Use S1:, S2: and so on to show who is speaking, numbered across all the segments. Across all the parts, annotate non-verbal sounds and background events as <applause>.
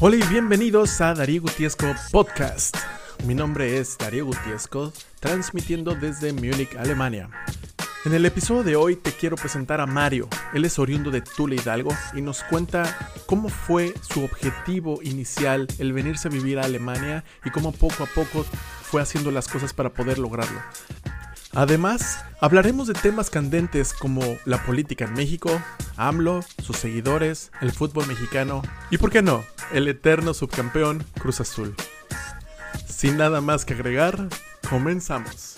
S1: Hola y bienvenidos a Darío Gutiesco Podcast. Mi nombre es Darío Gutiesco, transmitiendo desde Múnich, Alemania. En el episodio de hoy te quiero presentar a Mario. Él es oriundo de Tula Hidalgo y nos cuenta cómo fue su objetivo inicial el venirse a vivir a Alemania y cómo poco a poco fue haciendo las cosas para poder lograrlo. Además, hablaremos de temas candentes como la política en México, AMLO, sus seguidores, el fútbol mexicano y, por qué no, el eterno subcampeón Cruz Azul. Sin nada más que agregar, comenzamos.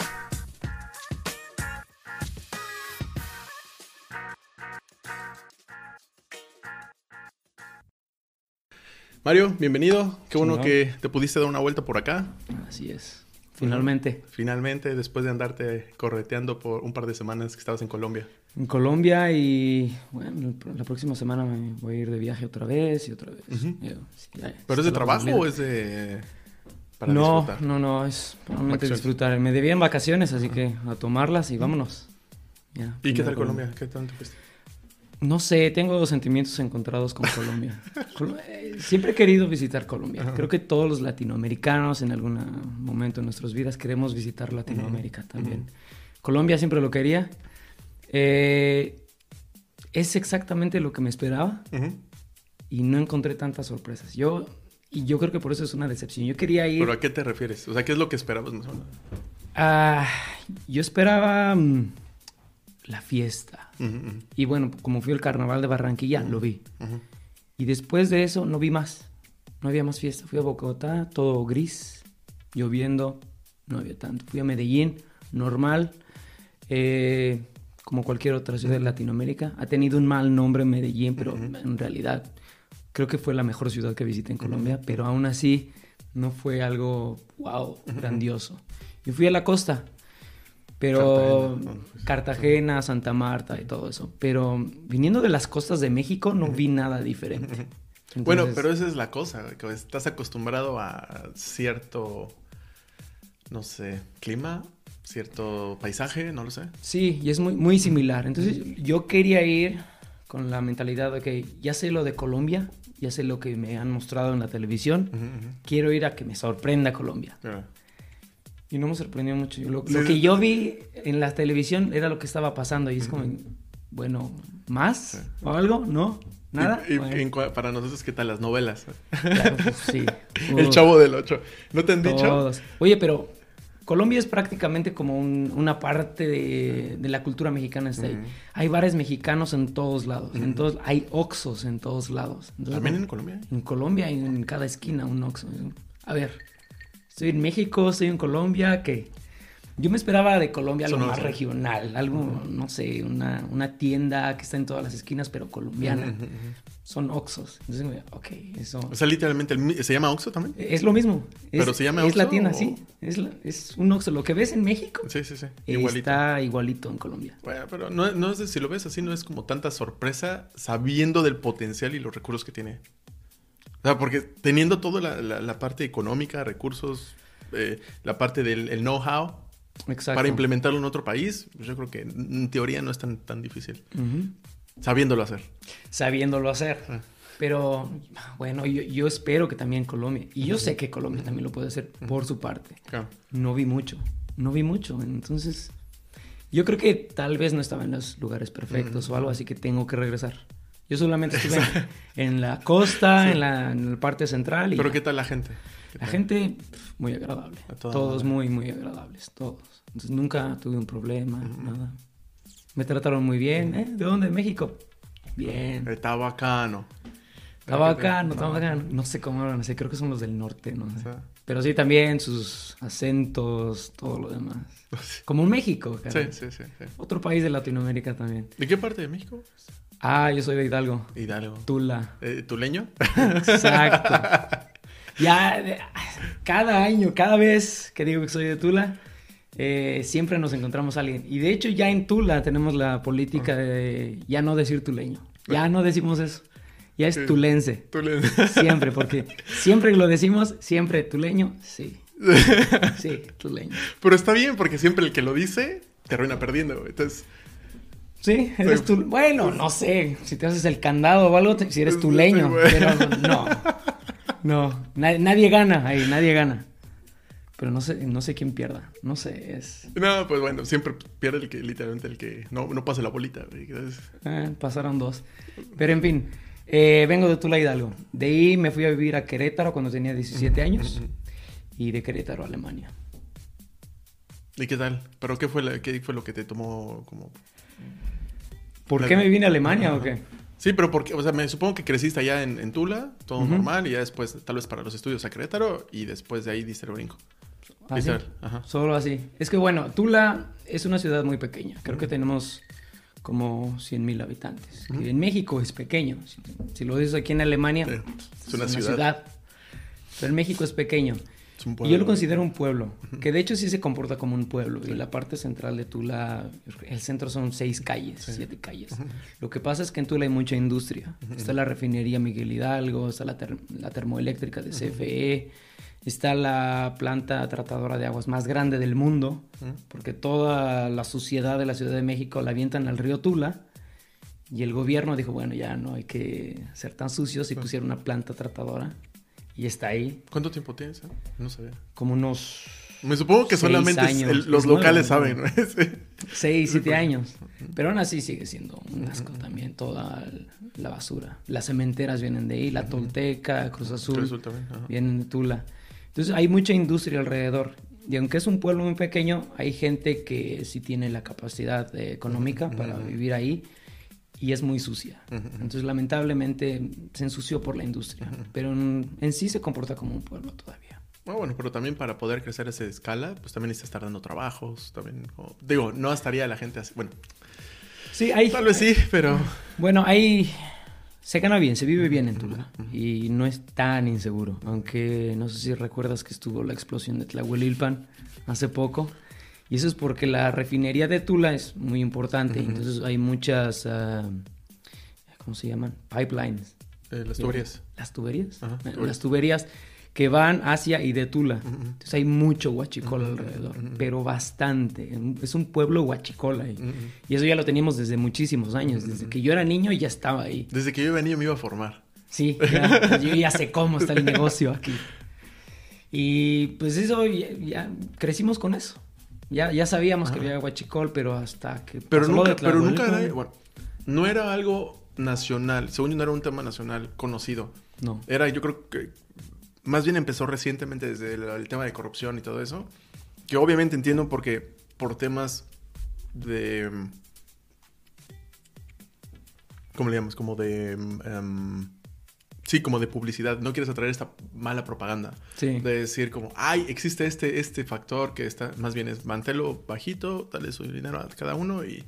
S1: Mario, bienvenido. Qué bueno que te pudiste dar una vuelta por acá.
S2: Así es. Finalmente.
S1: Finalmente, después de andarte correteando por un par de semanas que estabas en Colombia.
S2: En Colombia y bueno, la próxima semana me voy a ir de viaje otra vez y otra vez.
S1: Ujú.
S2: Yo, sí, ya,
S1: ¿Pero es de trabajo
S2: familia.
S1: o es de... para
S2: no,
S1: disfrutar?
S2: no, no, es realmente disfrutar. Me debían vacaciones, así que a tomarlas y vámonos. Ya,
S1: ¿Y qué tal Colombia? ¿Qué tanto fuiste?
S2: No sé, tengo sentimientos encontrados con Colombia. Col- eh, Siempre he querido visitar Colombia.
S1: Ajá.
S2: Creo que todos los latinoamericanos en algún momento de nuestras vidas queremos visitar Latinoamérica también. Colombia siempre lo quería. Eh, es exactamente lo que me esperaba y no encontré tantas sorpresas. Yo y yo creo que por eso es una decepción. Yo quería ir.
S1: ¿Pero a qué te refieres? O sea, ¿qué es lo que esperabas más o menos?
S2: Ah, yo esperaba mm, la fiesta. Y bueno, como fui al carnaval de Barranquilla, lo vi. Y después de eso no vi más. No había más fiesta. Fui a Bogotá, todo gris, lloviendo, no había tanto. Fui a Medellín, normal, eh, como cualquier otra ciudad de Latinoamérica. Ha tenido un mal nombre Medellín, pero en realidad creo que fue la mejor ciudad que visité en Colombia. Pero aún así no fue algo, wow, grandioso. Yo fui a la costa, pero
S1: Cartagena, ¿no? Pues,
S2: Cartagena, Santa Marta y todo eso. Pero viniendo de las costas de México no vi nada diferente. <laughs>
S1: Bueno, pero esa es la cosa, que estás acostumbrado a cierto, no sé, clima, cierto paisaje, no lo sé.
S2: Sí, y es muy, muy similar. Entonces yo quería ir con la mentalidad de que ya sé lo de Colombia, ya sé lo que me han mostrado en la televisión, quiero ir a que me sorprenda Colombia.
S1: Claro.
S2: Y no me sorprendió mucho. Lo,
S1: Sí,
S2: lo
S1: sí.
S2: que yo vi en la televisión era lo que estaba pasando y es como, bueno, ¿más?
S1: Sí.
S2: ¿O algo? ¿No? ¿Nada?
S1: Y, y
S2: Bueno,
S1: en cua- para nosotros, ¿qué tal las novelas?
S2: claro, pues, sí. <laughs>
S1: El. Chavo del Ocho. ¿No te han dicho?
S2: Todos. Oye, pero Colombia es prácticamente como un- una parte de, de la cultura mexicana. está ahí. Hay bares mexicanos en todos lados. en todos, hay oxos en todos lados. Entonces,
S1: ¿También en Colombia?
S2: en Colombia hay en cada esquina un oxo. A ver, estoy en México, estoy en Colombia, ¿qué? Yo me esperaba de Colombia algo más regional, algo, no sé, una, una tienda que está en todas las esquinas, pero colombiana. Son oxos. Entonces, ok, eso...
S1: O sea, literalmente, ¿se llama Oxxo también?
S2: Es lo mismo. Es,
S1: ¿Pero se llama
S2: Es la tienda,
S1: o-
S2: sí. Es, la- es un Oxxo. Lo que ves en México
S1: Sí, sí, sí. Igualito.
S2: está igualito en Colombia.
S1: Bueno, pero no, no es de- si lo ves así, no es como tanta sorpresa sabiendo del potencial y los recursos que tiene. O sea, porque teniendo toda la, la- la parte económica, recursos, eh, la parte del el know-how para implementarlo en otro país, pues yo creo que en teoría no es tan, tan difícil.
S2: Ujú.
S1: Sabiéndolo hacer.
S2: Sabiéndolo hacer.
S1: Ah.
S2: Pero bueno, yo, yo espero que también Colombia. Y yo sé que Colombia también lo puede hacer por su parte.
S1: Claro.
S2: No vi mucho. No vi mucho. Entonces, yo creo que tal vez no estaba en los lugares perfectos o algo, así que tengo que regresar. Yo solamente estuve en, en la costa, en, la, en la parte central. Y
S1: Pero. ¿qué tal la gente? ¿Qué
S2: La gente, muy agradable. Todos muy, muy agradables, todos. Entonces nunca tuve un problema, nada. Me trataron muy bien. ¿eh? ¿De dónde? ¿México? Bien.
S1: Está bacano.
S2: Está bacano, está bacano. No sé cómo hablan así, creo que son los del norte, no sé. Pero sí, también sus acentos, todo lo demás. <laughs> Como México,
S1: Sí,
S2: caray.
S1: sí, sí, sí.
S2: Otro país de Latinoamérica también.
S1: ¿De qué parte de México?
S2: Ah, yo soy de Hidalgo.
S1: Hidalgo.
S2: Tula.
S1: Eh, ¿Tuleño?
S2: Exacto. <laughs> Ya, de- cada año, cada vez que digo que soy de Tula, eh, siempre nos encontramos a alguien. Y de hecho ya en Tula tenemos la política de ya no decir tuleño. Ya no decimos eso. Ya es tulense.
S1: Tule-
S2: Siempre, porque siempre lo decimos, siempre tuleño, sí. <laughs> Sí, tuleño.
S1: Pero está bien, porque siempre el que lo dice te arruina perdiendo. Entonces,
S2: Sí, eres
S1: Sí.
S2: tu... Bueno, no sé, si te haces el candado o algo, si eres tuleño,
S1: Sí, güey.
S2: pero no. No, na- nadie gana ahí, nadie gana. Pero no sé, no sé quién pierda. No sé, es.
S1: No, pues bueno, siempre pierde el que, literalmente, el que no, no pase la bolita.
S2: eh, pasaron dos. Pero en fin, eh, vengo de Tula Hidalgo. De ahí me fui a vivir a Querétaro cuando tenía 17 años. Y de Querétaro a Alemania.
S1: ¿Y qué tal? ¿Pero qué fue, la- qué fue lo que te tomó como...?
S2: ¿Por qué me vine a Alemania o qué?
S1: Sí, pero porque, o sea, me supongo que creciste allá en, en Tula, todo normal, y ya después, tal vez para los estudios a Querétaro, y después de ahí diste el brinco.
S2: Así.
S1: Literal, ajá.
S2: Solo así. Es que bueno, Tula es una ciudad muy pequeña. Creo que tenemos como 100 mil habitantes. que en México es pequeño. Si, si lo dices aquí en Alemania,
S1: Sí,
S2: es,
S1: es una ciudad.
S2: Pero en México es pequeño. Y yo lo considero un pueblo, que de hecho sí se comporta como un pueblo. Y la parte central de Tula, el centro son seis calles,
S1: Sí.
S2: siete calles. Lo que pasa es que en Tula hay mucha industria. Está la refinería Miguel Hidalgo, está la, ter- la termoeléctrica de CFE, está la planta tratadora de aguas más grande del mundo, porque toda la suciedad de la Ciudad de México la avientan al río Tula. Y el gobierno dijo, bueno, ya no hay que ser tan sucios y pusieron una planta tratadora. Y está ahí
S1: ¿Cuánto tiempo tienes? eh? No sabía.
S2: como unos
S1: Me supongo que
S2: Seis
S1: solamente
S2: años.
S1: el- los locales saben, ¿no? <laughs>
S2: 6, 7 años. Pero aún así sigue siendo un asco también toda la basura. Las cementeras vienen de ahí, la Tolteca, Cruz Azul,
S1: Cruz también, ajá.
S2: vienen de Tula. Entonces hay mucha industria alrededor. Y aunque es un pueblo muy pequeño, hay gente que sí tiene la capacidad eh, económica para vivir ahí y es muy sucia. Entonces lamentablemente se ensució por la industria. Pero en, en sí se comporta como un pueblo todavía.
S1: Ah, bueno, pero también para poder crecer a esa escala, pues también necesitas estar dando trabajos, también, digo, no estaría la gente así, bueno,
S2: Sí, hay,
S1: tal vez sí, pero...
S2: Bueno, ahí se gana bien, se vive bien en Tula y no es tan inseguro, aunque no sé si recuerdas que estuvo la explosión de Tlahuelilpan hace poco y eso es porque la refinería de Tula es muy importante, entonces hay muchas, ah, ¿cómo se llaman? Pipelines.
S1: eh, las tuberías.
S2: ¿Las tuberías?
S1: Ajá, tuberías.
S2: Las tuberías que van hacia y de Tula. Entonces hay mucho huachicol alrededor, pero bastante. Es un pueblo huachicol ahí. Y eso ya lo teníamos desde muchísimos años. Desde que yo era niño ya estaba ahí.
S1: Desde que yo venía me iba a formar.
S2: Sí, ya, yo ya sé cómo está el negocio aquí. Y pues eso, ya, ya crecimos con eso. Ya, ya sabíamos que había huachicol, pero hasta que
S1: Pero
S2: pasó lo
S1: nunca,
S2: de
S1: pero nunca era, bueno, no era algo nacional, según yo no era un tema nacional conocido.
S2: No.
S1: Era, yo creo que más bien empezó recientemente desde el, el tema de corrupción y todo eso. Que obviamente entiendo porque por temas de... ¿Cómo le llamamos? Como de... mm, em, sí, como de publicidad. No quieres atraer esta mala propaganda.
S2: Sí.
S1: De decir como, ay, existe este, este factor que está... Más bien es mantelo bajito, dale su dinero a cada uno y...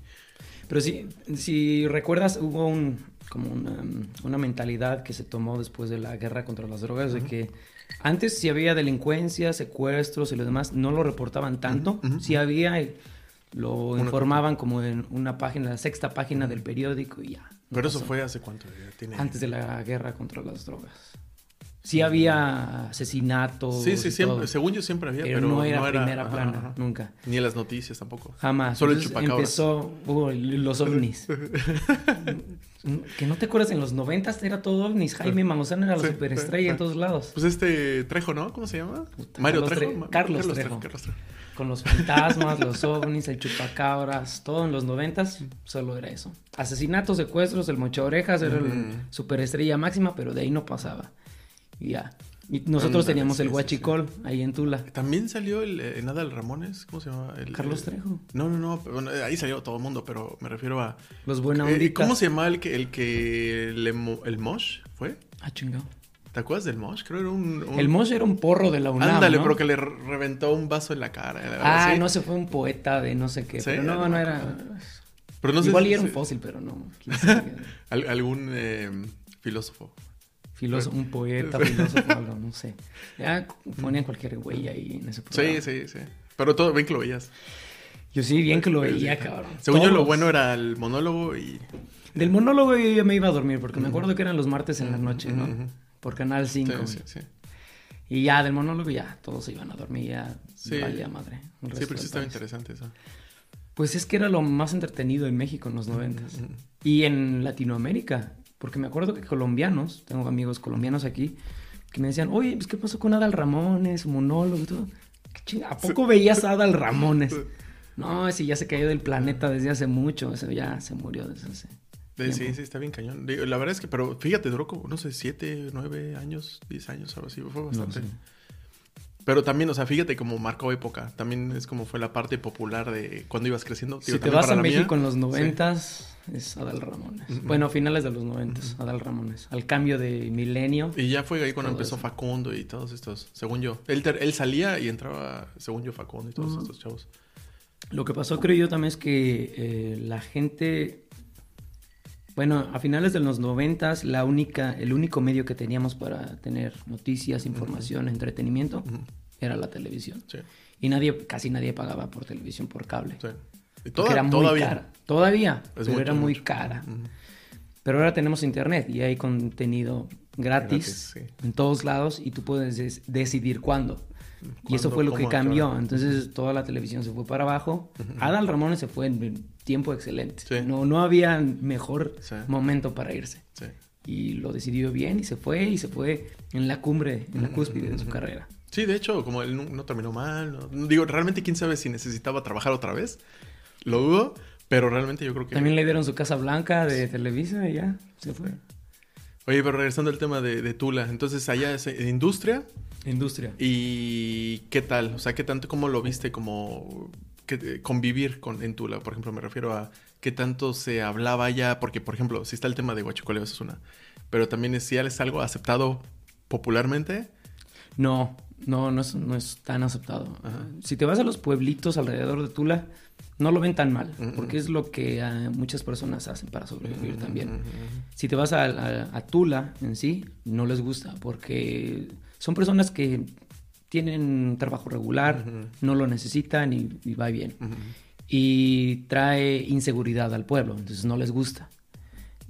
S2: Pero sí, si recuerdas, hubo un, como una, una mentalidad que se tomó después de la guerra contra las drogas, de que antes si había delincuencia, secuestros y lo demás, no lo reportaban tanto.
S1: Ujú.
S2: Si había, lo informaban como en una página, la sexta página del periódico y ya.
S1: Pero eso
S2: pasó.
S1: fue hace cuánto? Tiene...
S2: Antes de la guerra contra las drogas. Sí había asesinatos.
S1: Sí, sí, siempre,
S2: todo,
S1: según yo siempre había,
S2: pero,
S1: pero,
S2: no era primera plana,
S1: ajá.
S2: nunca.
S1: Ni en las noticias tampoco.
S2: Jamás.
S1: Solo el
S2: Entonces
S1: chupacabras.
S2: empezó uh, los ovnis. <laughs> que no te acuerdas, en los noventas era todo ovnis. Jaime Maussan era la
S1: Sí,
S2: superestrella
S1: sí,
S2: en todos lados.
S1: Pues este Trejo, ¿no? ¿Cómo se llama?
S2: Puta,
S1: Mario
S2: Carlos
S1: Trejo.
S2: Tre- Carlos Trejo.
S1: Carlos Trejo.
S2: Con los fantasmas, los ovnis, el chupacabras, todo en los noventas, solo era eso. Asesinatos, secuestros, el mocha orejas era
S1: Mm.
S2: el superestrella máxima, pero de ahí no pasaba. Y ya. Y nosotros teníamos
S1: sí,
S2: el
S1: sí,
S2: huachicol ahí en Tula.
S1: También salió el eh, Nadal Ramones, ¿cómo se llama? El,
S2: Carlos
S1: el-
S2: Trejo.
S1: No, no, no, bueno, ahí salió todo el mundo, pero me refiero a...
S2: Los buena
S1: Eh. ¿Cómo se llamaba el que, el que le el Mosh fue?
S2: Ah, chingado.
S1: ¿Te acuerdas del Mosh? Creo que era un... un-
S2: El Mosh era un porro de la UNAM,
S1: Ándale,
S2: ¿no?
S1: pero que le re- reventó un vaso en la cara.
S2: Ah, no se fue un poeta de no sé qué.
S1: Sí,
S2: pero no,
S1: no
S2: era.
S1: acuerdo. Pero no sé
S2: Igual y era un
S1: si-
S2: fósil, pero no. <laughs>
S1: algún eh, filósofo.
S2: Filósofo, un poeta, <laughs> filósofo, algo, no sé. Ya ponían cualquier güey ahí en ese programa.
S1: Sí, sí, sí. Pero todo bien que lo veías.
S2: Yo sí, bien que lo
S1: Sí,
S2: veía,
S1: sí.
S2: cabrón.
S1: Según yo, lo bueno era el monólogo y...
S2: Del monólogo yo ya me iba a dormir, porque me acuerdo que eran los martes en la noche, ¿no? Por Canal
S1: Sí,
S2: 5.
S1: sí, sí.
S2: Y ya, del monólogo ya, todos se iban a dormir, ya
S1: Sí.
S2: valía madre.
S1: Sí, pero sí estaba interesante eso.
S2: Pues es que era lo más entretenido en México en los noventas.
S1: Ujú.
S2: Y en Latinoamérica, porque me acuerdo que colombianos, tengo amigos colombianos aquí, que me decían, oye, pues, ¿qué pasó con Adal Ramones, monólogo y todo? ¿Qué chinga- ¿A poco veías a Adal Ramones? No, ese ya se cayó del planeta desde hace mucho, ese ya se murió desde hace...
S1: Eh, Sí,
S2: tiempo.
S1: sí, está bien cañón. La verdad es que, pero fíjate, duró como, no sé, siete, nueve años, diez años, algo así. Fue bastante.
S2: sé.
S1: Pero también, o sea, fíjate cómo marcó época. También es como fue la parte popular de cuando ibas creciendo.
S2: Si te vas a
S1: mía,
S2: México en los
S1: sí.
S2: noventas, es Adal Ramones. Bueno, finales de los noventas, Adal Ramones. Al cambio de milenio.
S1: Y ya fue ahí cuando empezó
S2: eso.
S1: Facundo y todos estos, según yo. Él, él salía y entraba, según yo, Facundo y todos estos chavos.
S2: Lo que pasó, creo yo, también es que eh, la gente. Bueno, a finales de los noventas, la única, el único medio que teníamos para tener noticias, información, entretenimiento, era la televisión.
S1: Sí,
S2: Y nadie, casi nadie pagaba por televisión por cable.
S1: sí. Y toda-
S2: era muy
S1: todavía.
S2: cara. Todavía,
S1: Es
S2: pero era
S1: mucho,
S2: muy cara. Pero ahora tenemos internet y hay contenido gratis,
S1: Gratis, sí.
S2: en todos lados y tú puedes des- decidir cuándo. Y eso
S1: ¿Cuándo,
S2: fue lo que cambió. Entonces toda la televisión se fue para abajo. Adal Ramones se fue en tiempo excelente.
S1: Sí.
S2: No, no había mejor
S1: Sí.
S2: momento para irse.
S1: Sí.
S2: Y lo decidió bien y se fue y se fue en la cumbre, en la cúspide de su carrera.
S1: Sí, de hecho, como él no, no terminó mal. no- digo, realmente quién sabe si necesitaba trabajar otra vez. Lo dudo, pero realmente yo creo que...
S2: También le dieron su casa blanca de Televisa y ya se fue.
S1: Oye, pero regresando al tema de, de Tula, entonces allá es industria
S2: Industria.
S1: y ¿qué tal? O sea, ¿qué tanto, cómo lo viste como que, eh, convivir con, en Tula? Por ejemplo, me refiero a qué tanto se hablaba allá, porque por ejemplo, si está el tema de Huachicoleo, eso es una, pero también es si ya es algo aceptado popularmente.
S2: No, no, no es, no es tan aceptado.
S1: Ajá.
S2: Si te vas a los pueblitos alrededor de Tula, no lo ven tan mal,
S1: Ujú.
S2: porque es lo que ah, muchas personas hacen para sobrevivir también. Si te vas a, a- a Tula en sí, no les gusta, porque son personas que tienen trabajo regular, no lo necesitan y, y va bien. Y trae inseguridad al pueblo, entonces no les gusta.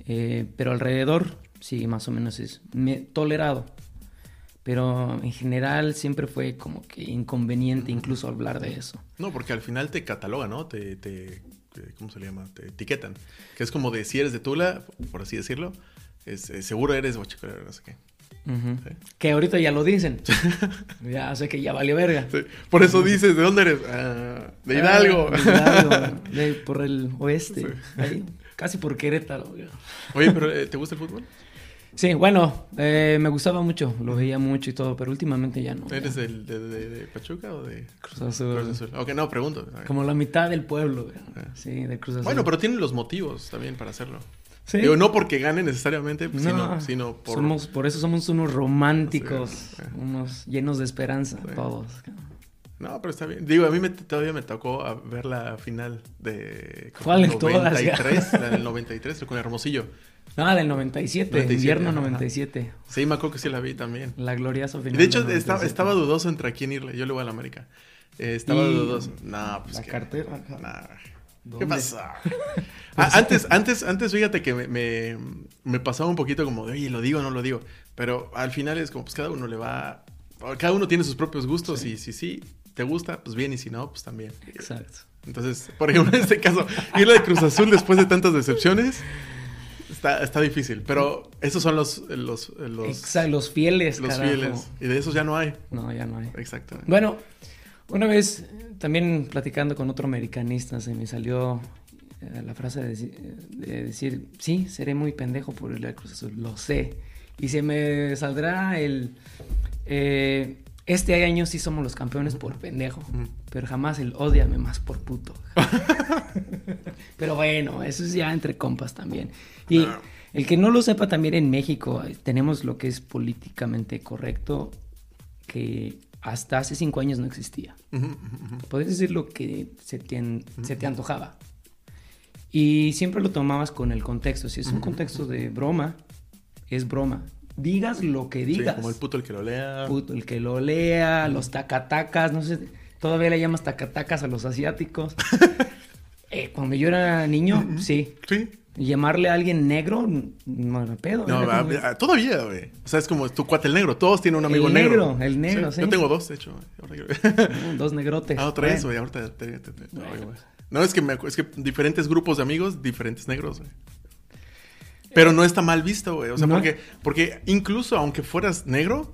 S2: Eh, pero alrededor, sí, más o menos es me- tolerado. Pero en general siempre fue como que inconveniente incluso hablar de eso.
S1: No, porque al final te catalogan, ¿no? Te, te, te- ¿cómo se le llama? Te etiquetan. Que es como de si eres de Tula, por así decirlo, es, eh, seguro eres Huachicolero, no sé qué. Sí.
S2: Que ahorita ya lo dicen. <laughs> ya sé que ya valió verga.
S1: Sí. Por eso dices, ¿de dónde eres? Ah, de Hidalgo.
S2: Ah, de Hidalgo, <laughs> de- por el oeste. ahí, casi por Querétaro.
S1: Oye, pero eh, ¿te gusta el fútbol?
S2: Sí, bueno, eh, me gustaba mucho, lo veía mucho y todo, pero últimamente ya no. ya.
S1: ¿Eres del- de, de- de Pachuca o de
S2: Cruz Azul.
S1: Cruz Azul? Ok, no, pregunto.
S2: Como la mitad del pueblo.
S1: Ah.
S2: Sí, del Cruz Azul.
S1: Bueno, pero tienen los motivos también para hacerlo.
S2: Sí.
S1: Digo, no porque gane necesariamente, pues,
S2: No,
S1: sino, sino por...
S2: somos, por eso somos unos románticos,
S1: Sí, sí.
S2: unos llenos de esperanza,
S1: Sí.
S2: todos.
S1: No, pero está bien. Digo, a mí me- todavía me tocó a ver la final de...
S2: ¿Cuál de todas, ya?
S1: 93, <laughs> la del 93, con Hermosillo.
S2: Ah, del 97,
S1: 97,
S2: invierno
S1: ajá.
S2: 97.
S1: Sí, me acuerdo que sí la vi también.
S2: La gloriosa final.
S1: de hecho, estaba,
S2: 97.
S1: estaba dudoso entre a quién irle. Yo le voy a la América. Eh, estaba
S2: Y-
S1: dudoso. No, pues
S2: La
S1: que-
S2: cartera, ajá.
S1: ¿Qué pasó? <laughs> Ah, antes, antes, antes, fíjate que me, me, me pasaba un poquito como de, oye, lo digo o no lo digo. Pero al final es como, pues cada uno le va. Cada uno tiene sus propios gustos y si sí te gusta, pues bien, y si no, pues también.
S2: Exacto.
S1: Entonces, por ejemplo, en este caso, irle de Cruz Azul después de tantas decepciones está, está difícil. Pero esos son los, los, los,
S2: Exacto, los fieles,
S1: los
S2: carajo.
S1: fieles. Y de esos ya no hay.
S2: No, ya no hay.
S1: Exactamente.
S2: Bueno, una vez también platicando con otro americanista se me salió eh, la frase de, deci- de decir, sí, seré muy pendejo por a Cruz Azul, lo sé. Y se me saldrá el... eh, este año sí somos los campeones por pendejo, pero jamás el odiame más por puto. <laughs> pero bueno, eso es ya entre compas también. Y el que no lo sepa también en México, tenemos lo que es políticamente correcto, que hasta hace cinco años no existía.
S1: Ujú, ujú, ujú.
S2: Puedes decir lo que se te, an- se te antojaba. Y siempre lo tomabas con el contexto. Si es un contexto de broma, es broma. Digas lo que
S1: Sí,
S2: digas.
S1: como el puto el que lo lea.
S2: Puto, el que lo lea, los tacatacas, no sé, todavía le llamas tacatacas a los asiáticos. <laughs> Eh, cuando yo era niño, sí.
S1: Sí.
S2: Llamarle a alguien negro, no era pedo.
S1: No,
S2: era
S1: a-
S2: como-
S1: a- todavía, güey. O sea, es como tu cuate el negro. Todos tienen un amigo
S2: El
S1: negro.
S2: negro, el negro, sí.
S1: Yo tengo dos, de hecho. <laughs>
S2: No, dos negrotes.
S1: Ah, otra vez,
S2: Bueno.
S1: güey. Ahorita te, te- te- no,
S2: Bueno.
S1: güey. No, es que, me, es que diferentes grupos de amigos, diferentes negros, güey. Pero no está mal visto, güey. O sea,
S2: No.
S1: porque, porque incluso aunque fueras negro,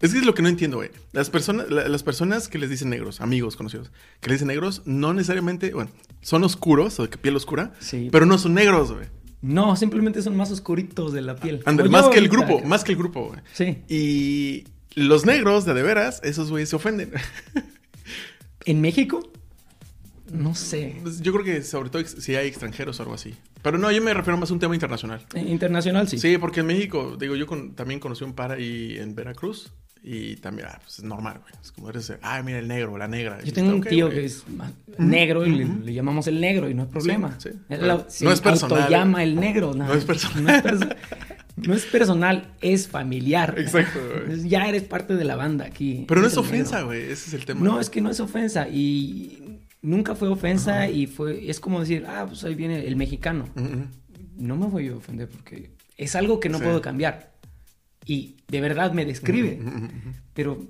S1: Es que es lo que no entiendo, güey. Las personas, la- las personas que les dicen negros, amigos conocidos, que les dicen negros, no necesariamente, bueno, son oscuros o de piel oscura,
S2: Sí.
S1: pero no son negros, güey.
S2: No, simplemente son más oscuritos de la piel. Como
S1: más
S2: yo
S1: que el grupo, más que el grupo, güey.
S2: Sí.
S1: Y los negros, de de veras, esos güeyes se ofenden. <laughs>
S2: ¿En México? No sé.
S1: Pues Yo creo que sobre todo si hay extranjeros o algo así. Pero no, yo me refiero más a un tema internacional.
S2: Eh, Internacional, sí.
S1: Sí, porque en México, digo, yo con- también conocí un par ahí en Veracruz. Y también, ah, pues es normal, güey. Es como eres, ah, mira el negro, la negra.
S2: Yo tengo un tío
S1: güey.
S2: que es negro y le, le llamamos el negro y no hay problema.
S1: sí. No es personal.
S2: llama el negro.
S1: No es personal.
S2: No es, perso- no es personal, es familiar.
S1: Exacto, <laughs> güey.
S2: Es- Ya eres parte de la banda aquí.
S1: Pero no es
S2: negro.
S1: ofensa, güey. Ese es el tema.
S2: No, es que no es ofensa y nunca fue ofensa y fue es como decir, ah, pues ahí viene el mexicano. No me voy a ofender porque es algo que no
S1: Sí.
S2: puedo cambiar y de verdad me describe. Pero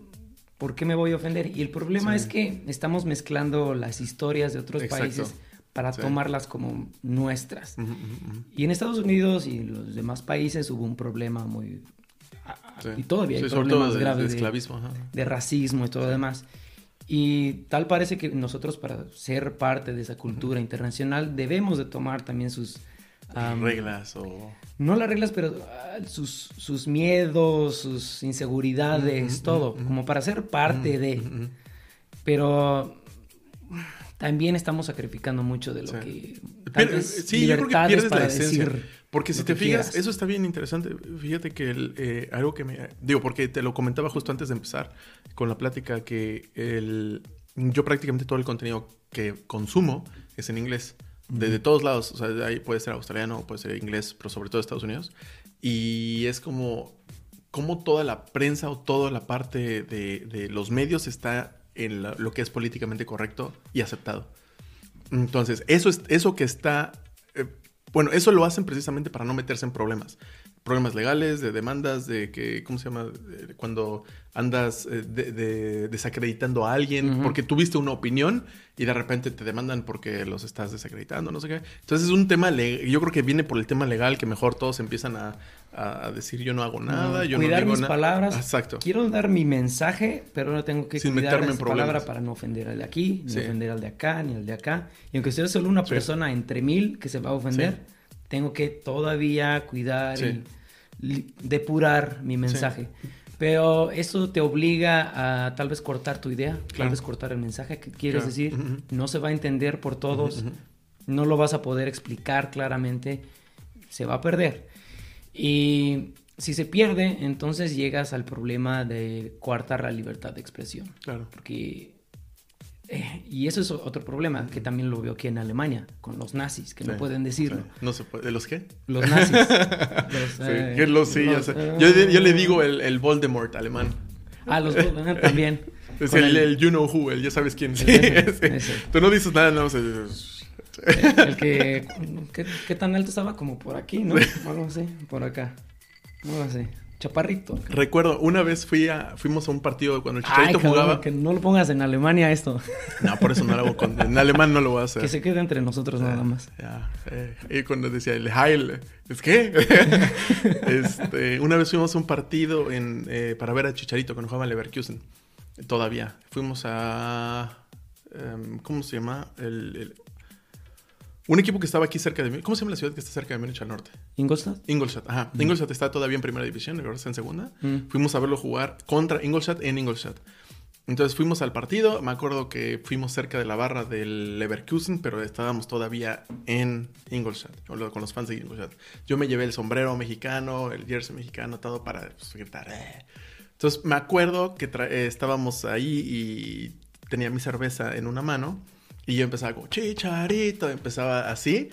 S2: ¿por qué me voy a ofender? Y el problema
S1: Sí.
S2: es que estamos mezclando las historias de otros
S1: Exacto.
S2: países para
S1: Sí.
S2: tomarlas como nuestras.
S1: Ujú, ujú, ujú.
S2: Y en Estados Unidos y en los demás países hubo un problema muy
S1: Sí.
S2: y todavía hay problemas
S1: de-
S2: graves
S1: de esclavismo.
S2: de racismo y todo lo demás. Y tal parece que nosotros para ser parte de esa cultura internacional debemos de tomar también sus...
S1: Reglas o...
S2: No las reglas, pero ah, sus, sus miedos, sus inseguridades, todo, como para ser parte de... Pero también estamos sacrificando mucho de lo
S1: Sí.
S2: que... vez
S1: sí, yo creo que pierdes la esencia. Porque si te fijas,
S2: quieras.
S1: eso está bien interesante. Fíjate que el, eh, algo que me... Digo, porque te lo comentaba justo antes de empezar con la plática, que el, yo prácticamente todo el contenido que consumo es en inglés. De, de todos lados. O sea, ahí puede ser australiano, puede ser inglés, pero sobre todo Estados Unidos. Y es como... Como toda la prensa o toda la parte de, de los medios está en lo que es políticamente correcto y aceptado. Entonces, eso, es, eso que está... eh, bueno, eso lo hacen precisamente para no meterse en problemas. Problemas legales, de demandas, de que, ¿cómo se llama? Cuando andas eh, de- de- desacreditando a alguien porque tuviste una opinión y de repente te demandan porque los estás desacreditando, no sé qué. Entonces es un tema, yo creo que viene por el tema legal que mejor todos empiezan a, a decir yo no hago nada, yo
S2: cuidar
S1: no digo
S2: mis
S1: na-".
S2: palabras.
S1: Exacto.
S2: Quiero dar mi mensaje, pero no tengo que
S1: Sin
S2: cuidar
S1: meterme en
S2: esa
S1: problemas.
S2: palabra para no ofender al de aquí, ni
S1: Sí.
S2: ofender al de acá, ni al de acá. Y aunque sea solo una
S1: Sí.
S2: persona entre mil que se va a ofender,
S1: Sí.
S2: Tengo que todavía cuidar
S1: Sí.
S2: y depurar mi mensaje. Pero eso te obliga a tal vez cortar tu idea, tal vez cortar el mensaje que quieres
S1: Claro.
S2: decir. No se va a entender por todos, no lo vas a poder explicar claramente, se va a perder. Y si se pierde, entonces llegas al problema de coartar la libertad de expresión.
S1: Claro.
S2: Porque... eh, y eso es otro problema que también lo veo aquí en Alemania, con los nazis, que no pueden decirlo.
S1: sí. No se puede. ¿Los qué?
S2: Los nazis. <laughs> Los,
S1: Sí,
S2: eh,
S1: los sí,
S2: los, eh,
S1: Yo, yo le digo el, el Voldemort alemán.
S2: Ah, los eh, también. <laughs>
S1: Es
S2: Con
S1: el, el you know who, el ya sabes quién. <laughs> Sí,
S2: Ese,
S1: ese. Tú no dices nada, no. sé.
S2: El que... ¿qué, qué tan alto estaba? Como por aquí, ¿no? Algo así, por acá. Algo así. Chaparrito.
S1: Recuerdo, una vez fui a, fuimos a un partido cuando el
S2: Ay,
S1: Chicharito
S2: cabrón,
S1: jugaba.
S2: que no lo pongas en Alemania esto.
S1: No, por eso no lo hago con. En <laughs> alemán no lo voy a hacer.
S2: Que se quede entre nosotros nada más.
S1: Ya, eh, y cuando decía el Heil, ¿es qué? <laughs> este, una vez fuimos a un partido en, eh, para ver a Chicharito cuando jugaba en Leverkusen. Todavía. Fuimos a. em, ¿Cómo se llama? El, el- un equipo que estaba aquí cerca de mí. ¿Cómo se llama la ciudad que está cerca de Múnich al norte?
S2: ¿Ingolstadt?
S1: Ingolstadt, ajá. Ingolstadt está todavía en primera división, ahora está en segunda.
S2: Mm.
S1: Fuimos a verlo jugar contra Ingolstadt en Ingolstadt. Entonces fuimos al partido. Me acuerdo que fuimos cerca de la barra del Leverkusen, pero estábamos todavía en Ingolstadt, con lo- con los fans de Ingolstadt. Yo me llevé el sombrero mexicano, el jersey mexicano, todo para pues, gritar. "Eh". Entonces me acuerdo que eh, estábamos ahí y tenía mi cerveza en una mano. Y yo empezaba como, chicharito, empezaba así.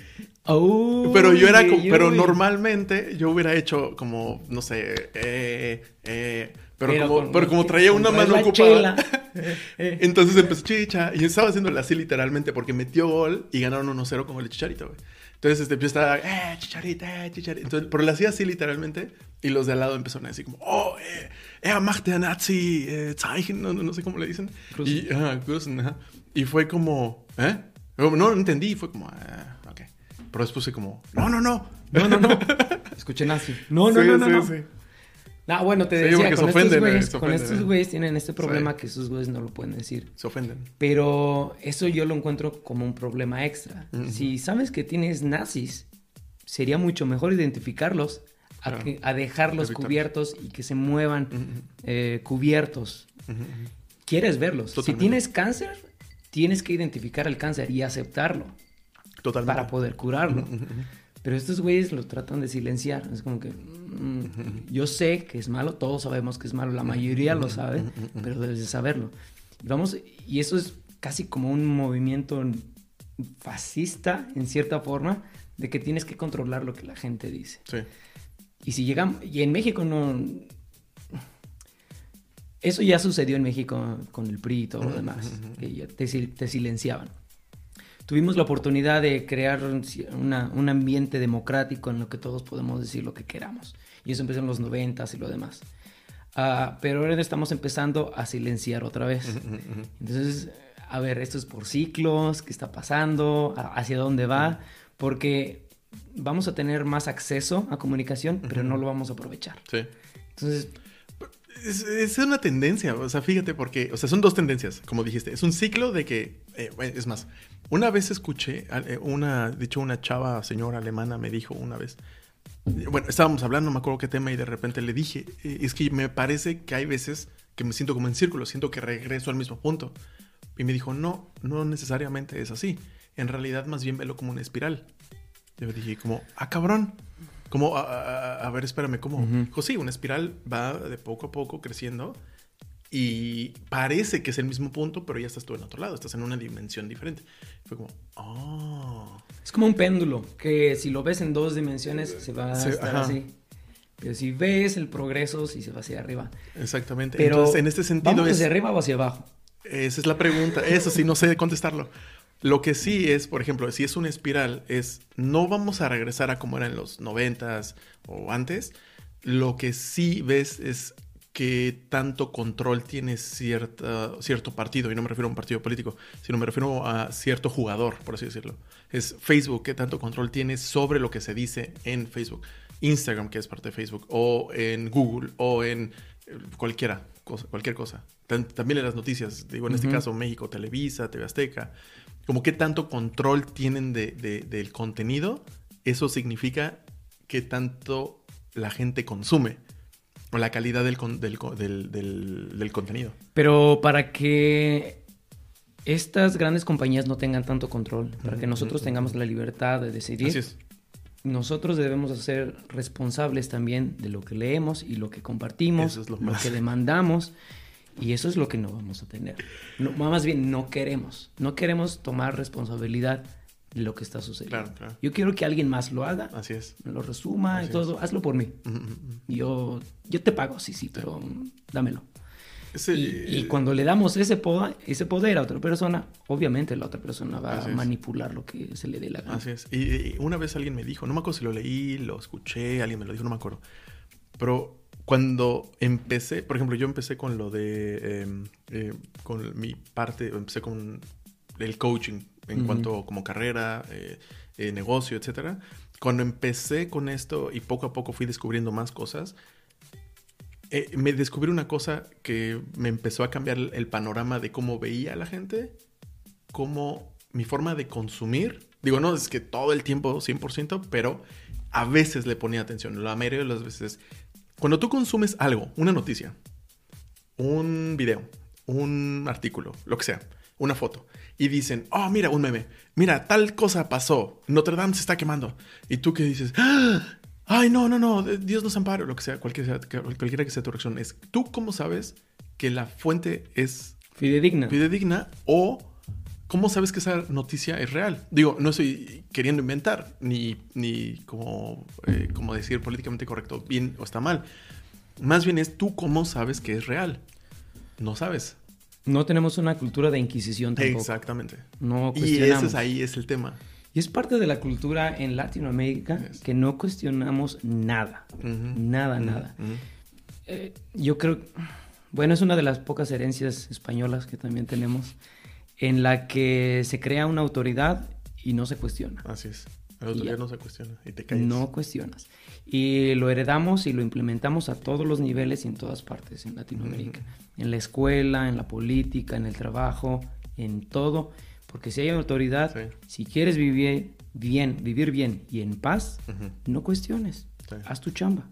S1: Pero yo era como,
S2: uy,
S1: pero normalmente yo hubiera hecho como, no sé, eh, eh, pero,
S2: Pero
S1: como,
S2: con-
S1: pero como traía una mano ocupada. <laughs>
S2: Eh, eh.
S1: Entonces empezó chicha y estaba haciéndole así literalmente porque metió gol y ganaron 1-0 con el chicharito, güey. Entonces este, yo estaba, eh, chicharito, eh, chicharito. Entonces, pero le hacía así literalmente y los de al lado empezaron a decir como, oh, eh, er macht der Nazi, eh, Zeichen, no, no, no sé cómo le dicen.
S2: Grüßen.
S1: Y, ajá, Grüßen, ajá. Y fue como, ¿eh? No, no entendí y fue como, ah, ok. Pero después fue como, no, no, no.
S2: No, no, no. <laughs> Escuché nazi. No, no,
S1: Sí,
S2: no, no.
S1: sí,
S2: no.
S1: sí.
S2: Ah, bueno, te decía, con,
S1: se ofenden,
S2: estos güeyes,
S1: se
S2: con
S1: ofenden,
S2: estos
S1: eh.
S2: güeyes tienen este problema
S1: Sí.
S2: que esos güeyes no lo pueden decir.
S1: Se ofenden.
S2: Pero eso yo lo encuentro como un problema extra.
S1: Ujú.
S2: Si sabes que tienes nazis, sería mucho mejor identificarlos a,
S1: Claro.
S2: que- a dejarlos
S1: Evitarlos.
S2: cubiertos y que se muevan
S1: Ujú, ujú,
S2: eh, cubiertos.
S1: ujú, ujú.
S2: Quieres verlos. Si
S1: Totalmente.
S2: tienes cáncer, tienes que identificar el cáncer y aceptarlo
S1: Totalmente.
S2: para poder curarlo. Pero estos güeyes lo tratan de silenciar. Es como que mm, yo sé que es malo, todos sabemos que es malo, la mayoría lo sabe, pero debes de saberlo. Y vamos, y eso es casi como un movimiento fascista en cierta forma de que tienes que controlar lo que la gente dice.
S1: Sí.
S2: Y si llegamos, y en México no... Eso ya sucedió en México con el PRI y todo lo demás, que ya te, sil- te silenciaban. Tuvimos la oportunidad de crear un, ci- una- un ambiente democrático en lo que todos podemos decir lo que queramos. Y eso empezó en los noventas y lo demás. Ah, pero ahora estamos empezando a silenciar otra vez. Entonces, a ver, esto es por ciclos, qué está pasando, hacia dónde va, porque vamos a tener más acceso a comunicación, pero no lo vamos a aprovechar.
S1: Sí.
S2: Entonces,
S1: Es, una tendencia, o sea, fíjate porque, o sea, son dos tendencias, como dijiste. Es un ciclo de que, eh, es más, una vez escuché, eh, una, dicho una chava, señora alemana, me dijo una vez, eh, bueno, estábamos hablando, no me acuerdo qué tema, y de repente le dije, es que me parece que hay veces que me siento como en círculo, siento que regreso al mismo punto. Y me dijo, no, no necesariamente es así. En realidad, más bien velo como una espiral. Yo dije, como, ah, cabrón. Como, a, a- a ver, espérame, ¿cómo?
S2: Ujú.
S1: Dijo, sí, una espiral va de poco a poco creciendo y parece que es el mismo punto, pero ya estás tú en otro lado, estás en una dimensión diferente. Fue como, oh.
S2: es como un péndulo, que si lo ves en dos dimensiones se va a
S1: Sí,
S2: estar
S1: ajá.
S2: así. Pero si ves el progreso, sí se va hacia arriba.
S1: Exactamente.
S2: Pero
S1: Entonces, en este sentido
S2: ¿vamos
S1: es...
S2: hacia arriba o hacia abajo?
S1: Esa es la pregunta. Eso sí, no sé contestarlo. Lo que sí es, por ejemplo, si es una espiral, es no vamos a regresar a como era en los noventas o antes. Lo que sí ves es que tanto control tiene cierta, cierto partido, y no me refiero a un partido político, sino me refiero a cierto jugador, por así decirlo. Es Facebook, que tanto control tiene sobre lo que se dice en Facebook. Instagram, que es parte de Facebook, o en Google, o en eh, cualquiera, cosa, cualquier cosa. También en las noticias, digo, en este caso México, Televisa, TV Azteca, como qué tanto control tienen de, de- del contenido, eso significa que tanto la gente consume, o la calidad del, con- del, del- contenido.
S2: Pero para que estas grandes compañías no tengan tanto control, para que nosotros tengamos la libertad de decidir,
S1: Así es.
S2: nosotros debemos ser responsables también de lo que leemos y lo que compartimos,
S1: Eso es lo
S2: lo,
S1: más.
S2: que demandamos. Y eso es lo que no vamos a tener. No, más bien, no queremos. No queremos tomar responsabilidad de lo que está sucediendo.
S1: Claro, claro.
S2: Yo quiero que alguien más lo haga,
S1: Así es.
S2: me lo resuma
S1: Así
S2: y todo. Hazlo por mí.
S1: Ujú, ujú, ujú.
S2: Yo, yo te pago, sí, sí, pero dámelo.
S1: Ese-
S2: Y, y cuando le damos ese poder, ese poder a otra persona, obviamente la otra persona va a
S1: es.
S2: manipular lo que se le dé la gana.
S1: Así es. Y, y una vez alguien me dijo, no me acuerdo si lo leí, lo escuché, alguien me lo dijo, no me acuerdo. Pero cuando empecé, por ejemplo, yo empecé con lo de, eh, eh, con mi parte, empecé con el coaching en cuanto como carrera, eh, eh, negocio, etcétera. Cuando empecé con esto y poco a poco fui descubriendo más cosas, me descubrí una cosa que me empezó a cambiar el, el panorama de cómo veía a la gente, cómo mi forma de consumir, digo, no es que todo el tiempo 100%, pero a veces le ponía atención, la mayoría de las veces. Cuando tú consumes algo, una noticia, un video, un artículo, lo que sea, una foto, y dicen, oh, mira, un meme, mira, tal cosa pasó, Notre Dame se está quemando, y tú que dices, "Ah, ay, no, no, no, Dios nos ampare, lo que sea, cualquiera, cualquiera que sea tu reacción, es, ¿tú cómo sabes que la fuente es
S2: Fidedigna.
S1: fidedigna o cómo sabes que esa noticia es real. Digo, no estoy queriendo inventar ni, ni como, eh, como decir políticamente correcto, bien o está mal. Más bien es tú cómo sabes que es real. No sabes.
S2: No tenemos una cultura de inquisición tampoco.
S1: Exactamente.
S2: No
S1: Y
S2: cuestionamos.
S1: ese es ahí es el tema.
S2: Y es parte de la cultura en Latinoamérica
S1: Yes.
S2: que no cuestionamos nada. Nada,
S1: Ujú,
S2: nada. Eh, yo creo, bueno, es una de las pocas herencias españolas que también tenemos, en la que se crea una autoridad y no se cuestiona.
S1: Así es. Día
S2: ya.
S1: no se cuestiona y te callas.
S2: No cuestionas. Y lo heredamos y lo implementamos a todos los niveles y en todas partes en Latinoamérica. En la escuela, en la política, en el trabajo, en todo. Porque si hay autoridad,
S1: Sí.
S2: si quieres vivir bien, vivir bien y en paz, no cuestiones.
S1: Sí.
S2: Haz tu chamba.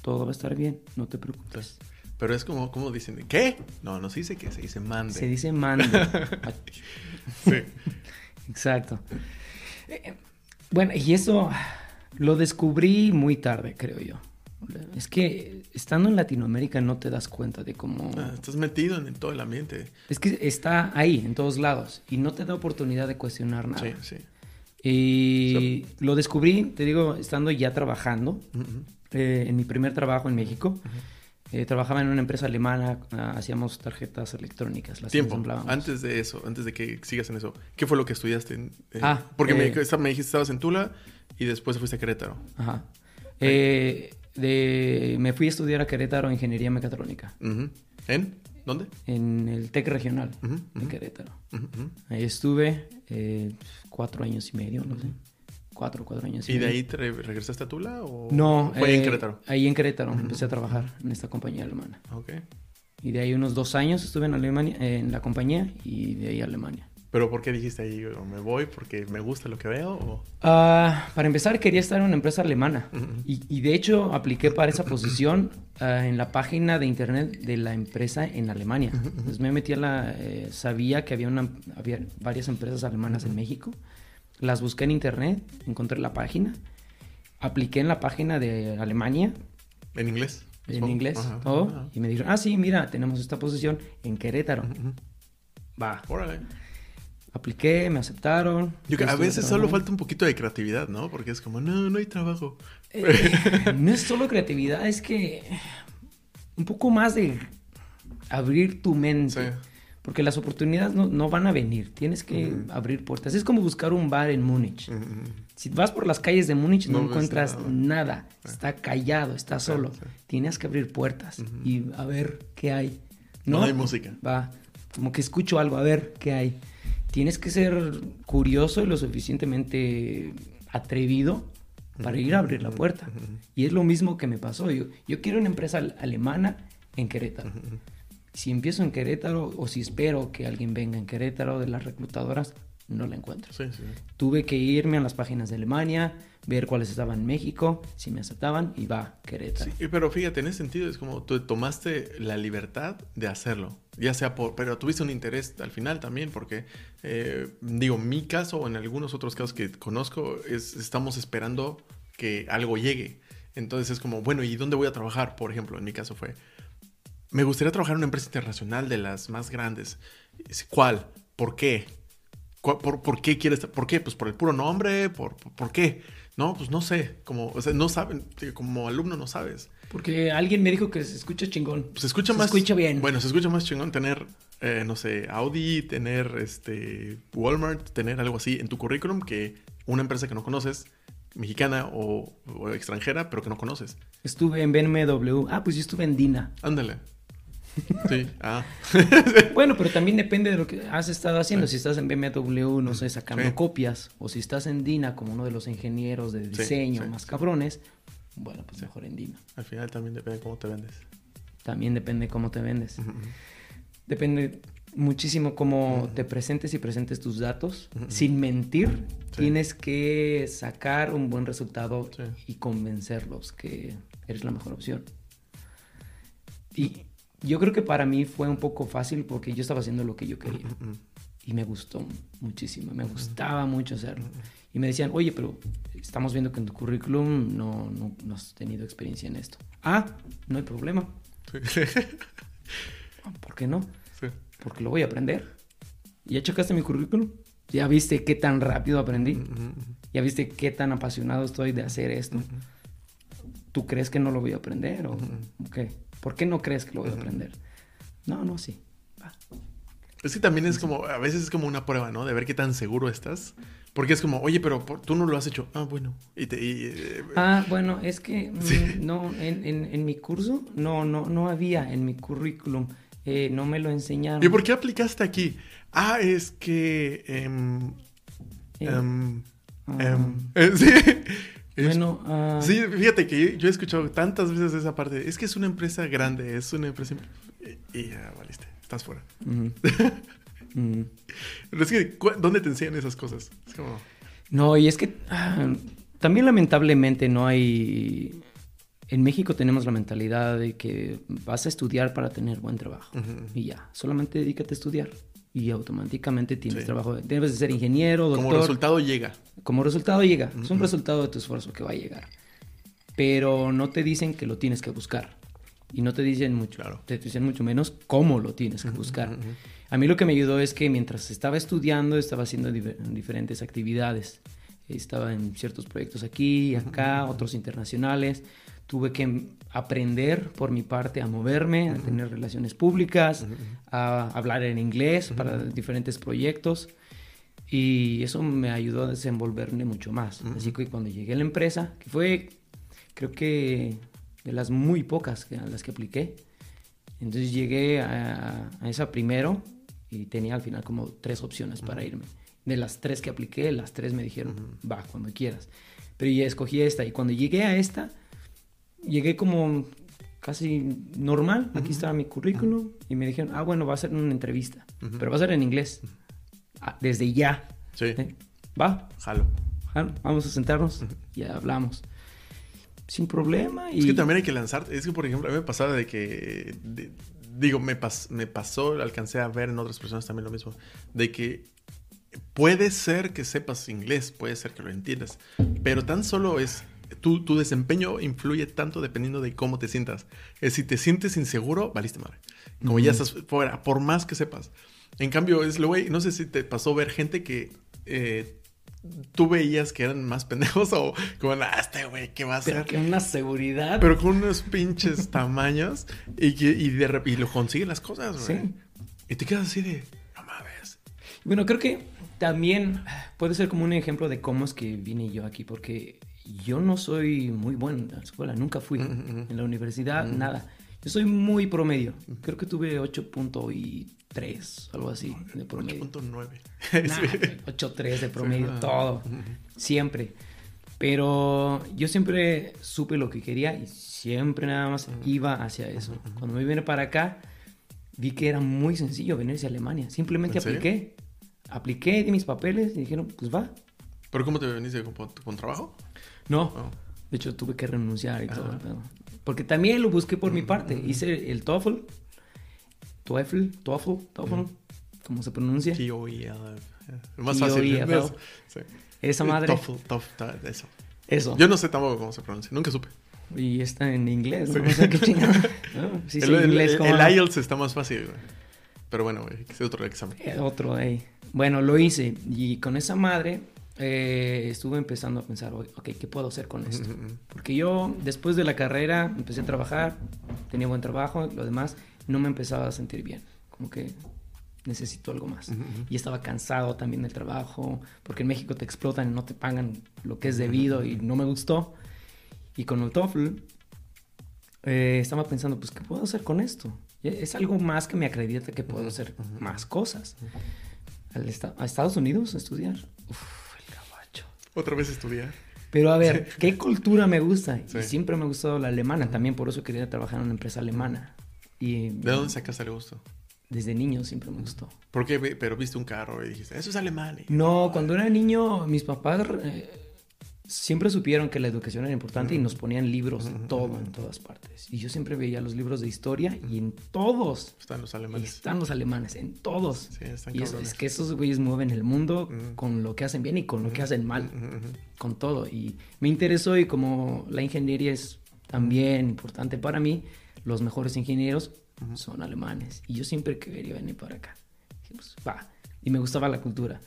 S2: Todo va a estar bien. No te preocupes.
S1: Pero es como, como dicen, ¿qué? No, no se dice que se dice mande.
S2: Se dice mando. <laughs>
S1: Sí.
S2: Exacto. Eh, Bueno, y eso lo descubrí muy tarde, creo yo. Es que estando en Latinoamérica no te das cuenta de cómo...
S1: Ah, estás metido en todo el ambiente.
S2: Es que está ahí, en todos lados, y no te da oportunidad de cuestionar nada.
S1: Sí, sí.
S2: Y lo descubrí, te digo, estando ya trabajando, eh, en mi primer trabajo en México. Eh, trabajaba en una empresa alemana, ah, hacíamos tarjetas electrónicas, las
S1: Tiempo, antes de eso, antes de que sigas en eso, ¿qué fue lo que estudiaste? en- eh,
S2: Ah,
S1: porque me,
S2: eh,
S1: me dijiste estabas en Tula y después fuiste a Querétaro.
S2: Ajá. Eh, de, me fui a estudiar a Querétaro Ingeniería Mecatrónica.
S1: ¿En? ¿Dónde?
S2: en el TEC regional
S1: Ujú,
S2: de. Querétaro. Ahí estuve cuatro años y medio, no sé. Cuatro, cuatro años y,
S1: ¿Y de ahí te re- regresaste a Tula o
S2: No,
S1: fue en
S2: eh,
S1: Querétaro?
S2: Ahí en Querétaro empecé a trabajar en esta compañía alemana.
S1: Ok.
S2: Y de ahí unos dos años estuve en Alemania, en la compañía y de ahí a Alemania.
S1: ¿Pero por qué dijiste ahí, me voy porque me gusta lo que veo? O...
S2: Ah, para empezar, quería estar en una empresa alemana.
S1: Ujú.
S2: Y, y de hecho, apliqué para esa posición ah, en la página de internet de la empresa en Alemania. Entonces me metí a la. eh, sabía que había, una, había varias empresas alemanas en México. Las busqué en internet, encontré la página. Apliqué en la página de Alemania,
S1: ¿En inglés?
S2: en inglés,
S1: Ajá,
S2: todo.
S1: ajá.
S2: Y me dijeron, ah, sí, mira, tenemos esta posición en Querétaro. Va.
S1: Órale.
S2: Apliqué, me aceptaron.
S1: Yo que a veces solo falta un poquito de creatividad, ¿no? Porque es como, no, no hay trabajo.
S2: Eh, no es solo creatividad, es que un poco más de abrir tu mente.
S1: Sí.
S2: Porque las oportunidades no, no van a venir, tienes que abrir puertas. Es como buscar un bar en Múnich. Si vas por las calles de Múnich no,
S1: No
S2: encuentras
S1: nada.
S2: nada. Está callado, está solo.
S1: sí.
S2: Tienes que abrir puertas y a ver qué hay.
S1: No hay música.
S2: Va, como que escucho algo, a ver qué hay. Tienes que ser curioso y lo suficientemente atrevido para ir a abrir la puerta. Y es lo mismo que me pasó. Yo, yo quiero una empresa al- alemana en Querétaro. Si empiezo en Querétaro o si espero que alguien venga en Querétaro de las reclutadoras, no la encuentro.
S1: Sí, sí.
S2: Tuve que irme a las páginas de Alemania, ver cuáles estaban en México, si me aceptaban y va, Querétaro.
S1: Sí, pero fíjate, en ese sentido es como tú tomaste la libertad de hacerlo, ya sea por, pero tuviste un interés al final también, porque eh, digo, mi caso o en algunos otros casos que conozco es estamos esperando que algo llegue, entonces es como, bueno, ¿y dónde voy a trabajar? Por ejemplo, en mi caso fue, me gustaría trabajar en una empresa internacional de las más grandes, ¿cuál? ¿Por qué? ¿Cuál- ¿Por, por qué quieres? ¿Por qué? Pues por el puro nombre, ¿por, por, por qué? No, pues no sé, como, o sea, no saben, como alumno no sabes.
S2: Porque alguien me dijo que se escucha chingón.
S1: Se escucha
S2: Se
S1: más.
S2: escucha bien.
S1: Bueno, se escucha más chingón tener, eh, no sé, Audi, tener este Walmart, tener algo así en tu currículum que una empresa que no conoces, mexicana o, o extranjera, pero que no conoces.
S2: Estuve en BMW. Ah, pues yo estuve en Dina.
S1: Ándale. <laughs> Sí, ah. <laughs>
S2: Bueno, pero también depende de lo que has estado haciendo. Si estás en BMW, no sé, sacando
S1: Sí.
S2: copias, o si estás en Dina como uno de los ingenieros de diseño
S1: sí,
S2: más cabrones, bueno, pues mejor en Dina.
S1: Al final también depende de cómo te vendes.
S2: También depende cómo te vendes. Depende muchísimo cómo te presentes y presentes tus datos. Sin mentir, tienes que sacar un buen resultado y convencerlos que eres la mejor opción. Y yo creo que para mí fue un poco fácil porque yo estaba haciendo lo que yo quería. Y me gustó muchísimo, me gustaba mucho hacerlo. Y me decían, oye, pero estamos viendo que en tu currículum no, no, no has tenido experiencia en esto. Ah, no hay problema.
S1: Sí. <laughs>
S2: ¿Por qué no?
S1: Sí.
S2: Porque lo voy a aprender. ¿Ya checaste mi currículum? ¿Ya viste qué tan rápido aprendí? ¿Ya viste qué tan apasionado estoy de hacer esto? ¿Tú crees que no lo voy a aprender? ¿O qué? ¿Por qué no crees que lo voy a aprender? No, no, sí. Va.
S1: Es que también es como, a veces es como una prueba, ¿no? De ver qué tan seguro estás. Porque es como, oye, pero por- tú no lo has hecho. Ah, bueno. Y te, y, eh,
S2: Ah, bueno, es que mm,
S1: Sí.
S2: no, en, en, en mi curso no, no, no había en mi currículum. Eh, no me lo enseñaron.
S1: ¿Y por qué aplicaste aquí? Ah, es que... em,
S2: Eh,
S1: em,
S2: Ah,
S1: Em, <laughs> sí. Es-
S2: bueno, ah,
S1: Sí, fíjate que yo he escuchado tantas veces esa parte. Es que es una empresa grande, es una empresa... Y, y ya valiste, estás fuera. <laughs> Pero es que, ¿cu- ¿dónde te enseñan esas cosas? Es como...
S2: No, y es que ah, también lamentablemente no hay... En México tenemos la mentalidad de que vas a estudiar para tener buen trabajo. Y ya, solamente dedícate a estudiar. Y automáticamente tienes
S1: Sí.
S2: trabajo. Debes de ser ingeniero, doctor.
S1: Como resultado llega.
S2: Como resultado llega. Es un resultado de tu esfuerzo que va a llegar. Pero no te dicen que lo tienes que buscar. Y no te dicen mucho.
S1: Claro.
S2: Te dicen mucho menos cómo lo tienes que buscar. A mí lo que me ayudó es que mientras estaba estudiando, estaba haciendo diferentes actividades. Estaba en ciertos proyectos aquí y acá, otros internacionales. Tuve que aprender por mi parte a moverme, a tener relaciones públicas, a hablar en inglés para diferentes proyectos. Y eso me ayudó a desenvolverme mucho más. Así que cuando llegué a la empresa, que fue, creo que de las muy pocas a las que apliqué, entonces llegué a, a esa primero y tenía al final como tres opciones para irme. De las tres que apliqué, las tres me dijeron, va, cuando quieras. Pero ya escogí esta y cuando llegué a esta, llegué como casi normal. Aquí estaba mi currículum y me dijeron, ah, bueno, va a ser una entrevista, pero va a ser en inglés. Ah, desde ya.
S1: Sí,
S2: ¿eh? Va,
S1: jalo.
S2: ah, vamos a sentarnos y hablamos. Sin problema. Y...
S1: Es que también hay que lanzar. Es que, por ejemplo, a mí me pasaba de que. de- digo, me, pas- me pasó, alcancé a ver en otras personas también lo mismo. De que puede ser que sepas inglés, puede ser que lo entiendas. Pero tan solo es. Tu, tu desempeño influye tanto dependiendo de cómo te sientas. Es si te sientes inseguro, valiste madre. Como ya estás fuera, por más que sepas. En cambio, es lo güey, no sé si te pasó ver gente que eh, tú veías que eran más pendejos o como, ah, este güey, ¿qué va a
S2: Pero
S1: hacer?
S2: que una seguridad.
S1: Pero con unos pinches tamaños y, que, y, de y lo consiguen las cosas, güey.
S2: Sí.
S1: Y te quedas así de, no mames.
S2: Bueno, creo que también puede ser como un ejemplo de cómo es que vine yo aquí, porque yo no soy muy bueno en la escuela, nunca fui.
S1: Ujú, ujú.
S2: En la universidad, nada. Yo soy muy promedio. Creo que tuve 8.3, algo así, de promedio.
S1: 8.9.
S2: Nah, 8.3 de promedio,
S1: ah.
S2: todo. Siempre. Pero yo siempre supe lo que quería y siempre nada más iba hacia eso. Cuando me vine para acá, vi que era muy sencillo venirse a Alemania. Simplemente apliqué. Apliqué, di mis papeles y dijeron, pues va.
S1: ¿Pero cómo te veniste con, con trabajo?
S2: No.
S1: Oh.
S2: De hecho, tuve que renunciar y todo. Pero- Porque también lo busqué por mi parte. Hice el TOEFL, TOEFL, TOEFL, TOEFL, como se pronuncia.
S1: T-O-E-L. Es más fácil.
S2: T-O-E-L.
S1: ¿ves? Sí.
S2: Esa madre.
S1: TOEFL, TOEFL, eso.
S2: Eso.
S1: Yo no sé tampoco cómo se pronuncia. Nunca supe.
S2: Y está en inglés, ¿no?
S1: Sí. <laughs>
S2: O sea, qué chingada. <laughs> No, sí sé
S1: el, el-
S2: inglés,
S1: el-
S2: ¿cómo
S1: el
S2: no?
S1: IELTS está más fácil, güey. Pero bueno, güey, sea otro examen.
S2: Eh, Otro ahí. Bueno, lo hice. Y con esa madre eh, estuve empezando a pensar, "Oye, ok, ¿qué puedo hacer con esto? Porque yo, después de la carrera, empecé a trabajar, tenía buen trabajo, lo demás, no me empezaba a sentir bien. Como que necesito algo más. Y estaba cansado también del trabajo, porque en México te explotan y no te pagan lo que es debido y no me gustó. Y con el TOEFL eh, estaba pensando, pues, ¿qué puedo hacer con esto? Es algo más que me acredita que puedo hacer más cosas. Al esta- a Estados Unidos a estudiar. Uf.
S1: Otra vez estudiar.
S2: Pero a ver, ¿qué cultura me gusta?
S1: Sí.
S2: Y siempre me ha gustado la alemana. También por eso quería trabajar en una empresa alemana. Y
S1: ¿De dónde sacaste el gusto?
S2: desde niño siempre me gustó.
S1: ¿Por qué? Pero viste un carro y dijiste, eso es alemán. y-
S2: No, cuando era niño, mis papás eh, siempre supieron que la educación era importante y nos ponían libros de todo en todas partes. Y yo siempre veía los libros de historia y en todos
S1: Están los alemanes.
S2: están los alemanes, en todos.
S1: Sí, están
S2: y es,
S1: cabrones.
S2: es que esos güeyes mueven el mundo con lo que hacen bien y con lo que hacen mal, con todo. Y me interesó y como la ingeniería es también importante para mí, los mejores ingenieros son alemanes. Y yo siempre quería venir para acá. Dije, pues, va. Y me gustaba la cultura.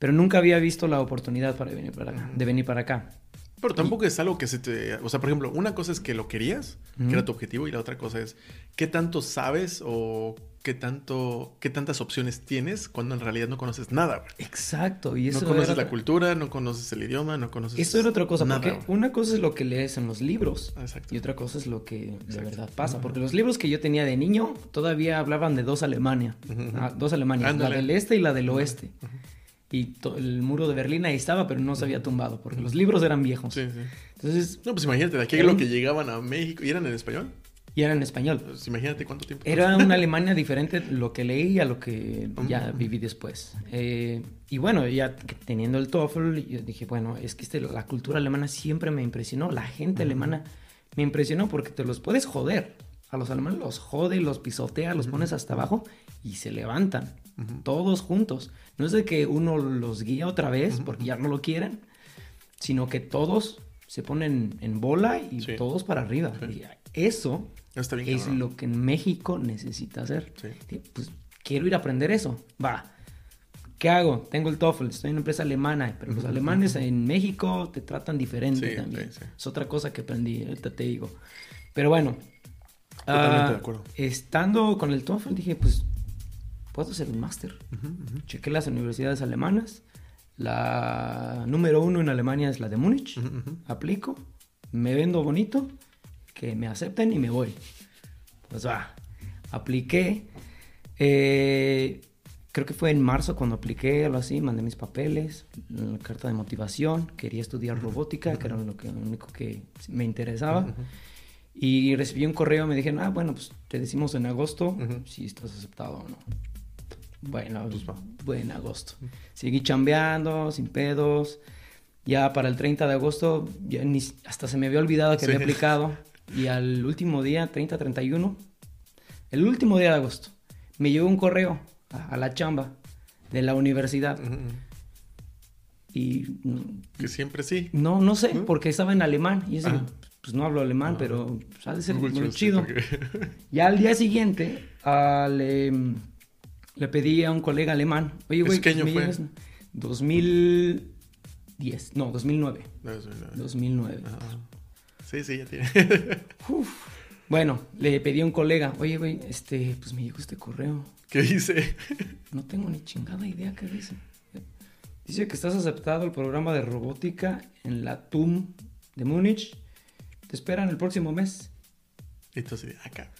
S2: Pero nunca había visto la oportunidad para venir para acá, de venir para acá.
S1: Pero tampoco es algo que se te... O sea, por ejemplo, una cosa es que lo querías, que era tu objetivo, y la otra cosa es qué tanto sabes o qué tanto qué tantas opciones tienes cuando en realidad no conoces nada.
S2: Exacto. Y eso
S1: no conoces
S2: era-
S1: la cultura, no conoces el idioma, no conoces...
S2: Eso era otra cosa,
S1: nada,
S2: porque una cosa es lo que lees en los libros
S1: Exacto.
S2: y otra cosa es lo que de verdad pasa. Porque los libros que yo tenía de niño todavía hablaban de dos Alemania, ah, dos Alemanias,
S1: Ándale.
S2: la del este y la del oeste. Y el muro de Berlín ahí estaba, pero no se había tumbado, porque los libros eran viejos.
S1: Sí, sí.
S2: Entonces,
S1: No, pues imagínate, de aquí
S2: Era
S1: lo que llegaban a México. ¿Y eran en español?
S2: y era en español.
S1: Pues imagínate cuánto tiempo.
S2: Era una Alemania diferente lo que leí a lo que ya
S1: Mm.
S2: viví después. Eh, y bueno, ya teniendo el TOEFL, yo dije, bueno, es que este, la cultura alemana siempre me impresionó. La gente alemana me impresionó porque te los puedes joder. A los alemanes los jode, los pisotea, los pones hasta abajo y se levantan. Todos juntos. No es de que uno los guía otra vez porque ya no lo quieren, sino que todos se ponen en bola y
S1: Sí.
S2: todos para arriba.
S1: Sí.
S2: Y eso
S1: Está bien.
S2: es lo que en México necesita hacer.
S1: Sí.
S2: Pues quiero ir a aprender eso. Va. ¿Qué hago? Tengo el TOEFL, estoy en una empresa alemana, pero los alemanes en México te tratan diferente también. Es otra cosa que aprendí, ahorita te digo. Pero bueno. Ah,
S1: de acuerdo.
S2: Estando con el TOEFL dije, pues, puedo hacer un máster.
S1: Ujú, ujú.
S2: Chequé las universidades alemanas. La número uno en Alemania es la de Múnich.
S1: Ujú, ujú.
S2: Aplico, me vendo bonito, que me acepten y me voy. Pues va, apliqué. eh, creo que fue en marzo cuando apliqué, algo así, mandé mis papeles, la carta de motivación, quería estudiar robótica, que era lo, que, lo único que me interesaba. Y recibí un correo, me dijeron, ah, bueno, pues te decimos en agosto si estás aceptado o no. Bueno,
S1: Pues va.
S2: fue en agosto. Seguí chambeando, sin pedos. Ya para el 30 de agosto, ya ni, hasta se me había olvidado que
S1: Sí.
S2: había aplicado. Y al último día, 30, 31, el último día de agosto, me llegó un correo a, a la chamba de la universidad. Y
S1: Que siempre sí.
S2: no, no sé,
S1: ¿Mm?
S2: porque estaba en alemán. Y yo decía,
S1: Ah.
S2: pues no hablo alemán,
S1: Ah.
S2: pero pues, ha de ser muy chido. <laughs> Ya al día siguiente ah, le, le pedí a un colega alemán, oye, güey,
S1: ¿Ese qué año fue?
S2: llevas- 2010, no, 2009.
S1: No, eso no.
S2: 2009.
S1: Ah. Sí, sí, ya tiene. <laughs>
S2: Bueno, le pedí a un colega, oye, güey, este, pues me llegó este correo.
S1: ¿Qué dice? <laughs>
S2: No tengo ni chingada idea qué dice. Dice que estás aceptado al programa de robótica en la TUM de Múnich. Te esperan el próximo mes.
S1: Entonces, acá.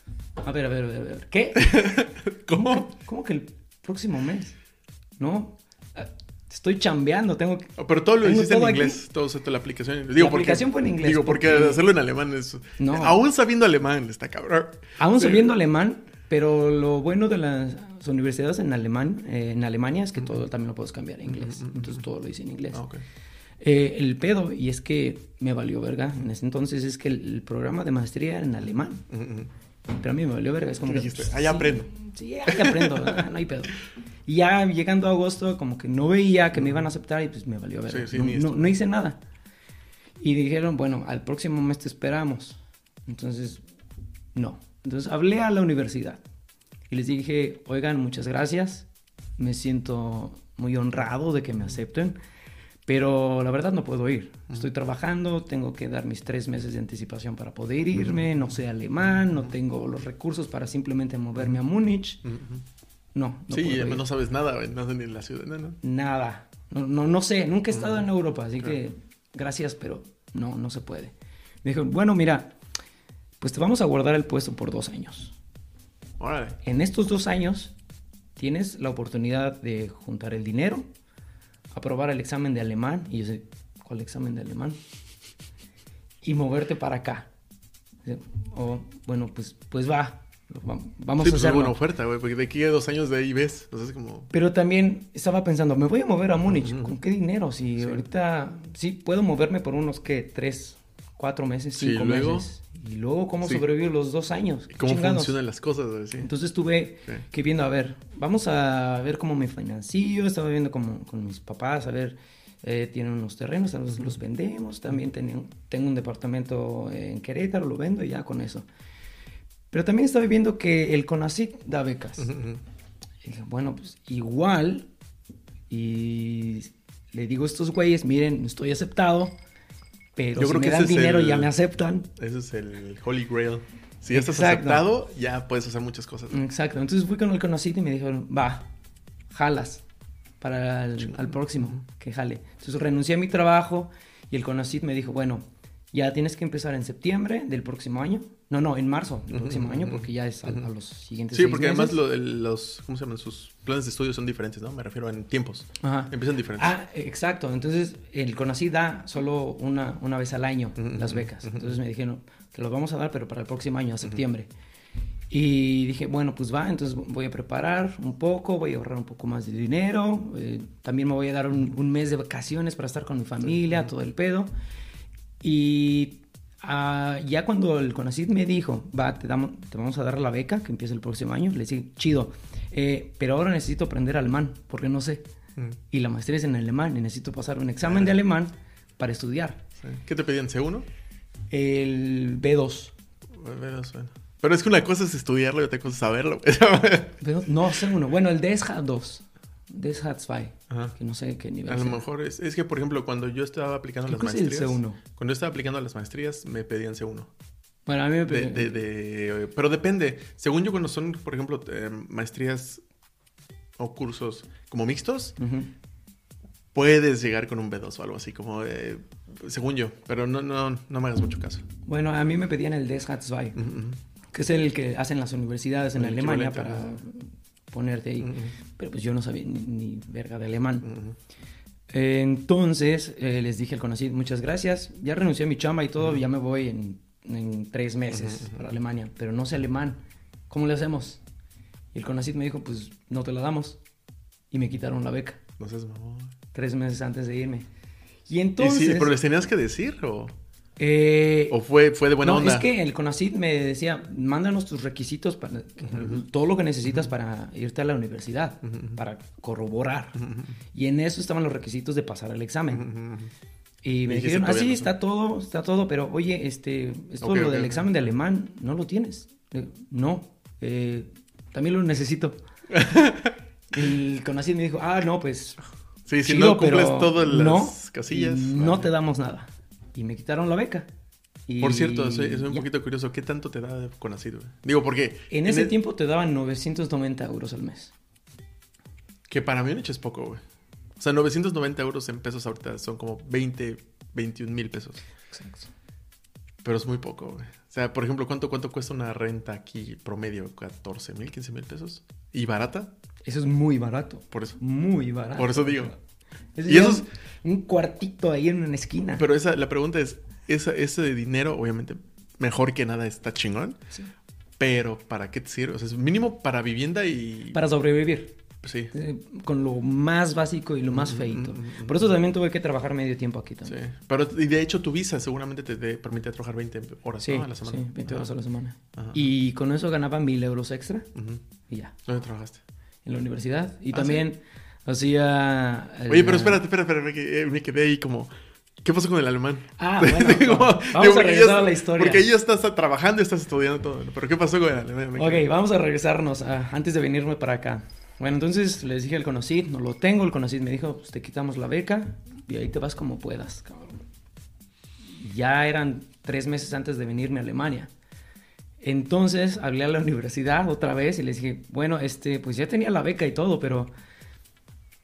S2: A ver, a ver, a ver, a ver. ¿Qué? <laughs>
S1: ¿Cómo?
S2: ¿Cómo que el próximo mes? No. Ah, Estoy chambeando, tengo que...
S1: Oh, Pero todo lo hiciste en
S2: todo aquí.
S1: inglés, todo o la aplicación. en. Digo,
S2: La
S1: porque-
S2: aplicación fue en inglés,
S1: Digo, porque,
S2: porque-
S1: hacerlo en alemán es.
S2: No.
S1: Aún sabiendo alemán, está cabrón.
S2: Aún
S1: Sí.
S2: sabiendo alemán, pero lo bueno de las universidades en alemán, eh, en Alemania es que todo también lo puedes cambiar a inglés. Entonces todo lo hice en inglés.
S1: Ah, ok.
S2: Eh, el pedo, y es que me valió verga en ese entonces, es que el, el programa de maestría era en alemán.
S1: Ujú, ujú.
S2: Pero a mí me valió verga. Es como que, pues,
S1: "Ahí
S2: sí,
S1: aprendo".
S2: Sí, ahí aprendo, <laughs> no hay pedo. Y ya llegando a agosto, como que no veía que me iban a aceptar y pues me valió verga.
S1: Sí, sí,
S2: no, no- no hice nada. Y dijeron, bueno, al próximo mes te esperamos. Entonces, no. Entonces hablé a la universidad y les dije, oigan, muchas gracias. Me siento muy honrado de que me acepten. Pero la verdad no puedo ir. Estoy trabajando, tengo que dar mis tres meses de anticipación para poder irme, no sé alemán, no tengo los recursos para simplemente moverme a Múnich. No, no
S1: sí,
S2: puedo
S1: y además
S2: ir.
S1: no sabes nada, no sabes ni la ciudad, no, no.
S2: Nada. No, no, no sé, nunca he estado en Europa, así
S1: Claro.
S2: que gracias, pero no, no se puede. Me dijo, bueno, mira, pues te vamos a guardar el puesto por dos años.
S1: Órale.
S2: En estos dos años tienes la oportunidad de juntar el dinero, aprobar el examen de alemán, y yo sé, ¿cuál examen de alemán? Y moverte para acá. O, bueno, pues, pues va, va- vamos
S1: sí,
S2: a
S1: pues es
S2: hacerlo.
S1: buena oferta, güey, porque de aquí a dos años de ahí ves. O sea, es como.
S2: Pero también estaba pensando, me voy a mover a Múnich. ¿con qué dinero? Si
S1: Sí.
S2: ahorita sí puedo moverme por unos que tres, cuatro meses,
S1: Sí,
S2: cinco
S1: luego-
S2: meses. Y luego, ¿cómo
S1: Sí.
S2: sobrevivir los dos años?
S1: ¿Y
S2: ¿Qué
S1: ¿Cómo
S2: chingados?
S1: funcionan las cosas? Sí.
S2: Entonces estuve
S1: Sí.
S2: que viendo, a ver, vamos a ver cómo me financio, estaba viendo como con mis papás, a ver, eh, tienen unos terrenos, los, los vendemos, también tengo, tengo un departamento en Querétaro, lo vendo y ya con eso. Pero también estaba viendo que el CONACYT da becas.
S1: Ujú, ujú.
S2: Y dije, bueno, pues igual. Y le digo a estos güeyes, miren, estoy aceptado. Pero
S1: Yo
S2: si
S1: creo
S2: me
S1: que
S2: dan dinero
S1: el-
S2: ya me aceptan.
S1: Ese es el Holy Grail. Si ya estás aceptado, ya puedes hacer muchas cosas.
S2: Exacto. Entonces fui con el conocido y me dijeron, va, jalas para el al próximo, que jale. Entonces renuncié a mi trabajo y el conocido me dijo, bueno, ya tienes que empezar en septiembre del próximo año. No, no, en marzo del próximo año, porque ya es a, a los siguientes
S1: Sí,
S2: seis
S1: porque además
S2: meses.
S1: lo- el- los, ¿cómo se llaman? Sus planes de estudio son diferentes, ¿no? Me refiero en tiempos.
S2: Ajá.
S1: Empiezan diferentes.
S2: Ah, exacto. Entonces, el CONACYT da solo una, una vez al año las becas. Entonces me dijeron, te lo vamos a dar, pero para el próximo año, a septiembre. Y dije, bueno, pues va, entonces voy a preparar un poco, voy a ahorrar un poco más de dinero. eh, también me voy a dar un, un mes de vacaciones para estar con mi familia, todo el pedo. Y ah, ya cuando el CONACYT me dijo, va, te, damos, te vamos a dar la beca que empieza el próximo año, le dije, chido, eh, pero ahora necesito aprender alemán, porque no sé.
S1: Mm,
S2: Y la maestría es en alemán, y necesito pasar un examen de alemán para estudiar.
S1: sí. ¿Qué te pedían? ¿C1?
S2: El B2.
S1: Bueno, bueno. Pero es que una cosa es estudiarlo y otra cosa es saberlo.
S2: B2 no, sé uno. Bueno, el DSH2. DSH2.
S1: Ajá.
S2: Que no sé qué nivel
S1: A lo
S2: sea.
S1: mejor es, es que, por ejemplo, cuando yo estaba aplicando
S2: Creo
S1: las
S2: que es el
S1: maestrías.
S2: C1.
S1: Cuando yo estaba aplicando las maestrías, me pedían C1.
S2: Bueno, a mí me
S1: De,
S2: pe-
S1: de- de- pero depende. Según yo, cuando son, por ejemplo, eh, maestrías o cursos como mixtos, puedes llegar con un B2 o algo así, como eh, según yo. Pero no, no, no me hagas mucho caso.
S2: Bueno, a mí me pedían el DSH2,
S1: Ujú, ujú.
S2: que es el que hacen las universidades en
S1: El
S2: Alemania para. Ponerte ahí. Pero pues yo no sabía ni, ni verga de alemán. Eh, Entonces eh, les dije al CONACYT, muchas gracias. Ya renuncié a mi chamba y todo, ya me voy en, en tres meses para Alemania, pero no sé alemán. ¿Cómo le hacemos? Y el CONACYT me dijo, pues no te la damos. Y me quitaron la beca
S1: No seas mamón.
S2: tres meses antes de irme. Y
S1: ¿Y
S2: entonces...
S1: sí, pero les tenías que decir o,
S2: eh,
S1: o fue, fue de buena
S2: no,
S1: onda?
S2: es que el CONACYT me decía, mándanos tus requisitos, para, todo lo que necesitas para irte a la universidad, para corroborar. Y en eso estaban los requisitos de pasar el examen. Y me
S1: Y
S2: dijeron, ah,
S1: todavía
S2: sí,
S1: no.
S2: está todo, está todo, pero oye, este, esto
S1: Ok,
S2: lo del examen de alemán, ¿no lo tienes? Digo, no, eh, también lo necesito. <laughs> el CONACYT me dijo, ah, no, pues,
S1: Sí, si
S2: chido,
S1: no cumples todas las
S2: no,
S1: casillas.
S2: no
S1: vale.
S2: te damos nada. Y me quitaron la beca. Y
S1: Por cierto, eso es un
S2: ya.
S1: poquito curioso. ¿Qué tanto te da con así, güey? Digo, porque...
S2: En ese
S1: el-
S2: tiempo te daban 990 euros al mes.
S1: Que para mí un hecho es poco, güey. O sea, 990 euros en pesos ahorita son como 20, 21 mil pesos.
S2: Exacto.
S1: Pero es muy poco, güey. O sea, por ejemplo, ¿cuánto, cuánto cuesta una renta aquí promedio? ¿14 mil, 15 mil pesos? ¿Y barata?
S2: Eso es muy barato.
S1: Por eso.
S2: Muy barato.
S1: Por eso digo.
S2: Es
S1: Y
S2: ya
S1: esos-
S2: un, cuartito ahí en una esquina.
S1: Pero esa, la pregunta es, esa, ese dinero, obviamente, mejor que nada está chingón.
S2: Sí.
S1: Pero, ¿para qué te sirve? O sea, es mínimo para vivienda y...
S2: Para sobrevivir.
S1: Sí.
S2: eh, con lo más básico y lo más feito.
S1: mm, mm,
S2: Por eso también tuve que trabajar medio tiempo aquí
S1: Sí.
S2: también.
S1: Pero, y de hecho, tu visa seguramente te, te permite trabajar 20 horas
S2: Sí,
S1: ¿no? a la semana.
S2: sí, 20 horas a la semana.
S1: Ajá.
S2: Y con eso ganaba mil euros extra y ya,
S1: ¿Dónde trabajaste?
S2: en la universidad. Y
S1: Ah,
S2: también hacía... eh,
S1: Oye, pero espérate, espérate, espérate, me quedé, me quedé ahí como... ¿Qué pasó con el alemán?
S2: Ah, <laughs> bueno, vamos
S1: digo,
S2: a regresar a la historia.
S1: Porque ahí ya estás trabajando y estás estudiando todo. Pero ¿qué pasó con el alemán? Me
S2: Ok,
S1: quedé-
S2: vamos a regresarnos a- antes de venirme para acá. Bueno, entonces les dije al Conocid, no lo tengo. El Conocid me dijo, pues te quitamos la beca y ahí te vas como puedas, cabrón. Ya eran tres meses antes de venirme a Alemania. Entonces hablé a la <laughs> universidad otra vez y les dije, bueno, este, pues ya tenía la beca y todo, pero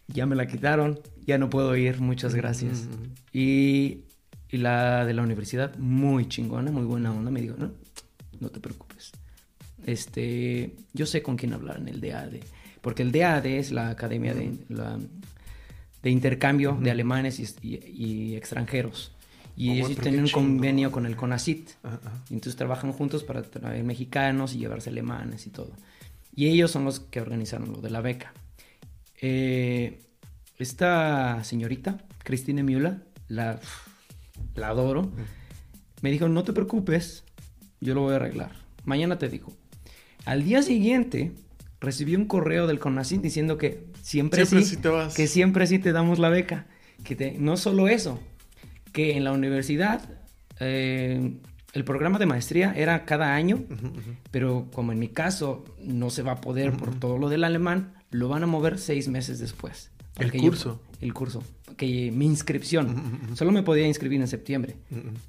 S2: ya me la quitaron, ya no puedo ir, muchas gracias.
S1: Mm,
S2: Y, y la de la universidad, muy chingona, muy buena onda, me dijo, no, no te preocupes. Este, yo sé con quién hablar en el DAD, porque el DAD es la academia de, la- de intercambio de alemanes y, y- y extranjeros. Y
S1: Oh,
S2: ellos tienen un
S1: chingón.
S2: convenio con el CONACIT.
S1: Ajá.
S2: Y entonces trabajan juntos para traer mexicanos y llevarse alemanes y todo. Y ellos son los que organizaron lo de la beca. Eh, esta señorita, Christine Müller, la, la adoro, me dijo, no te preocupes, yo lo voy a arreglar. Mañana te digo. Al día siguiente recibí un correo del CONACYT diciendo que siempre,
S1: Siempre
S2: sí,
S1: sí te vas.
S2: que siempre sí te damos la beca. Que te- no solo eso, que en la universidad eh, el programa de maestría era cada año, pero como en mi caso no se va a poder por todo lo del alemán, lo van a mover seis meses después.
S1: El
S2: yo-
S1: curso.
S2: el curso. Que mi inscripción. Solo me podía inscribir en septiembre.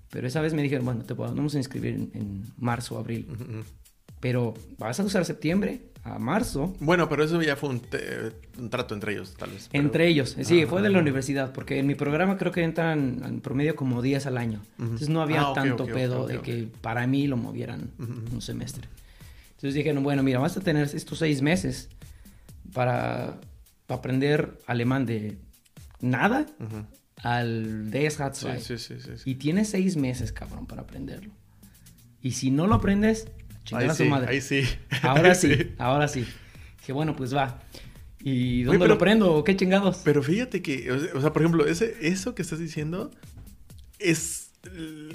S2: Pero esa vez me dijeron, bueno, te podemos inscribir en, en marzo o abril. pero vas a usar septiembre a marzo.
S1: Bueno, pero eso ya fue un, trato entre ellos, tal vez. pero-
S2: Entre ellos, sí,
S1: Ah,
S2: fue de la
S1: ah.
S2: universidad, porque en mi programa creo que entran en promedio como 10 al año. Entonces no había
S1: Ah,
S2: tanto pedo de que para mí lo movieran un semestre. Entonces dijeron, bueno, mira, vas a tener estos seis meses para, para aprender alemán de nada al DSH.
S1: Sí, sí, sí.
S2: Y tienes seis meses, cabrón, para aprenderlo. Y si no lo aprendes, chingar a su madre.
S1: ahí sí.
S2: Ahora <laughs> sí, ahora sí. Dije, bueno, pues va. ¿Y dónde
S1: pero-
S2: lo aprendo? ¿Qué chingados?
S1: Pero fíjate que, o sea- por ejemplo, ese, eso que estás diciendo es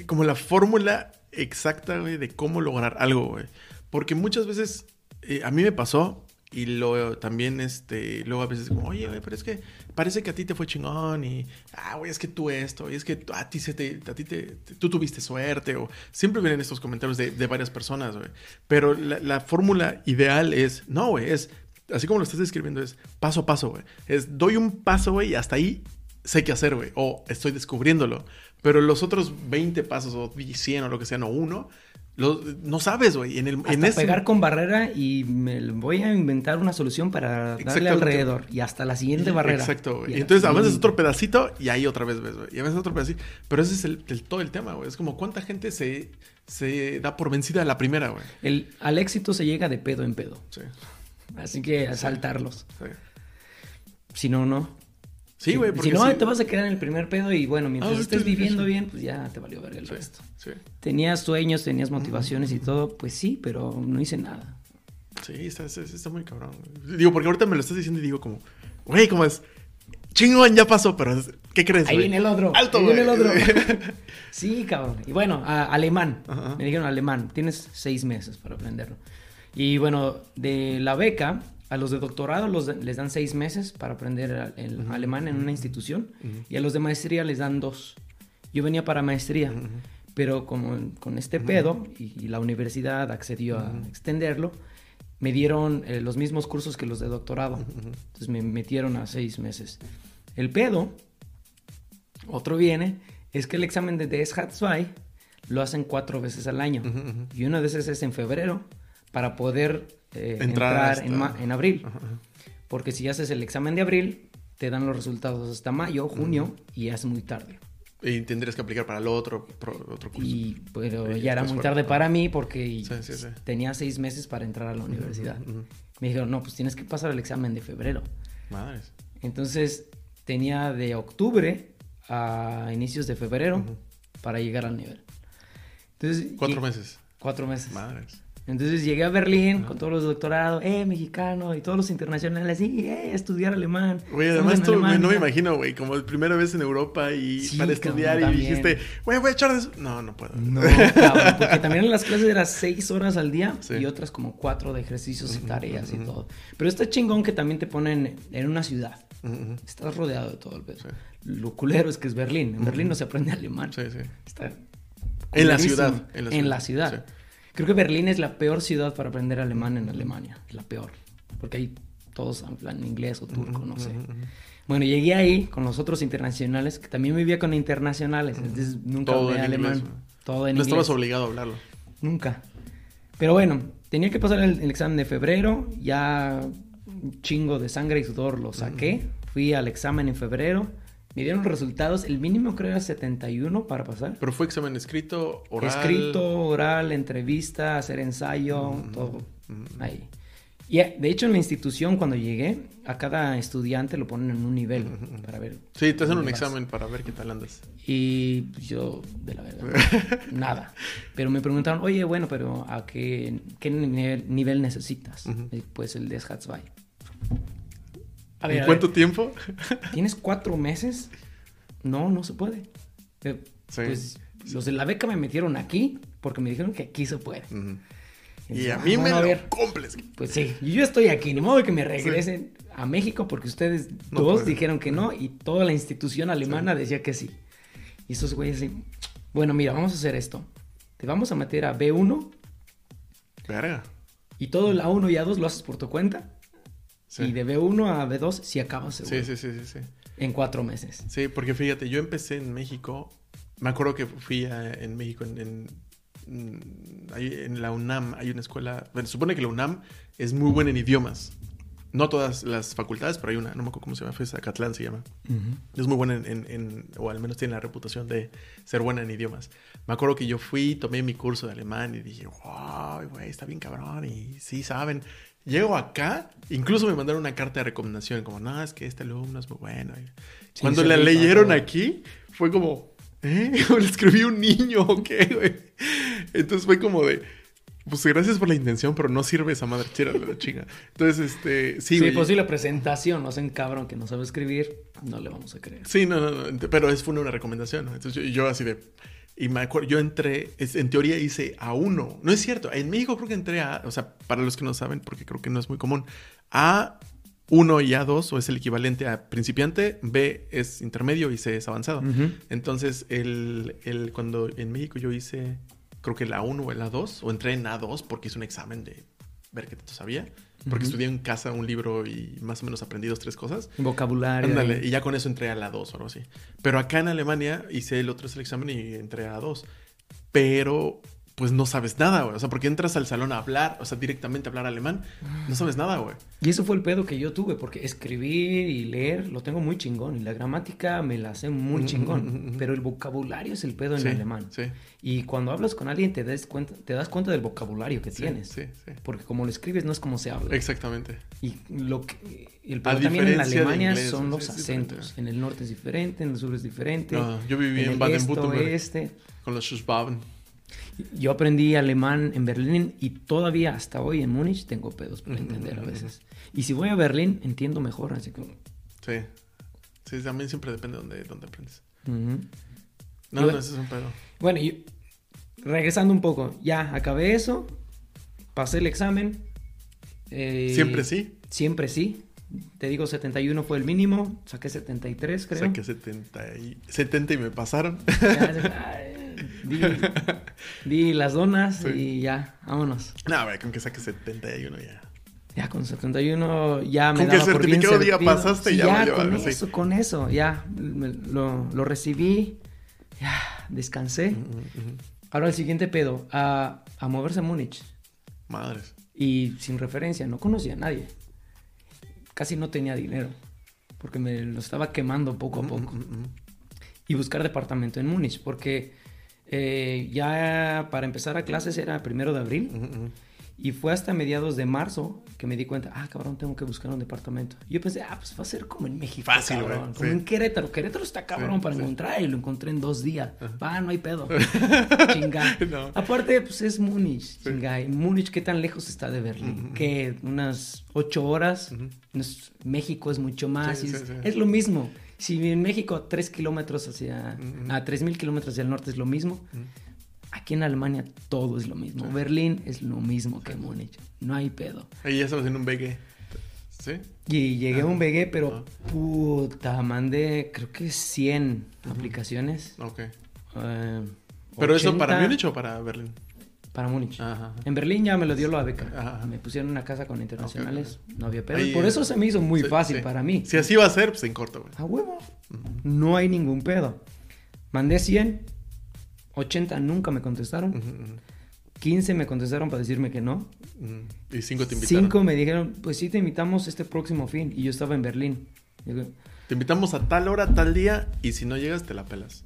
S1: como la fórmula exacta, güey, de cómo lograr algo, güey. Porque muchas veces eh, a mí me pasó y lo también, este, luego a veces como, oye, güey, pero es que parece que a ti te fue chingón y, ah, güey, es que tú esto, y es que a ti se te, a ti te, te- tú tuviste suerte, o siempre vienen estos comentarios de, de varias personas, güey. Pero la, la fórmula ideal es, no, güey, es, así como lo estás describiendo, es paso a paso, güey. Es, doy un paso, güey, y hasta ahí sé qué hacer, güey, o estoy descubriéndolo. Pero los otros 20 pasos, o 100, o lo que sea, no uno, lo- no sabes, güey. En, el,
S2: Hasta
S1: en ese...
S2: pegar con barrera y me voy a inventar una solución para darle alrededor. Y hasta la siguiente barrera.
S1: Exacto, güey. Entonces
S2: así-
S1: avanzas otro pedacito y ahí otra vez ves, güey. Y avanzas otro pedacito. Pero ese es el, el- todo el tema, güey. Es como cuánta gente se, se da por vencida a la primera, güey.
S2: El, al éxito se llega de pedo en pedo.
S1: Sí,
S2: Así que a saltarlos.
S1: sí.
S2: Si no, no.
S1: Sí, güey,
S2: Si no,
S1: sí.
S2: te vas a quedar en el primer pedo y bueno, mientras
S1: Ah,
S2: estés viviendo bien, pues ya te valió ver el
S1: Sí,
S2: resto.
S1: sí.
S2: Tenías sueños, tenías motivaciones y todo, pues sí, pero no hice nada.
S1: Sí, está, está- está muy cabrón. Digo, porque ahorita me lo estás diciendo y digo como, güey, como es, chingón, ya pasó, pero ¿qué crees,
S2: Ahí viene el otro.
S1: Alto,
S2: ahí viene el otro. <laughs> sí, cabrón. Y bueno, a- alemán.
S1: Ajá.
S2: Me dijeron alemán. Tienes seis meses para aprenderlo. Y bueno, de la beca, a los de doctorado los, les dan seis meses para aprender el, alemán en una institución. Y a los de maestría les dan dos. Yo venía para maestría. Pero como con este pedo y, y la universidad accedió a extenderlo, me dieron eh, los mismos cursos que los de doctorado. Entonces me metieron a seis meses. El pedo, otro viene, es que el examen de DSHAT2 lo hacen cuatro veces al año. Y una de esas es en febrero para poder eh,
S1: Entrar
S2: entrar,
S1: hasta-
S2: en, en abril.
S1: Ajá.
S2: Porque si haces el examen de abril, te dan los resultados hasta mayo, junio, y ya es muy tarde.
S1: Y tendrías que aplicar para el otro, pro- otro curso.
S2: Y pero
S1: Sí,
S2: ya era muy
S1: fuera.
S2: tarde para mí porque
S1: Sí, sí, sí.
S2: tenía seis meses para entrar a la universidad.
S1: Ujú.
S2: Me dijeron, no, pues tienes que pasar el examen de febrero.
S1: Madres.
S2: Entonces tenía de octubre a inicios de febrero para llegar al nivel. Entonces,
S1: Cuatro
S2: lleg-
S1: meses.
S2: Cuatro meses.
S1: Madres.
S2: Entonces llegué a Berlín con todos los doctorados, eh, mexicano, y todos los internacionales, sí, eh, estudiar alemán.
S1: Güey, además
S2: en
S1: tú, no me
S2: Alemania".
S1: imagino, güey, como la primera vez en Europa y
S2: Sí,
S1: para
S2: cabrón,
S1: estudiar y dijiste, güey, voy a echar de eso. No, no puedo.
S2: No, <laughs> cabrón, porque también en las clases eran seis horas al día
S1: Sí.
S2: y otras como cuatro de ejercicios y tareas y todo. Pero está chingón que también te ponen en una ciudad. Estás rodeado de todo el pedo.
S1: Sí.
S2: Lo culero es que es Berlín. En Berlín no se aprende alemán.
S1: Sí, sí.
S2: Está
S1: En la ciudad, en
S2: En
S1: la
S2: la
S1: ciudad,
S2: ciudad. Creo que Berlín es la peor ciudad para aprender alemán en Alemania. La peor. Porque ahí todos hablan inglés o turco, no sé. Bueno, llegué ahí con los otros internacionales, que también vivía con internacionales. Entonces nunca
S1: Todo
S2: hablé
S1: en
S2: alemán.
S1: inglés, güey.
S2: Todo en
S1: No
S2: inglés.
S1: estabas obligado a hablarlo.
S2: Nunca. Pero bueno, tenía que pasar el, el examen de febrero. Ya un chingo de sangre y sudor lo saqué. Fui al examen en febrero. Me dieron resultados. El mínimo creo era 71 para pasar.
S1: Pero fue examen escrito, oral.
S2: Escrito, oral, entrevista, hacer ensayo, todo
S1: mm.
S2: ahí. Y eh, de hecho en la institución cuando llegué, a cada estudiante lo ponen en un nivel para ver.
S1: Sí, te hacen un
S2: vas.
S1: examen para ver qué tal andas.
S2: Y pues, yo, de la verdad, <laughs> nada. Pero me preguntaron, oye, bueno, pero ¿a qué, qué nivel, nivel necesitas? Pues el de Schatzwey. A
S1: ¿En
S2: a
S1: cuánto tiempo?
S2: ¿Tienes cuatro meses? No, no se puede. Eh,
S1: Sí.
S2: Pues los de la beca me metieron aquí porque me dijeron que aquí se puede.
S1: Y
S2: Entonces,
S1: a
S2: ah,
S1: mí me
S2: bueno, a
S1: lo
S2: ver.
S1: cumples.
S2: Pues sí, yo estoy aquí, ni modo que me regresen a México porque ustedes
S1: No
S2: dos dijeron que no y toda la institución alemana decía que sí. Y esos güeyes así, bueno, mira, vamos a hacer esto. Te vamos a meter a B1
S1: Verga.
S2: y todo el A1 y A2 lo haces por tu cuenta.
S1: Sí.
S2: Y de B1 a B2 si acabas seguro.
S1: Sí, sí, sí, sí, sí.
S2: En cuatro meses.
S1: Sí, porque fíjate, yo empecé en México. Me acuerdo que fui a- en México en, en mm, en la UNAM hay una escuela, bueno, se supone que la UNAM es muy buena en idiomas. No todas las facultades, pero hay una, no me acuerdo cómo se llama, fue Zacatlán se llama. Es muy buena en, en- en- o al menos tiene la reputación de ser buena en idiomas. Me acuerdo que yo fui, tomé mi curso de alemán y dije, wow, güey, está bien cabrón y sí saben. Llego acá, incluso me mandaron una carta de recomendación, como, no, es que este alumno es muy bueno.
S2: Sí,
S1: Cuando la leyeron
S2: todo.
S1: aquí, fue como, ¿eh? ¿O <laughs> le escribí un niño o qué, güey? Entonces fue como de, pues gracias por la intención, pero no sirve esa madre, chira la chinga. Entonces, este, sí,
S2: Sí, pues sí, la presentación, no hacen cabrón que no sabe escribir, no le vamos a creer.
S1: Sí, no, no, pero es fue una recomendación, ¿no? Entonces yo, yo así de... Y me acuerdo, yo entré, en teoría hice A1. No es cierto, en México creo que entré a, o sea, para los que no saben, porque creo que no es muy común, A1 y A2, o es el equivalente a principiante, B es intermedio y C es avanzado. Entonces, el, el- cuando en México yo hice, creo que la A1 o la A2, o entré en A2 porque hice un examen de ver qué tanto sabía, porque estudié en casa un libro y más o menos aprendí dos, tres cosas.
S2: Vocabulario.
S1: Ándale, y ya con eso entré a la 2 o algo así. Pero acá en Alemania hice el otro es el examen y entré a la 2. Pero pues no sabes nada, güey. O sea, porque entras al salón a hablar, o sea, directamente a hablar alemán, no sabes nada, güey.
S2: Y eso fue el pedo que yo tuve, porque escribir y leer lo tengo muy chingón, y la gramática me la sé muy
S1: Mm,
S2: chingón,
S1: mm, mm, mm.
S2: pero el vocabulario es el pedo en
S1: Sí,
S2: alemán.
S1: Sí,
S2: Y cuando hablas con alguien te das cuenta, te das cuenta del vocabulario que
S1: sí,
S2: tienes.
S1: sí, sí.
S2: Porque como lo escribes no es como se habla.
S1: Exactamente.
S2: Y lo que, el
S1: A
S2: pedo también en Alemania
S1: inglés,
S2: son los acentos. En el norte es diferente, en el sur es diferente.
S1: No, yo viví en,
S2: el
S1: Baden-Württemberg
S2: este,
S1: con los Schwaben.
S2: Yo aprendí alemán en Berlín y todavía hasta hoy en Múnich tengo pedos para entender a veces. Y si voy a Berlín entiendo mejor, así como...
S1: Sí. Sí, también siempre depende de dónde, dónde aprendes. No,
S2: Y
S1: no,
S2: bueno-
S1: ese es un pedo.
S2: Bueno, y regresando un poco, ya acabé eso, pasé el examen. eh,
S1: Siempre sí.
S2: Siempre sí. Te digo, 71 fue el mínimo, saqué 73 creo.
S1: Saqué 70 y, 70 y me pasaron.
S2: Ya, <laughs> di, <laughs> di las donas
S1: Sí.
S2: y ya, vámonos.
S1: no, güey, con que saque 71 ya.
S2: Ya con 71 ya me
S1: Con que el
S2: daba por bien
S1: certificado diga pasaste,
S2: Sí,
S1: ya
S2: ya con
S1: sí.
S2: eso, con eso, ya me- lo, lo recibí, ya descansé. Ahora el siguiente pedo, a, a moverse a Múnich
S1: Madres.
S2: y sin referencia, no conocía a nadie. Casi no tenía dinero porque me lo estaba quemando poco a poco. Y buscar departamento en Múnich, porque eh, ya para empezar a clases era primero de abril
S1: Ujú, ujú.
S2: y fue hasta mediados de marzo que me di cuenta, ah, cabrón, tengo que buscar un departamento. Y yo pensé, ah, pues va a ser como en México,
S1: Fácil,
S2: cabrón,
S1: güey,
S2: como
S1: sí.
S2: en Querétaro. Querétaro está cabrón
S1: Sí,
S2: para
S1: sí.
S2: encontrar y lo encontré en dos días. Va, no hay pedo. <laughs> chinga.
S1: No.
S2: Aparte, pues es Múnich, chinga. Y Múnich, ¿qué tan lejos está de Berlín?
S1: Ujú.
S2: Que unas ocho horas. No es- México es mucho más. Y es, es lo mismo. Si en México tres kilómetros hacia...
S1: Ujú.
S2: A tres mil kilómetros hacia el norte es lo mismo.
S1: Ujú.
S2: Aquí en Alemania todo es lo mismo. Berlín es lo mismo que Múnich. No hay pedo.
S1: Ahí ya estamos en un BG. ¿Sí?
S2: Y llegué a un. BG, pero
S1: Ajá.
S2: puta, mandé creo que 100 aplicaciones.
S1: Ok.
S2: Eh,
S1: ¿Pero eso para
S2: 80
S1: Múnich o para Berlín?
S2: Para Múnich.
S1: Ajá.
S2: En Berlín ya me lo dio la beca.
S1: Ajá.
S2: Me pusieron una casa con internacionales. No había pedo.
S1: Ahí,
S2: Por eso se me hizo muy
S1: Sí,
S2: fácil
S1: sí.
S2: para mí.
S1: Si así va a ser, pues en corto, güey.
S2: A huevo. No hay ningún pedo. Mandé 100. 80 nunca me contestaron.
S1: Ujú.
S2: 15 me contestaron para decirme que no.
S1: Y cinco te invitaron.
S2: 5 me dijeron, pues sí, te invitamos este próximo fin. Y yo estaba en Berlín.
S1: Te invitamos a tal hora, tal día, y si no llegas, te la pelas.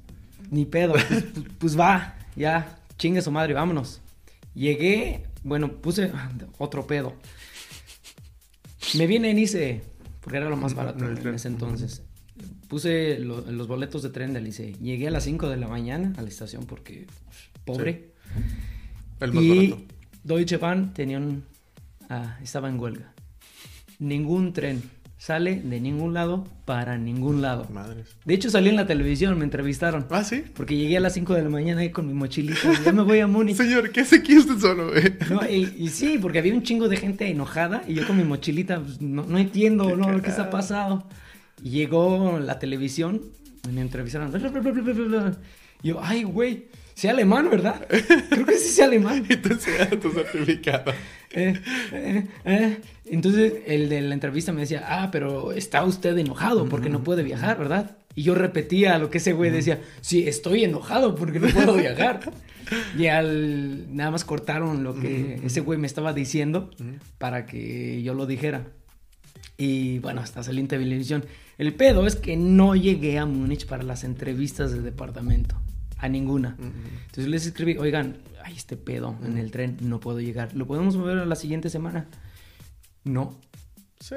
S2: Ni pedo. Pues, pues va, ya, chingue su madre, vámonos. Llegué, bueno, puse <laughs> otro pedo. Me vine en ICE, porque era lo más barato
S1: El
S2: en
S1: tren.
S2: ese entonces. Puse lo- los boletos de tren del ICE. Llegué a las 5 de la mañana a la estación porque pues, pobre.
S1: El más
S2: y
S1: barato.
S2: Deutsche Bahn tenía un... ah, estaba en huelga. Ningún tren sale de ningún lado para ningún lado.
S1: Madres.
S2: De hecho salí en la televisión, me entrevistaron.
S1: Ah, sí.
S2: Porque llegué a las 5 de la mañana ahí con mi mochilita. Ya me voy a Múnich.
S1: Señor, ¿qué se quiere usted solo, güey?
S2: No, y, y sí, porque había un chingo de gente enojada y yo con mi mochilita, pues, no, no entiendo,
S1: Qué
S2: ¿no? ¿Qué está
S1: cagado.
S2: pasando? Y llegó la televisión, me entrevistaron. yo, ay, güey, sé alemán, ¿verdad? Creo que sí sé alemán. <laughs>
S1: Y te enseñaron tu certificado.
S2: Eh, eh, eh. Entonces el de la entrevista me decía, ah, pero está usted enojado porque no puede viajar, ¿verdad? Y yo repetía lo que ese güey decía, sí, estoy enojado porque no puedo viajar. <laughs> y al nada más cortaron lo que ese güey me estaba diciendo para que yo lo dijera. Y bueno, hasta salí en televisión. El pedo es que no llegué a Múnich para las entrevistas del departamento. A ninguna. Entonces les escribí, oigan, hay este pedo en el tren, no puedo llegar. ¿Lo podemos mover a la siguiente semana? No.
S1: Sí.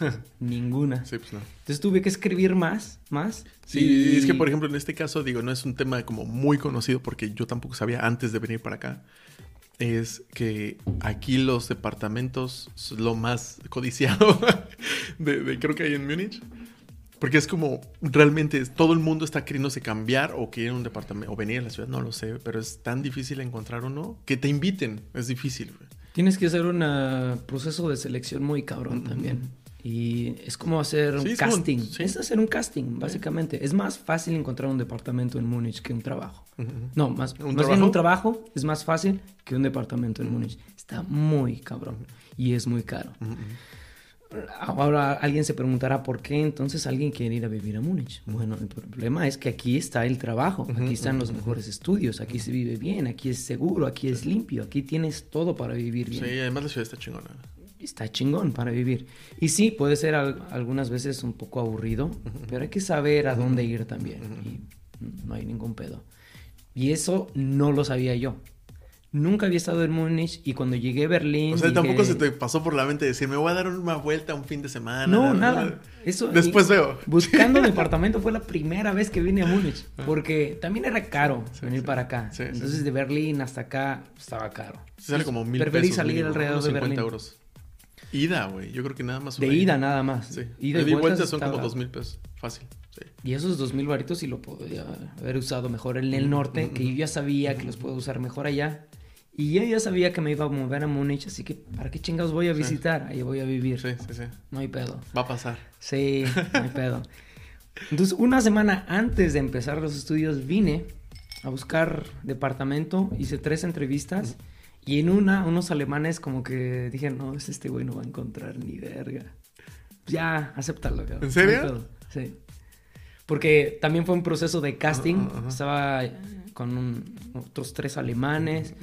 S1: <laughs>
S2: Ninguna.
S1: Sí, pues no.
S2: Entonces tuve que escribir más, más.
S1: Sí,
S2: y-
S1: es que por ejemplo en este caso, digo, no es un tema como muy conocido porque yo tampoco sabía antes de venir para acá. Es que aquí los departamentos lo más codiciado <laughs> de, de- creo que hay en Múnich. Porque es como realmente todo el mundo está queriéndose cambiar o quiere un departamento o venir a la ciudad, no lo sé, pero es tan difícil encontrar uno que te inviten, es difícil. güey.
S2: Tienes que hacer un ah, proceso de selección muy cabrón también. Y es como hacer un
S1: como
S2: casting.
S1: sí.
S2: Es hacer un casting, básicamente. Es más fácil encontrar un departamento en Múnich que un trabajo. No, más,
S1: ¿Un
S2: más bien un trabajo es más fácil que un departamento en Múnich. Está muy cabrón y es muy caro. Ahora alguien se preguntará por qué entonces alguien quiere ir a vivir a Múnich. Bueno, el problema es que aquí está el trabajo, aquí están los mejores estudios, aquí se vive bien, aquí es seguro, aquí es limpio, aquí tienes todo para vivir bien.
S1: Sí, además la ciudad está chingona.
S2: Está chingón para vivir. Y sí, puede ser al- algunas veces un poco aburrido, pero hay que saber a dónde ir también. Y no hay ningún pedo. Y eso no lo sabía yo. Nunca había estado en Múnich y cuando llegué a Berlín.
S1: O sea,
S2: dije-
S1: tampoco se te pasó por la mente decir, me voy a dar una vuelta un fin de semana.
S2: No, nada. Eso,
S1: Después veo.
S2: Buscando departamento <laughs> fue la primera vez que vine a Múnich. Porque también era caro
S1: Sí,
S2: venir
S1: sí.
S2: para acá.
S1: Sí,
S2: Entonces de Berlín hasta acá estaba caro.
S1: Sale como mil
S2: Preferí
S1: pesos.
S2: salir
S1: mínimo,
S2: alrededor de
S1: 50
S2: Berlín.
S1: euros. Ida, güey. Yo creo que nada más.
S2: De ida nada más.
S1: Sí.
S2: Ida y vuelta
S1: son como dos mil pesos. Fácil. Sí.
S2: Y esos dos mil varitos sí lo podría haber usado mejor en el norte, que yo ya sabía que los puedo usar mejor allá. Y yo ya sabía que me iba a mover a Múnich, así que ¿para qué chingados voy a visitar? Ahí voy a vivir.
S1: Sí, sí, sí.
S2: No hay pedo.
S1: Va a pasar.
S2: Sí, no hay pedo. <laughs> Entonces, una semana antes de empezar los estudios, vine a buscar departamento, hice tres entrevistas y en una, unos alemanes como que dije, no, es este güey no va a encontrar ni verga. Ya, acéptalo. cabrón.
S1: ¿En serio?
S2: No. Sí. Porque también fue un proceso de casting. Estaba con un- otros tres alemanes,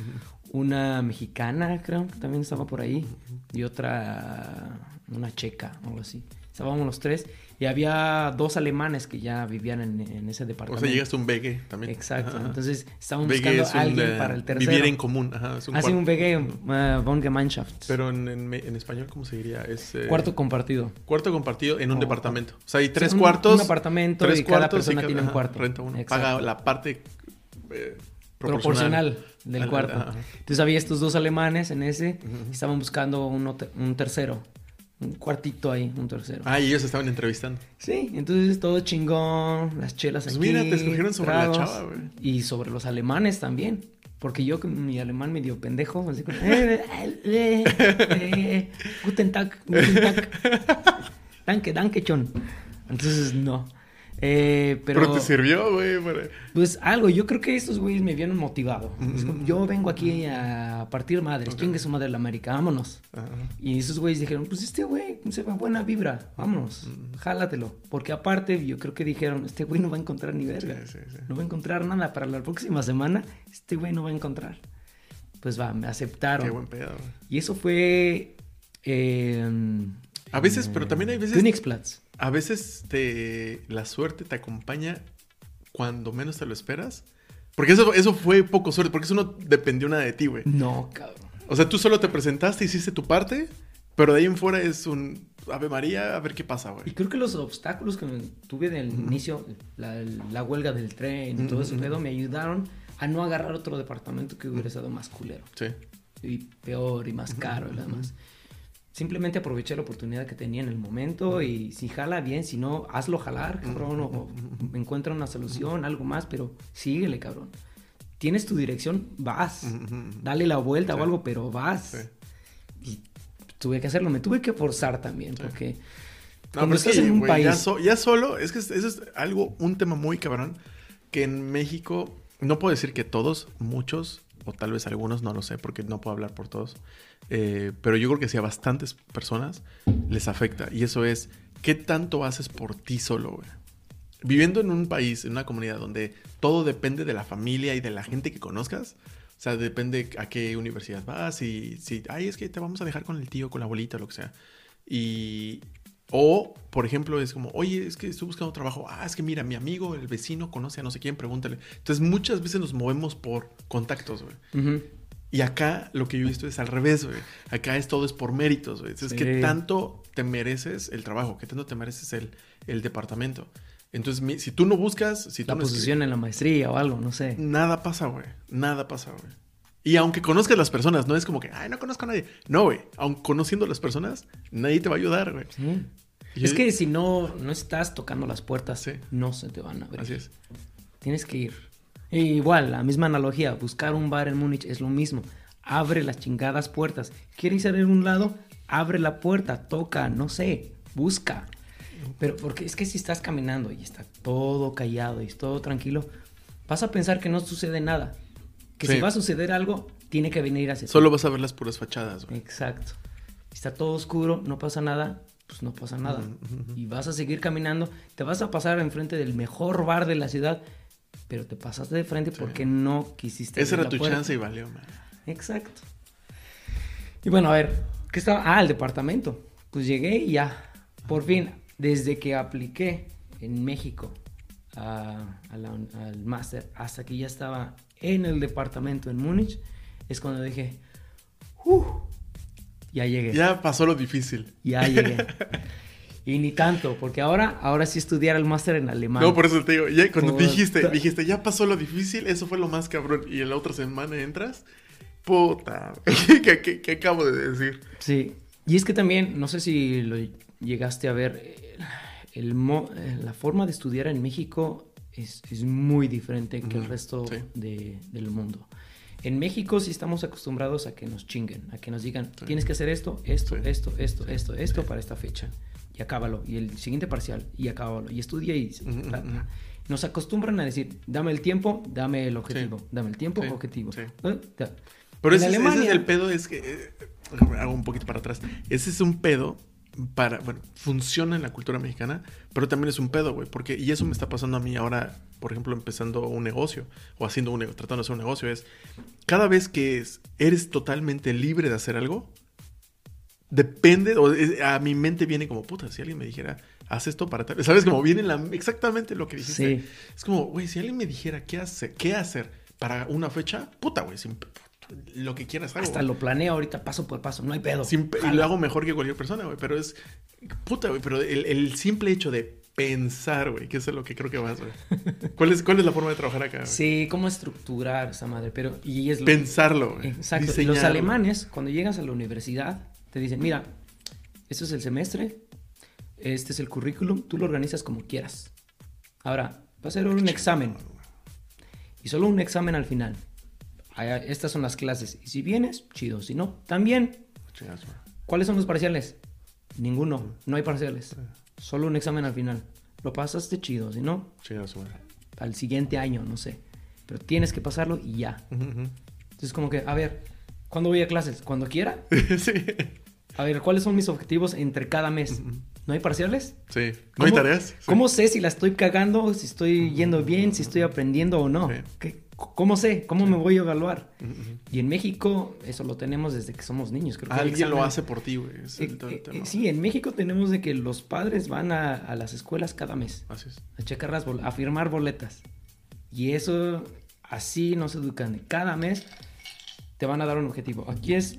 S2: una mexicana, creo, que también estaba por ahí, y otra, una checa, algo así. Estábamos los tres y había dos alemanes que ya vivían en, en ese
S1: O
S2: departamento.
S1: sea, llegaste a un VG también.
S2: Exacto.
S1: Ajá.
S2: Entonces estábamos
S1: VG
S2: buscando
S1: es
S2: a alguien
S1: eh,
S2: para el tercero.
S1: Vivir en común. Ajá. Es un
S2: Así
S1: cuarto.
S2: un VG, uh, Wohngemeinschaft.
S1: Pero en, en en español, ¿cómo se diría? Es, eh,
S2: Cuarto compartido.
S1: cuarto compartido en un
S2: Oh,
S1: departamento. O sea, hay tres
S2: un-
S1: cuartos.
S2: un apartamento
S1: tres
S2: y cada persona tiene un cuarto.
S1: Renta uno.
S2: Exacto.
S1: Paga la parte eh,
S2: proporcional del
S1: Al-
S2: cuarto.
S1: ajá.
S2: Entonces había estos dos alemanes en ese y estaban buscando un tercero. Un cuartito ahí, un tercero.
S1: Ah, y ellos estaban entrevistando.
S2: Sí, entonces todo chingón, las chelas
S1: Pues
S2: aquí.
S1: mira, te escogieron sobre la chava, güey.
S2: Y sobre los alemanes también. Porque yo mi alemán medio pendejo, así como, <laughs> eh, eh, eh, guten Tag, guten Tag. <laughs> Danke, danke schon. Entonces, no. Eh, pero,
S1: Pero, te sirvió, güey. para-
S2: pues algo, yo creo que estos güeyes me vieron motivado. Es como, yo vengo aquí a partir madres, chingue su madre la América, vámonos. Y esos güeyes dijeron, pues este güey se ve buena vibra, vámonos, jálatelo. Porque aparte yo creo que dijeron, este güey no va a encontrar ni verga.
S1: Sí, sí, sí.
S2: No va a encontrar nada para la próxima semana, este güey no va a encontrar. Pues va, me aceptaron.
S1: Qué buen pedo, güey.
S2: Y eso fue... eh,
S1: A veces, pero también hay veces.
S2: Königsplatz.
S1: A veces te, la suerte te acompaña cuando menos te lo esperas. Porque eso, eso fue poco suerte, porque eso no dependió nada de ti, güey.
S2: No, cabrón.
S1: O sea, tú solo te presentaste, hiciste tu parte, pero de ahí en fuera es un Ave María, a ver qué pasa,
S2: Y
S1: güey.
S2: creo que los obstáculos que tuve del inicio, la, la huelga del tren y todo ese pedo, me ayudaron a no agarrar otro departamento que hubiera estado más culero.
S1: Sí.
S2: y peor y más caro y demás. Simplemente aproveché la oportunidad que tenía en el momento y si jala bien, si no, hazlo jalar, cabrón, o, o encuentra una solución, algo más, pero síguele, cabrón. Tienes tu dirección, vas. Dale la vuelta
S1: Sí.
S2: o algo, pero vas.
S1: Sí.
S2: Y tuve que hacerlo, me tuve que forzar también,
S1: Sí.
S2: porque
S1: No,
S2: cuando
S1: pero es
S2: estás
S1: que,
S2: en un país...
S1: ya, so- ya solo, es que es- eso es algo, un tema muy cabrón, que en México, no puedo decir que todos, muchos, o tal vez algunos, no lo sé, porque no puedo hablar por todos, eh, pero yo creo que sí a bastantes personas les afecta, y eso es, ¿qué tanto haces por ti solo, güey? viviendo en un país, en una comunidad donde todo depende de la familia y de la gente que conozcas, o sea, depende a qué universidad vas y si, ay, es que te vamos a dejar con el tío, con la abuelita, lo que sea. Y, o, por ejemplo, es como, oye, es que estoy buscando trabajo. Ah, es que mira, mi amigo, el vecino conoce a no sé quién, pregúntale. Entonces, muchas veces nos movemos por contactos, güey. Y acá lo que yo he visto es al revés, güey. Acá es todo es por méritos, güey. Es que tanto te mereces el trabajo, que tanto te mereces el, el departamento. Entonces, si tú no buscas, si
S2: la
S1: tú
S2: no posición en la maestría o algo, no sé.
S1: Nada pasa, güey. Nada pasa, güey. Y aunque conozcas las personas, no es como que, ay, no conozco a nadie. No, güey. Aun conociendo las personas, nadie te va a ayudar, güey.
S2: Es que si no, no estás tocando las puertas, no se te van a abrir.
S1: Así es.
S2: Tienes que ir. igual, la misma analogía. Buscar un bar en Múnich es lo mismo. Abre las chingadas puertas. ¿Quieres ir a un lado? Abre la puerta, toca, no sé, busca. Pero porque es que si estás caminando y está todo callado y es todo tranquilo, vas a pensar que no sucede nada. Que si va a suceder algo, tiene que venir hacia
S1: Solo vas a ver las puras fachadas, güey.
S2: Exacto. Está todo oscuro, no pasa nada, pues no pasa nada. Y vas a seguir caminando, te vas a pasar enfrente del mejor bar de la ciudad, pero te pasaste de frente porque no quisiste.
S1: Esa era tu chance y valió, man.
S2: Exacto. Y bueno, a ver, ¿qué estaba? Ah, el departamento. Pues llegué y ya, por fin, desde que apliqué en México al máster hasta que ya estaba en el departamento en Múnich, es cuando dije, uh, ya llegué.
S1: Ya pasó lo difícil.
S2: Ya llegué. <laughs> y ni tanto, porque ahora, ahora sí estudiar el máster en alemán.
S1: No, por eso te digo, ya cuando dijiste, dijiste, ya pasó lo difícil, eso fue lo más cabrón, y en la otra semana entras, puta, <laughs> ¿qué, acabo de decir?
S2: Sí, y es que también, no sé si lo llegaste a ver, el eh, la forma de estudiar en México es, es muy diferente que el resto de, del mundo. En México sí estamos acostumbrados a que nos chinguen, a que nos digan, tienes que hacer esto, esto, esto, esto, esto, esto para esta fecha. Y acábalo. Y el siguiente parcial, y acábalo. Y estudia y... Nos acostumbran a decir, dame el tiempo, dame el objetivo. Dame el tiempo, objetivo.
S1: ¿Eh? Pero ese, ese, es el pedo, es que... Eh, hago un poquito para atrás. Ese es un pedo para, bueno, funciona en la cultura mexicana, pero también es un pedo, güey, porque, y eso me está pasando a mí ahora, por ejemplo, empezando un negocio o haciendo un tratando de hacer un negocio, es cada vez que eres totalmente libre de hacer algo, depende, o a mi mente viene como, puta, si alguien me dijera, haz esto para tal, ¿sabes? Como viene la, exactamente lo que dijiste. Es como, güey, si alguien me dijera qué hacer, qué hacer para una fecha, puta, güey, sin, lo que quieras
S2: hago. Hasta lo planeo ahorita paso por paso, no hay pedo. y
S1: lo hago mejor que cualquier persona, güey. Pero es. Puta, güey. Pero el, simple hecho de pensar, güey, que eso es lo que creo que vas, güey. <laughs> ¿Cuál es, ¿Cuál es la forma de trabajar acá?
S2: Sí, cómo estructurar esa madre. Pero. Y es
S1: Pensarlo, güey.
S2: Exacto. Los alemanes, cuando llegas a la universidad, te dicen: mira, este es el semestre, este es el currículum, tú lo organizas como quieras. Ahora, va a ser un examen. Y solo un examen al final estas son las clases. Y si vienes, chido. Si no, también. ¿Cuáles son los parciales? Ninguno. No hay parciales. Solo un examen al final. Lo pasaste chido. Si no, al siguiente año, no sé. Pero tienes que pasarlo y ya. Entonces, como que, a ver, ¿cuándo voy a clases? ¿Cuando quiera? <laughs> sí. A ver, ¿cuáles son mis objetivos entre cada mes? ¿No hay parciales?
S1: Sí. ¿No hay tareas?
S2: ¿Cómo sé si la estoy cagando, si estoy yendo bien, si estoy aprendiendo o no? ¿Cómo sé? ¿Cómo me voy a evaluar? Y en México eso lo tenemos desde que somos niños.
S1: Creo que Alguien lo hace por ti, güey.
S2: Eh, eh, sí, en México tenemos de que los padres van a, las escuelas cada mes.
S1: Así es.
S2: A checar las a firmar boletas. Y eso, así nos educan. Cada mes te van a dar un objetivo. Aquí es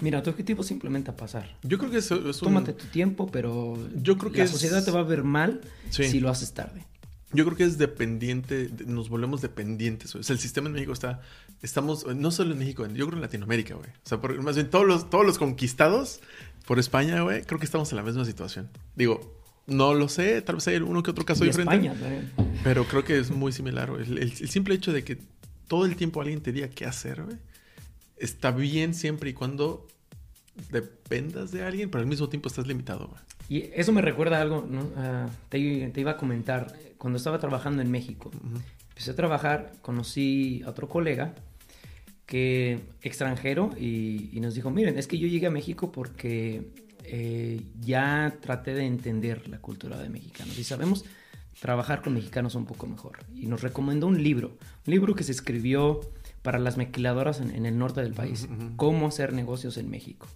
S2: Mira, tu objetivo es simplemente a pasar.
S1: Yo creo que eso es
S2: un... Tómate tu tiempo, pero
S1: yo creo que
S2: la sociedad te va a ver mal si lo haces tarde.
S1: Yo creo que es dependiente, nos volvemos dependientes. O sea, el sistema en México está, estamos, no solo en México, yo creo en Latinoamérica, güey. O sea, más bien todos los, todos los conquistados por España, güey, creo que estamos en la misma situación. Digo, no lo sé, tal vez hay uno que otro caso y diferente. España, también. Pero creo que es muy similar, güey. El, el, simple hecho de que todo el tiempo alguien te diga qué hacer, güey, está bien siempre y cuando dependas de alguien, pero al mismo tiempo estás limitado.
S2: Y eso me recuerda algo, ¿no? Ah, te, iba a comentar, cuando estaba trabajando en México, empecé a trabajar, conocí a otro colega que extranjero y, nos dijo, miren, es que yo llegué a México porque eh, ya traté de entender la cultura de mexicanos y sabemos trabajar con mexicanos un poco mejor. Y nos recomendó un libro, un libro que se escribió para las maquiladoras en, en el norte del país,
S1: Ujú, ujú.
S2: cómo hacer negocios en México.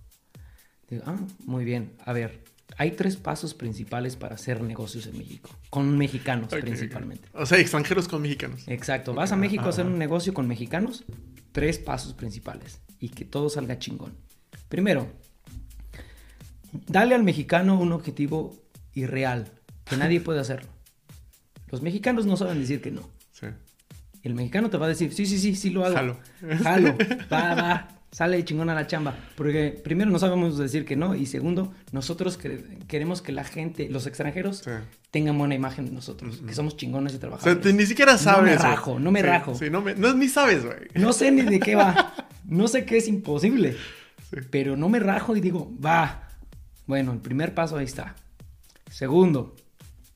S2: Digo, ah, muy bien, a ver, hay tres pasos principales para hacer negocios en México, con mexicanos principalmente.
S1: O sea, extranjeros con mexicanos.
S2: Exacto, vas a México a hacer un negocio con mexicanos, tres pasos principales y que todo salga chingón. Primero, dale al mexicano un objetivo irreal, que nadie <laughs> puede hacerlo. Los mexicanos no saben decir que no.
S1: Sí.
S2: El mexicano te va a decir, sí, sí, sí, sí lo hago.
S1: Jalo.
S2: Jalo, <laughs> va, va, sale chingón a la chamba. Porque primero no sabemos decir que no y segundo, nosotros queremos que la gente, los extranjeros,
S1: Sí.
S2: tengan buena imagen de nosotros, que somos chingones y
S1: O sea,
S2: trabajadores.
S1: te- ni siquiera sabes.
S2: No me rajo, no me
S1: Sí,
S2: rajo.
S1: Sí, no, me, no ni sabes, güey.
S2: No sé ni de qué va. <laughs> No sé qué es imposible. Pero no me rajo y digo, va. Bueno, el primer paso ahí está. Segundo,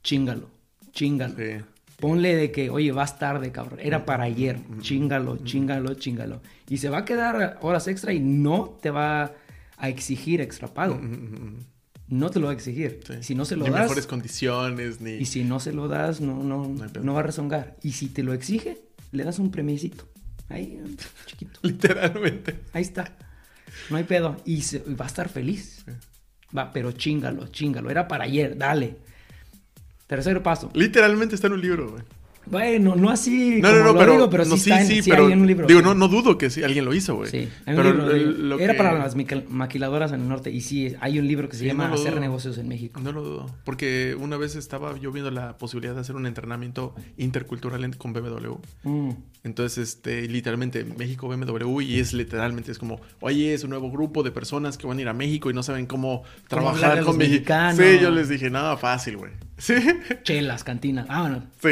S2: chingalo. Chingalo. Ponle de que, oye, vas tarde, cabrón. Era para ayer. Chingalo, chingalo, chingalo. Y se va a quedar horas extra y no te va a exigir extra pago. No te lo va a exigir.
S1: Sí.
S2: Si no se lo
S1: ni
S2: das.
S1: mejores condiciones, ni.
S2: Y si no se lo das, no, no,
S1: No
S2: va a rezongar. Y si te lo exige, le das un premiecito. Ahí, chiquito. <laughs>
S1: Literalmente.
S2: Ahí está. No hay pedo. Y, se- y va a estar feliz.
S1: Sí.
S2: Va, pero chingalo, chingalo. Era para ayer, dale. Tercer paso.
S1: Literalmente está en un libro.
S2: Bueno, no así
S1: No,
S2: como
S1: no, no,
S2: lo
S1: pero,
S2: digo, pero
S1: no,
S2: sí, está en,
S1: sí,
S2: sí
S1: pero
S2: hay en un libro.
S1: digo, no, no dudo que sí, alguien lo hizo, güey.
S2: Sí, hay un
S1: pero
S2: libro,
S1: el- lo
S2: Era
S1: que-
S2: para las maquiladoras en el norte. Y sí, hay un libro que se
S1: Sí,
S2: llama Hacer negocios en México.
S1: No lo dudo, porque una vez estaba yo viendo la posibilidad de hacer un entrenamiento intercultural con BMW.
S2: Mm.
S1: Entonces, este, literalmente, México BMW y es literalmente, es como, oye, es un nuevo grupo de personas que van a ir a México y no saben cómo trabajar con
S2: mexicanos.
S1: Sí, yo les dije, nada, fácil, güey. <laughs> Sí,
S2: Chelas, cantina. Vámonos.
S1: sí.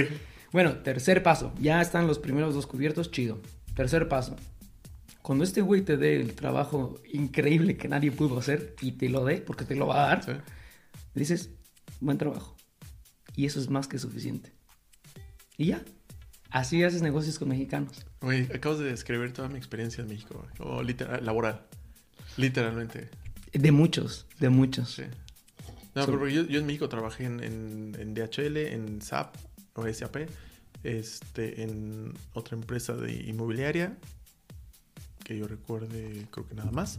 S2: Bueno, tercer paso. Ya están los primeros dos cubiertos, chido. Tercer paso. Cuando este güey te dé el trabajo increíble que nadie pudo hacer y te lo dé, porque te lo va a dar,
S1: sí.
S2: dices, buen trabajo. Y eso es más que suficiente. Y ya. Así haces negocios con mexicanos.
S1: Güey, acabas de describir toda mi experiencia en México. O literal, laboral. Literalmente.
S2: De muchos, de muchos.
S1: Sí. No,
S2: So-
S1: pero yo, yo en México trabajé en, en, en DHL, en SAP o SAP, este, en otra empresa de inmobiliaria, que yo recuerde, creo que nada más.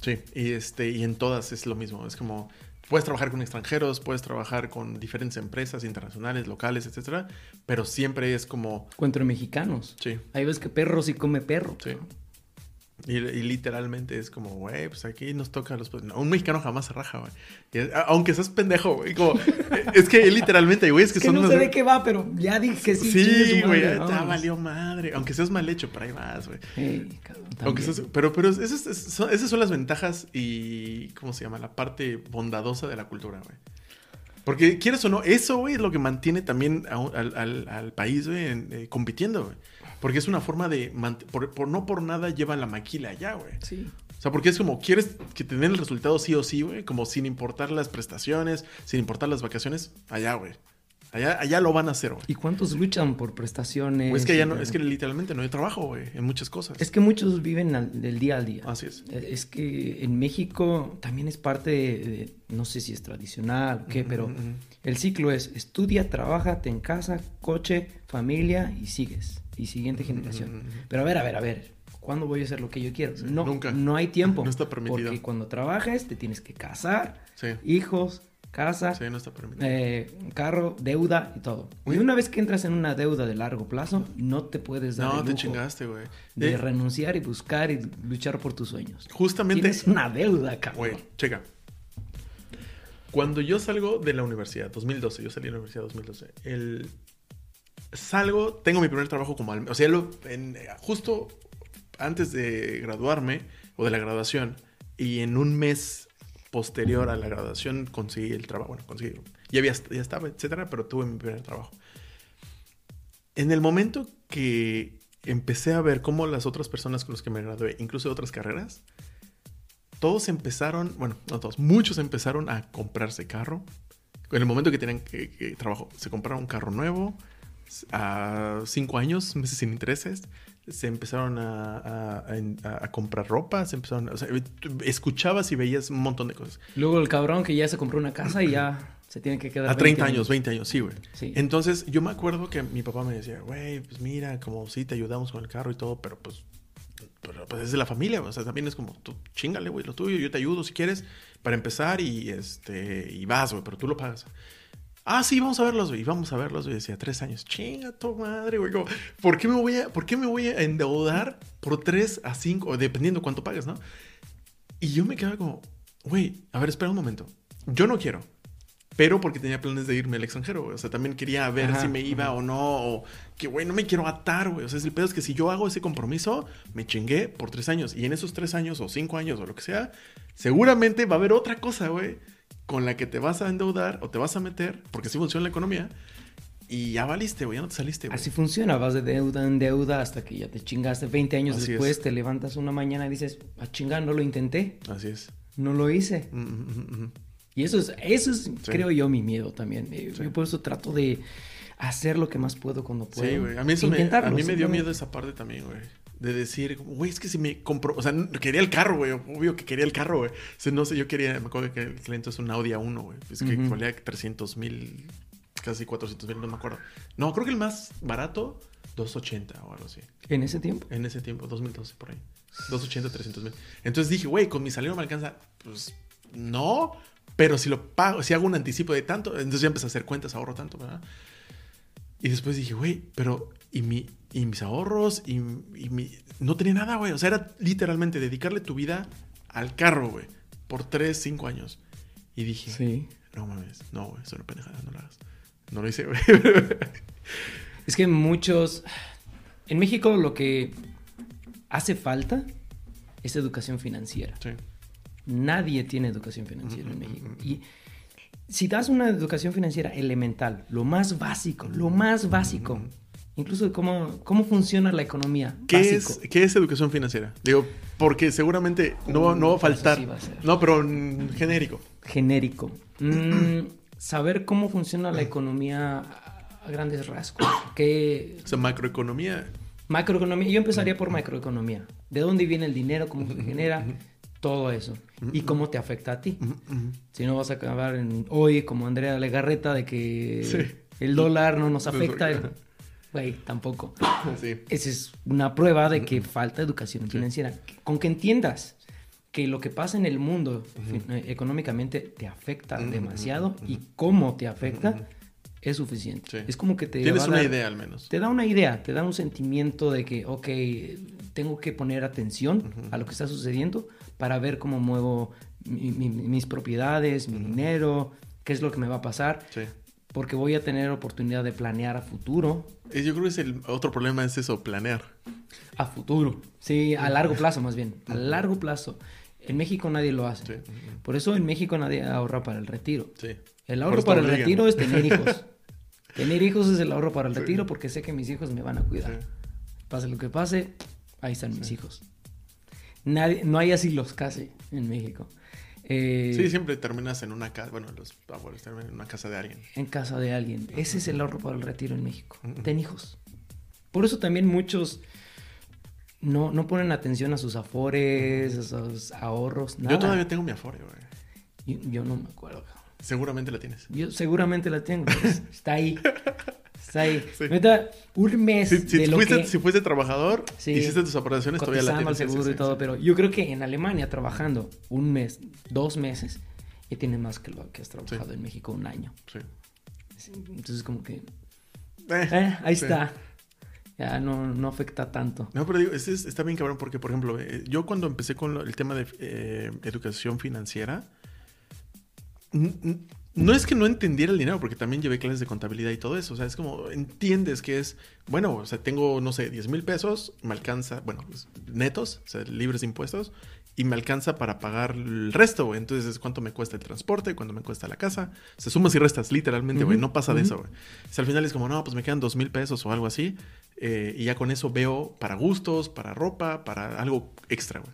S1: Sí, y, este, y en todas es lo mismo. Es como, puedes trabajar con extranjeros, puedes trabajar con diferentes empresas internacionales, locales, etcétera, pero siempre es como,
S2: Encuentro mexicanos.
S1: sí,
S2: Ahí ves que perro sí come perro.
S1: Sí. Y, y literalmente es como, güey, pues aquí nos toca a los... no, un mexicano jamás se raja, güey. Aunque seas pendejo, güey. Como, <laughs> es que literalmente, güey, es que,
S2: Es que
S1: son
S2: no
S1: unos-
S2: sé de qué va, pero ya dije que sí.
S1: Sí, güey, ya, valió madre. Aunque seas mal hecho, pero ahí vas, güey. Aunque seas- pero, pero esas, esas son, las ventajas y, ¿cómo se llama? La parte bondadosa de la cultura, güey. Porque, quieres o no, eso, güey, es lo que mantiene también a al, al- al país, güey, eh, compitiendo, güey. Porque es una forma de... Por, por- no por nada llevan la maquila allá, güey.
S2: Sí.
S1: O sea, porque es como, quieres que te den el resultado sí o sí, güey. Como sin importar las prestaciones, sin importar las vacaciones. Allá, güey. Allá, allá lo van a hacer, güey.
S2: ¿Y cuántos luchan por prestaciones?
S1: Güey, Es que allá no, es que literalmente no hay trabajo, güey, en muchas cosas.
S2: Es que muchos viven al- del día al día.
S1: Así es.
S2: Eh, Es que en México también es parte de, de- no sé si es tradicional o qué, pero el ciclo es estudia, trabaja, ten casa, coche, familia y sigues. Y siguiente generación. Pero a ver, a ver, a ver. ¿Cuándo voy a hacer lo que yo quiero? no,
S1: nunca.
S2: no hay tiempo.
S1: No está permitido.
S2: Porque cuando trabajes te tienes que casar,
S1: Sí,
S2: hijos, casa,
S1: sí, no está permitido.
S2: eh, carro, deuda y todo.
S1: Uy.
S2: Y una vez que entras en una deuda de largo plazo, no te puedes dar
S1: no,
S2: el
S1: te
S2: lujo
S1: chingaste, güey.
S2: de
S1: Eh,
S2: renunciar y buscar y luchar por tus sueños.
S1: justamente,
S2: Tienes una deuda, cabrón.
S1: güey, checa. Cuando yo salgo de la universidad, 2012, yo salí de la universidad 2012, el... salgo, tengo mi primer trabajo como... alm- O sea, justo antes de graduarme o de la graduación y en un mes posterior a la graduación conseguí el trabajo, bueno, conseguí, ya, había, ya estaba, etcétera, pero tuve mi primer trabajo. En el momento que empecé a ver cómo las otras personas con las que me gradué, incluso de otras carreras, todos empezaron, bueno, no todos, muchos empezaron a comprarse carro. En el momento que tenían que, que trabajo, se compraron un carro nuevo a cinco años, meses sin intereses. Se empezaron a, a- a- a comprar ropa, se empezaron, o sea, escuchabas y veías un montón de cosas.
S2: Luego el cabrón que ya se compró una casa y ya Se tiene que quedar.
S1: A 30 años, 20 años, sí, güey.
S2: Sí.
S1: Entonces, yo me acuerdo que mi papá me decía, güey, pues mira, como sí te ayudamos con el carro y todo, pero pues, pero, pues es de la familia, o sea, también es como, tú chingale, güey, lo tuyo, yo te ayudo si quieres para empezar y este, y vas, güey, pero tú lo pagas. Ah, sí, vamos a verlos, güey. Vamos a verlos, güey. Decía, tres años. Chinga tu madre, güey. Como, ¿por, qué me voy a, ¿Por qué me voy a endeudar por tres a cinco, dependiendo cuánto pagues, no? Y yo me quedaba como, güey, a ver, espera un momento. Yo no quiero. Pero porque tenía planes de irme al extranjero, güey. O sea, también quería ver
S2: Ajá,
S1: si me iba
S2: ajá.
S1: o no. O que, güey, no me quiero atar, güey. O sea, el pedo es que si yo hago ese compromiso, me chingué por tres años. Y en esos tres años o cinco años o lo que sea, seguramente va a haber otra cosa, güey, con la que te vas a endeudar o te vas a meter, porque así funciona la economía. Y ya valiste, güey, ya no te saliste, güey.
S2: Así funciona, vas de deuda en deuda hasta que ya te chingaste 20 años
S1: Así
S2: después,
S1: es.
S2: te levantas una mañana y dices, a chingar, no lo intenté,
S1: Así es.
S2: no lo hice.
S1: Mm, mm, mm, mm.
S2: Y eso es, eso es creo yo, mi miedo también. Eh,
S1: Sí.
S2: Yo por eso trato de hacer lo que más puedo cuando puedo.
S1: Sí, güey. A mí, eso me, a mí me dio miedo esa parte también, güey. De decir, güey, es que si me compro... O sea, quería el carro, güey. Obvio que quería el carro, güey. O sea, no sé, yo quería... Me acuerdo que el cliente es un Audi A1, güey. Es que valía 300 mil, casi 400 mil, no me acuerdo. No, creo que el más barato, 280 o algo así.
S2: En ese tiempo.
S1: En ese tiempo, 2012, por ahí. 280, 300 mil. Entonces dije, güey, con mi salario me alcanza. Pues no, pero si lo pago, si hago un anticipo de tanto, entonces ya empecé a hacer cuentas, ahorro tanto, ¿verdad? Y después dije, güey, pero ¿y, mi, y mis ahorros? Y, y mi... No tenía nada, güey. O sea, era literalmente dedicarle tu vida al carro, güey. Por 3, 5 años. Y dije,
S2: Sí.
S1: no mames, no, güey, eso es una pendejada, no lo hagas. No lo hice, güey. <laughs>
S2: Es que muchos... En México lo que hace falta es educación financiera.
S1: sí.
S2: Nadie tiene educación financiera en México.
S1: mm.
S2: Y si das una educación financiera elemental, lo más básico, lo más básico,
S1: Mm.
S2: Incluso de cómo, cómo funciona la economía,
S1: ¿Qué
S2: básico.
S1: es, ¿Qué es educación financiera? Digo, porque seguramente no, va- no va a faltar.
S2: eso sí va a ser.
S1: No, pero mm, genérico.
S2: genérico. Mm, saber cómo funciona la economía a grandes rasgos. Que
S1: O sea, macroeconomía.
S2: macroeconomía, yo empezaría por macroeconomía. ¿De dónde viene el dinero? ¿Cómo se genera? Todo eso. ¿Y cómo te afecta a ti? Si no vas a acabar en, hoy como Andrea Legarreta de que
S1: Sí.
S2: el dólar no nos afecta. Güey, tampoco. <laughs>
S1: Sí.
S2: Esa es una prueba de que falta educación financiera. Con que entiendas que lo que pasa en el mundo fin- eh, económicamente te afecta
S1: Ujú,
S2: demasiado
S1: ujú,
S2: y cómo te afecta es suficiente.
S1: Sí.
S2: Es como que te
S1: Tienes una
S2: dar-
S1: idea al menos.
S2: Te da una idea, te da un sentimiento de que, ok, tengo que poner atención a lo que está sucediendo para ver cómo muevo mi- mi- mis propiedades, mi dinero, qué es lo que me va a pasar,
S1: Sí.
S2: Porque voy a tener oportunidad de planear a futuro.
S1: Y yo creo que es el otro problema es eso, planear.
S2: A futuro. Sí, a largo plazo más bien. A largo plazo. En México nadie lo hace.
S1: Sí.
S2: Por eso en México nadie ahorra para el retiro.
S1: Sí.
S2: El ahorro para el retiro es tener hijos. <laughs> tener hijos es el ahorro para el
S1: Sí.
S2: retiro porque sé que mis hijos me van a cuidar. Pase lo que pase, ahí están mis hijos. Nadie, no hay asilos casi en México. Eh,
S1: Sí, siempre terminas en una casa. Bueno, los abuelos terminan en una casa de alguien.
S2: en casa de alguien. Ese es el ahorro para el retiro en México. Ten hijos. Por eso también muchos no, no ponen atención a sus afores, a sus ahorros, nada.
S1: Yo todavía tengo mi Afore, güey.
S2: Yo, yo no me acuerdo.
S1: Seguramente la tienes.
S2: Yo seguramente la tengo. pues, está ahí. <laughs> Está ahí. <laughs>
S1: Sí.
S2: Neta, un mes
S1: Si, si
S2: de lo
S1: fuiste,
S2: que...
S1: si fuiste trabajador,
S2: Sí.
S1: hiciste tus aportaciones, todavía la
S2: cotizando
S1: tienes.
S2: seguro y todo, pero yo creo que en Alemania trabajando un mes, dos meses, ya tienes más que lo que has trabajado en México un año.
S1: Sí.
S2: Entonces como que,
S1: Eh,
S2: eh, ahí está. Ya no, no afecta tanto.
S1: No, pero digo, este es- está bien cabrón porque, por ejemplo, eh, yo cuando empecé con lo- el tema de eh, educación financiera, no es que no entendiera el dinero, porque también llevé clases de contabilidad y todo eso. O sea, es como, entiendes que es, bueno, o sea, tengo, no sé, 10 mil pesos, me alcanza, bueno, pues, netos, o sea, libres de impuestos, y me alcanza para pagar el resto, güey. Entonces, es cuánto me cuesta el transporte, cuánto me cuesta la casa. Se sumas y restas, literalmente, güey. No pasa de eso, güey. O sea, al final es como, no, pues me quedan dos mil pesos o algo así. eh, y ya con eso veo para gustos, para ropa, para algo extra, güey.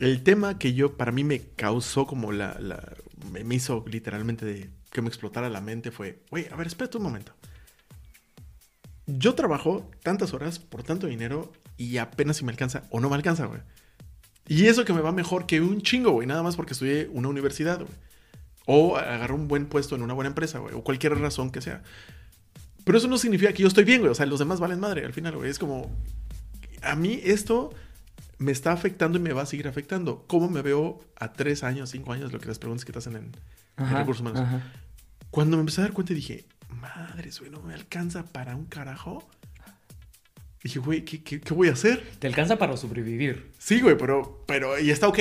S1: El tema que yo, para mí me causó como la, la- me, hizo literalmente que me explotara la mente fue, güey, a ver, espérate un momento. Yo trabajo tantas horas por tanto dinero y apenas si me alcanza o no me alcanza, güey. Y eso que me va mejor que un chingo, güey, nada más porque estudié una universidad, güey. O agarrar un buen puesto en una buena empresa, güey. O cualquier razón que sea. Pero eso no significa que yo estoy bien, güey. O sea, los demás valen madre al final, güey. Es como. A mí esto me está afectando y me va a seguir afectando. ¿Cómo me veo a tres años, cinco años, lo que las preguntas que te hacen en, recursos humanos?
S2: ajá.
S1: Cuando me empecé a dar cuenta dije, madre, güey, no me alcanza para un carajo. Dije, güey, ¿qué, qué, qué voy a hacer?
S2: Te alcanza para sobrevivir.
S1: Sí, güey, pero, pero, y está ok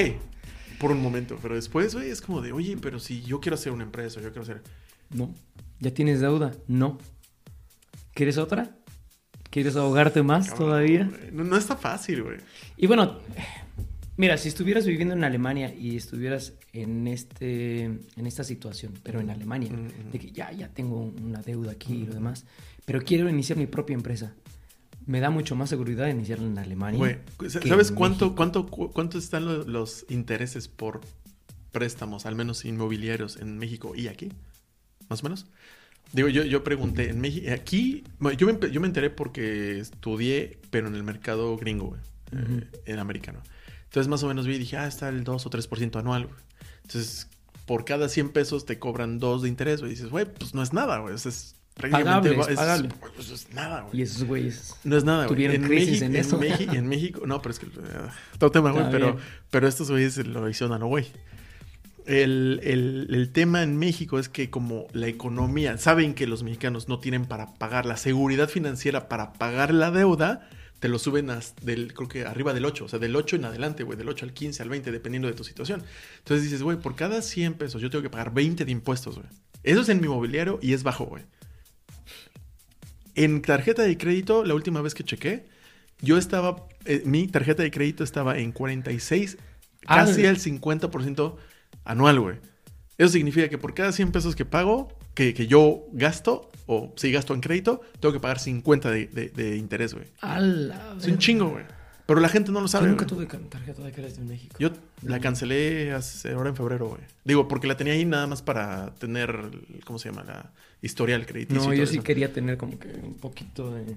S1: por un momento. Pero después, güey, es como de, oye, pero si yo quiero hacer una empresa, yo quiero hacer.
S2: No. ¿Ya tienes deuda? No. ¿Quieres otra? ¿Quieres ahogarte más
S1: Cabrón,
S2: todavía?
S1: No, no está fácil, güey.
S2: Y bueno, mira, si estuvieras viviendo en Alemania y estuvieras en este en esta situación, pero en Alemania,
S1: Mm, mm.
S2: de que ya ya tengo una deuda aquí y lo demás, pero quiero iniciar mi propia empresa. Me da mucho más seguridad iniciarla en Alemania.
S1: Güey, ¿sabes cuánto, cuánto, cu- cuánto están lo- los intereses por préstamos, al menos inmobiliarios, en México y aquí? Más o menos. Digo, yo, yo pregunté, en México, aquí, yo me, yo me enteré porque estudié, pero en el mercado gringo, güey, eh, en americano. Entonces, más o menos vi y dije, ah, está el 2 o 3% anual, güey. Entonces, por cada 100 pesos te cobran 2 de interés, güey. Y dices, güey, pues no es nada, güey. Es prácticamente...
S2: Pagable, es
S1: es-
S2: pagable.
S1: güey, pues es nada, güey.
S2: Y esos güeyes.
S1: No es nada, güey.
S2: Tuvieron
S1: En,
S2: crisis
S1: México-
S2: en eso.
S1: México, en México, no, pero es que. eh, todo tema, güey. Pero,
S2: bien.
S1: pero estos güeyes lo hicieron a no, güey. El, el- el tema en México es que, como la economía, saben que los mexicanos no tienen para pagar la seguridad financiera para pagar la deuda, te lo suben del, creo que arriba del 8, o sea, del 8 en adelante, güey, del 8 al 15, al 20, dependiendo de tu situación. Entonces dices, güey, por cada 100 pesos yo tengo que pagar 20 de impuestos, güey. Eso es en mi mobiliario y es bajo, güey. En tarjeta de crédito, la última vez que chequé, yo estaba, eh, mi tarjeta de crédito estaba en 46,
S2: Ah,
S1: casi al 50% anual, güey. Eso significa que por cada 100 pesos que pago, que, que yo gasto, o si gasto en crédito, tengo que pagar 50 de, de- de interés, güey. Es un chingo, güey. Pero la gente no lo
S2: Yo
S1: sabe.
S2: nunca
S1: güey.
S2: tuve tarjeta de crédito en México.
S1: Yo la cancelé hace, ahora en febrero, güey. Digo, porque la tenía ahí nada más para tener, ¿cómo se llama? La historial crediticio.
S2: no, yo sí
S1: eso.
S2: quería tener como que un poquito de...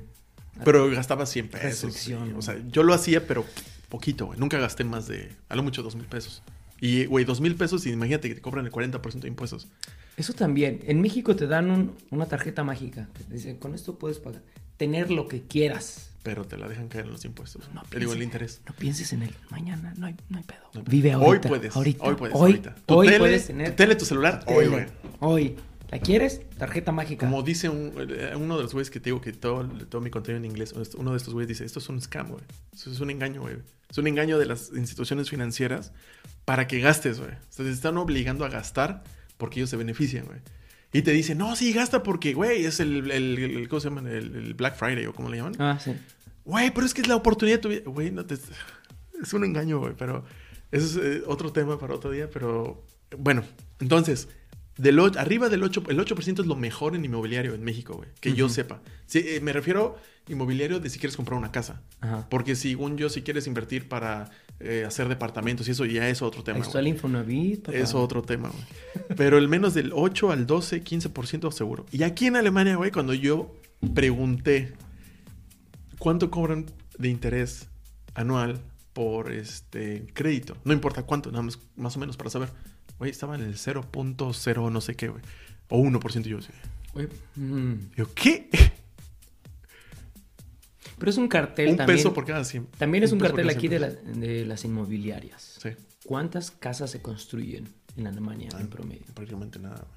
S1: Pero gastaba 100 pesos. O sea, yo lo hacía, pero poquito, güey. Nunca gasté más de, a lo mucho, dos mil pesos. Y, güey, dos mil pesos y imagínate que te cobran el 40% de impuestos.
S2: Eso también. En México te dan un- una tarjeta mágica. Que te dice, con esto puedes pagar. Tener lo que quieras.
S1: Pero te la dejan caer en los impuestos.
S2: No
S1: te digo, el interés.
S2: No pienses en el mañana. No hay, no hay pedo.
S1: No hay pedo.
S2: Vive
S1: Hoy
S2: ahorita.
S1: puedes.
S2: Ahorita.
S1: Hoy puedes.
S2: Hoy,
S1: ahorita. Tu
S2: hoy
S1: tele,
S2: puedes tener.
S1: Tu tele, tu celular. Hoy, güey.
S2: Hoy. ¿La quieres? Tarjeta mágica.
S1: Como dice un- eh, uno de los güeyes que te digo que todo, todo mi contenido en inglés, uno de estos güeyes dice, esto es un scam, güey. Eso es un engaño, güey. Es un engaño de las instituciones financieras para que gastes, güey. O sea, te están obligando a gastar porque ellos se benefician, güey. Y te dicen, no, sí, gasta porque, güey, es el, el, el- ¿cómo se llama? El, el Black Friday o cómo le llaman.
S2: Ah, sí.
S1: Güey, pero es que es la oportunidad de tu vida. Güey, no te... Es un engaño, güey, pero eso es eh, otro tema para otro día, pero bueno, entonces, del o- arriba del 8, el 8% es lo mejor en inmobiliario en México, güey, que yo sepa. Sí, eh, me refiero inmobiliario de si quieres comprar una casa,
S2: Ajá.
S1: porque según yo, si quieres invertir para eh, hacer departamentos y eso ya es otro tema.
S2: Está el. Infonavit. papá.
S1: Es otro tema, güey. Pero el menos del 8 al 12, 15% seguro. Y aquí en Alemania, güey, cuando yo pregunté cuánto cobran de interés anual por este crédito, no importa cuánto, nada más, más o menos para saber. Güey, estaba en el 0.0 no sé qué, güey. O 1% yo sí.
S2: Güey, mm.
S1: Yo, ¿qué?
S2: Pero es un cartel
S1: un
S2: también.
S1: peso por cada 100.
S2: También es un, cartel aquí
S1: 100
S2: de,
S1: pesos.
S2: la- de las inmobiliarias.
S1: Sí,
S2: ¿Cuántas casas se construyen en Alemania
S1: Ah.
S2: en promedio?
S1: prácticamente nada, güey.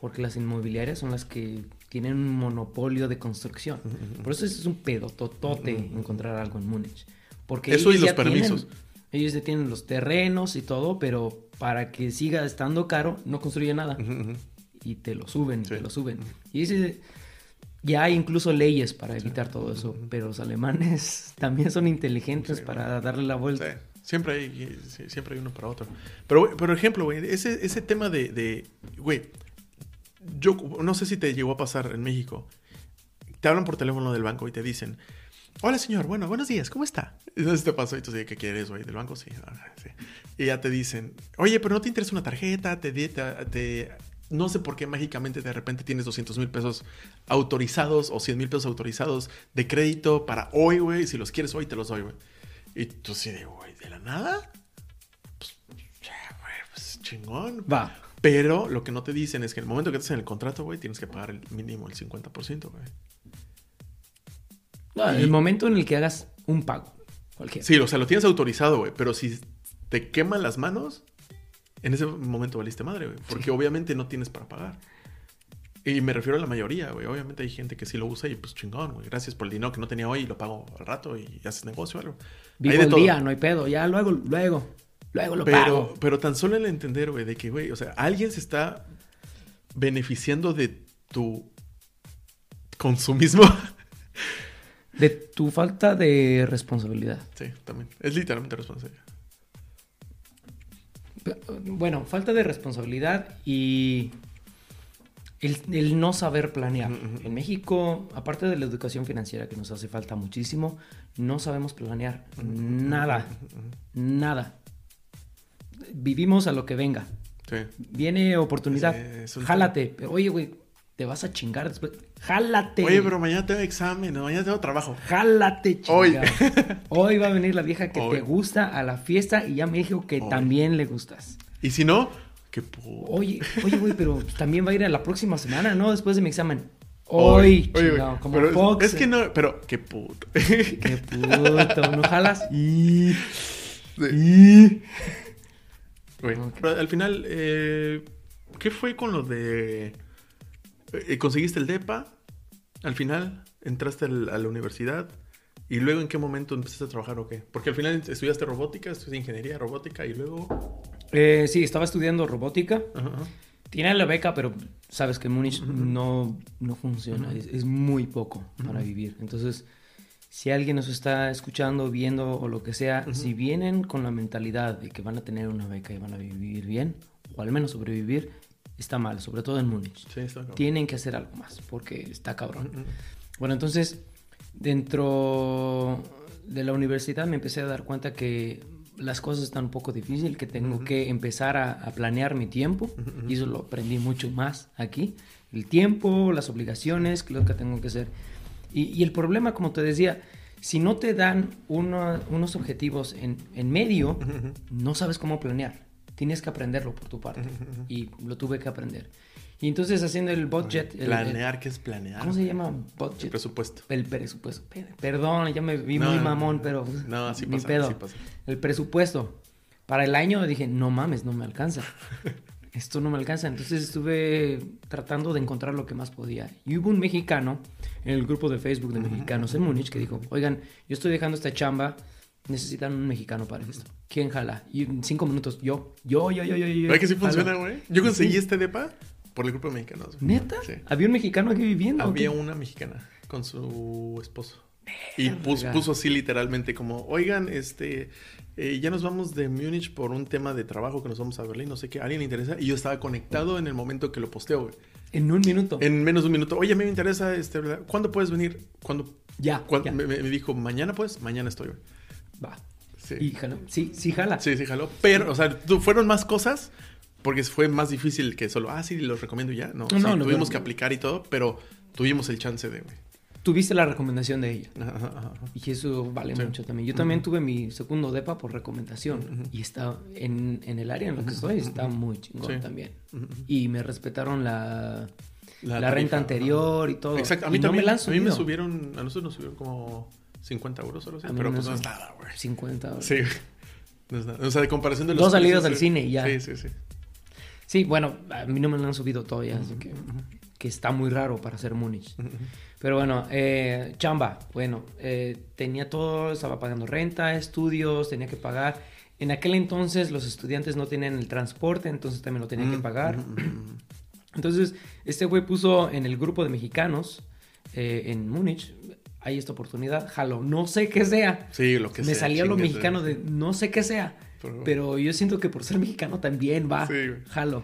S2: Porque las inmobiliarias son las que tienen un monopolio de construcción. Por eso es un pedototote encontrar algo en Múnich. Porque
S1: Eso y los
S2: ya tienen-
S1: permisos.
S2: ellos ya tienen los terrenos y todo, pero para que siga estando caro, no construyen nada. Y te lo suben,
S1: Sí.
S2: te lo suben. Y ese- ya hay incluso leyes para evitar todo eso, pero los alemanes <laughs> también son inteligentes
S1: Sí,
S2: para darle la vuelta.
S1: Siempre hay, siempre hay uno para otro. Pero, por ejemplo, güey, ese, ese tema de, de, güey, yo no sé si te llegó a pasar en México. Te hablan por teléfono del banco y te dicen, hola señor, bueno, buenos días, ¿cómo está? Entonces te pasó y tú dices, ¿qué quieres, güey? ¿Del banco? Sí, ah, sí. Y ya te dicen, oye, pero no te interesa una tarjeta, te, te, te- no sé por qué mágicamente de repente tienes 200 mil pesos autorizados o 100 mil pesos autorizados de crédito para hoy, güey. Si los quieres hoy, te los doy, güey. Y tú sí de, güey, ¿de la nada? Pues, ya, güey, pues chingón.
S2: Va.
S1: Pero lo que no te dicen es que en el momento que estás en el contrato, güey, tienes que pagar el mínimo el 50%, güey.
S2: No, en el momento en el que hagas un pago.
S1: Sí, o sea, lo tienes autorizado, güey. Pero si te queman las manos, en ese momento valiste madre, güey. Porque
S2: Sí.
S1: obviamente no tienes para pagar. Y me refiero a la mayoría, güey. Obviamente hay gente que sí lo usa y pues chingón, güey. Gracias por el dinero que no tenía hoy y lo pago al rato y haces negocio o algo.
S2: Vivo
S1: Hay de
S2: el
S1: todo.
S2: día, no hay pedo. Ya luego, luego, luego lo
S1: Pero,
S2: pago.
S1: pero tan solo el entender, güey, de que, güey, o sea, alguien se está beneficiando de tu consumismo.
S2: De tu falta de responsabilidad.
S1: sí, también. Es literalmente responsabilidad.
S2: Bueno, falta de responsabilidad y el, el no saber planear. En México, aparte de la educación financiera que nos hace falta muchísimo, no sabemos planear nada, nada. Vivimos a lo que venga.
S1: Sí.
S2: Viene oportunidad,
S1: es
S2: jálate. Oye, güey, te vas a chingar después. Jálate.
S1: Oye, pero mañana tengo examen, mañana tengo trabajo.
S2: Jálate,
S1: Hoy.
S2: chingada. <laughs> Hoy va a venir la vieja que
S1: Hoy.
S2: te gusta a la fiesta y ya me dijo que
S1: Hoy.
S2: también le gustas.
S1: Y si no, qué pu-
S2: Oye, oye, güey, pero también va a ir a la próxima semana, ¿no? Después de mi examen. Hoy,
S1: Oye,
S2: chingado,
S1: güey,
S2: como
S1: pero
S2: Fox.
S1: Es que no, pero qué puto.
S2: Qué puto, ¿no jalas? <laughs>
S1: y...
S2: Y...
S1: Güey, pero al final, eh, ¿qué fue con lo de... eh, ¿Conseguiste el DEPA? Al final, entraste a la universidad. ¿Y luego en qué momento empezaste a trabajar o qué? Porque al final estudiaste robótica, estudiaste ingeniería robótica y luego...
S2: Eh, sí, estaba estudiando robótica.
S1: Ajá, ajá.
S2: Tiene la beca, pero sabes que Múnich no, no funciona. Es, es muy poco para vivir. Entonces, si alguien nos está escuchando, viendo o lo que sea, si vienen con la mentalidad de que van a tener una beca y van a vivir bien, o al menos sobrevivir, está mal, sobre todo en Múnich.
S1: Sí, está cabrón.
S2: Tienen que hacer algo más, porque está cabrón.
S1: Ujú, ujú.
S2: Bueno, entonces, dentro de la universidad me empecé a dar cuenta que las cosas están un poco difíciles, que tengo que empezar a, a planear mi tiempo, y eso lo aprendí mucho más aquí. El tiempo, las obligaciones, lo que tengo que hacer. Y, y el problema, como te decía, si no te dan uno- unos objetivos en, en medio, no sabes cómo planear. Tienes que aprenderlo por tu parte. Y lo tuve que aprender. Y entonces haciendo el budget... el- el-
S1: Planear, ¿qué es planear?
S2: ¿Cómo se llama?
S1: El
S2: Budget.
S1: presupuesto.
S2: El presupuesto. Pe- Perdón, ya me vi
S1: No,
S2: muy mamón, pero
S1: No, así
S2: ni
S1: pasa,
S2: pedo.
S1: así pasa.
S2: El presupuesto. Para el año dije, no mames, no me alcanza. <laughs> Esto no me alcanza. Entonces estuve tratando de encontrar lo que más podía. Y hubo un mexicano en el grupo de Facebook de mexicanos en Múnich que dijo, oigan, yo estoy dejando esta chamba, necesitan un mexicano para esto. ¿Quién jala? Y en cinco minutos, yo, yo, yo, yo, yo, yo.
S1: ¿Verdad que sí
S2: jalo".
S1: funciona, güey? Yo conseguí
S2: Sí.
S1: este DEPA por el grupo de mexicanos. güey.
S2: ¿Neta?
S1: Sí.
S2: ¿Había un mexicano aquí viviendo?
S1: Había una mexicana con su esposo. Y puso así literalmente como, oigan, este, eh, ya nos vamos de Múnich por un tema de trabajo que nos vamos a Berlín, no sé qué, ¿a alguien le interesa? Y yo estaba conectado en el momento que lo posteo, güey.
S2: En un minuto.
S1: En menos de un minuto, oye, a mí me interesa, este, ¿verdad? ¿cuándo puedes venir? Cuando
S2: Ya,
S1: me- me dijo, mañana pues, mañana estoy, güey.
S2: Va.
S1: Sí.
S2: Y jaló. Sí, sí jala.
S1: Sí, sí, jaló. Pero, o sea, fueron más cosas porque fue más difícil que solo, ah, sí, los recomiendo ya. No,
S2: No, no, no,
S1: tuvimos que aplicar y todo, pero tuvimos el chance de.
S2: Tuviste la recomendación de ella.
S1: Ajá, ajá, ajá.
S2: Y eso vale
S1: Sí.
S2: mucho también. Yo también tuve mi segundo DEPA por recomendación. Y está en, en el área en lo que estoy, está muy chingón
S1: Sí.
S2: también. Y me respetaron la, la, renta anterior y todo.
S1: Exacto, a mí
S2: Y no
S1: también.
S2: me la han
S1: a mí me subieron, a nosotros nos subieron como 50 euros o algo así,
S2: A mí
S1: pero pues no es nada, güey.
S2: 50 dólares.
S1: Sí, no es nada. O sea, de comparación de los.
S2: Dos salidas al
S1: sí.
S2: cine ya.
S1: Sí, sí, sí.
S2: Sí, bueno, a mí no me lo han subido todavía, así que, que está muy raro para ser Múnich. Pero bueno, eh, chamba, bueno, eh, tenía todo, estaba pagando renta, estudios, tenía que pagar. En aquel entonces los estudiantes no tenían el transporte, entonces también lo tenían que
S1: Mm,
S2: pagar. Entonces, este güey puso en el grupo de mexicanos eh, en Múnich, hay esta oportunidad, jalo, no sé qué sea.
S1: Sí, lo que
S2: Me
S1: sea,
S2: salía lo
S1: chíngate.
S2: mexicano de no sé qué sea,
S1: Pero-
S2: pero yo siento que por ser mexicano también va,
S1: Sí,
S2: jalo.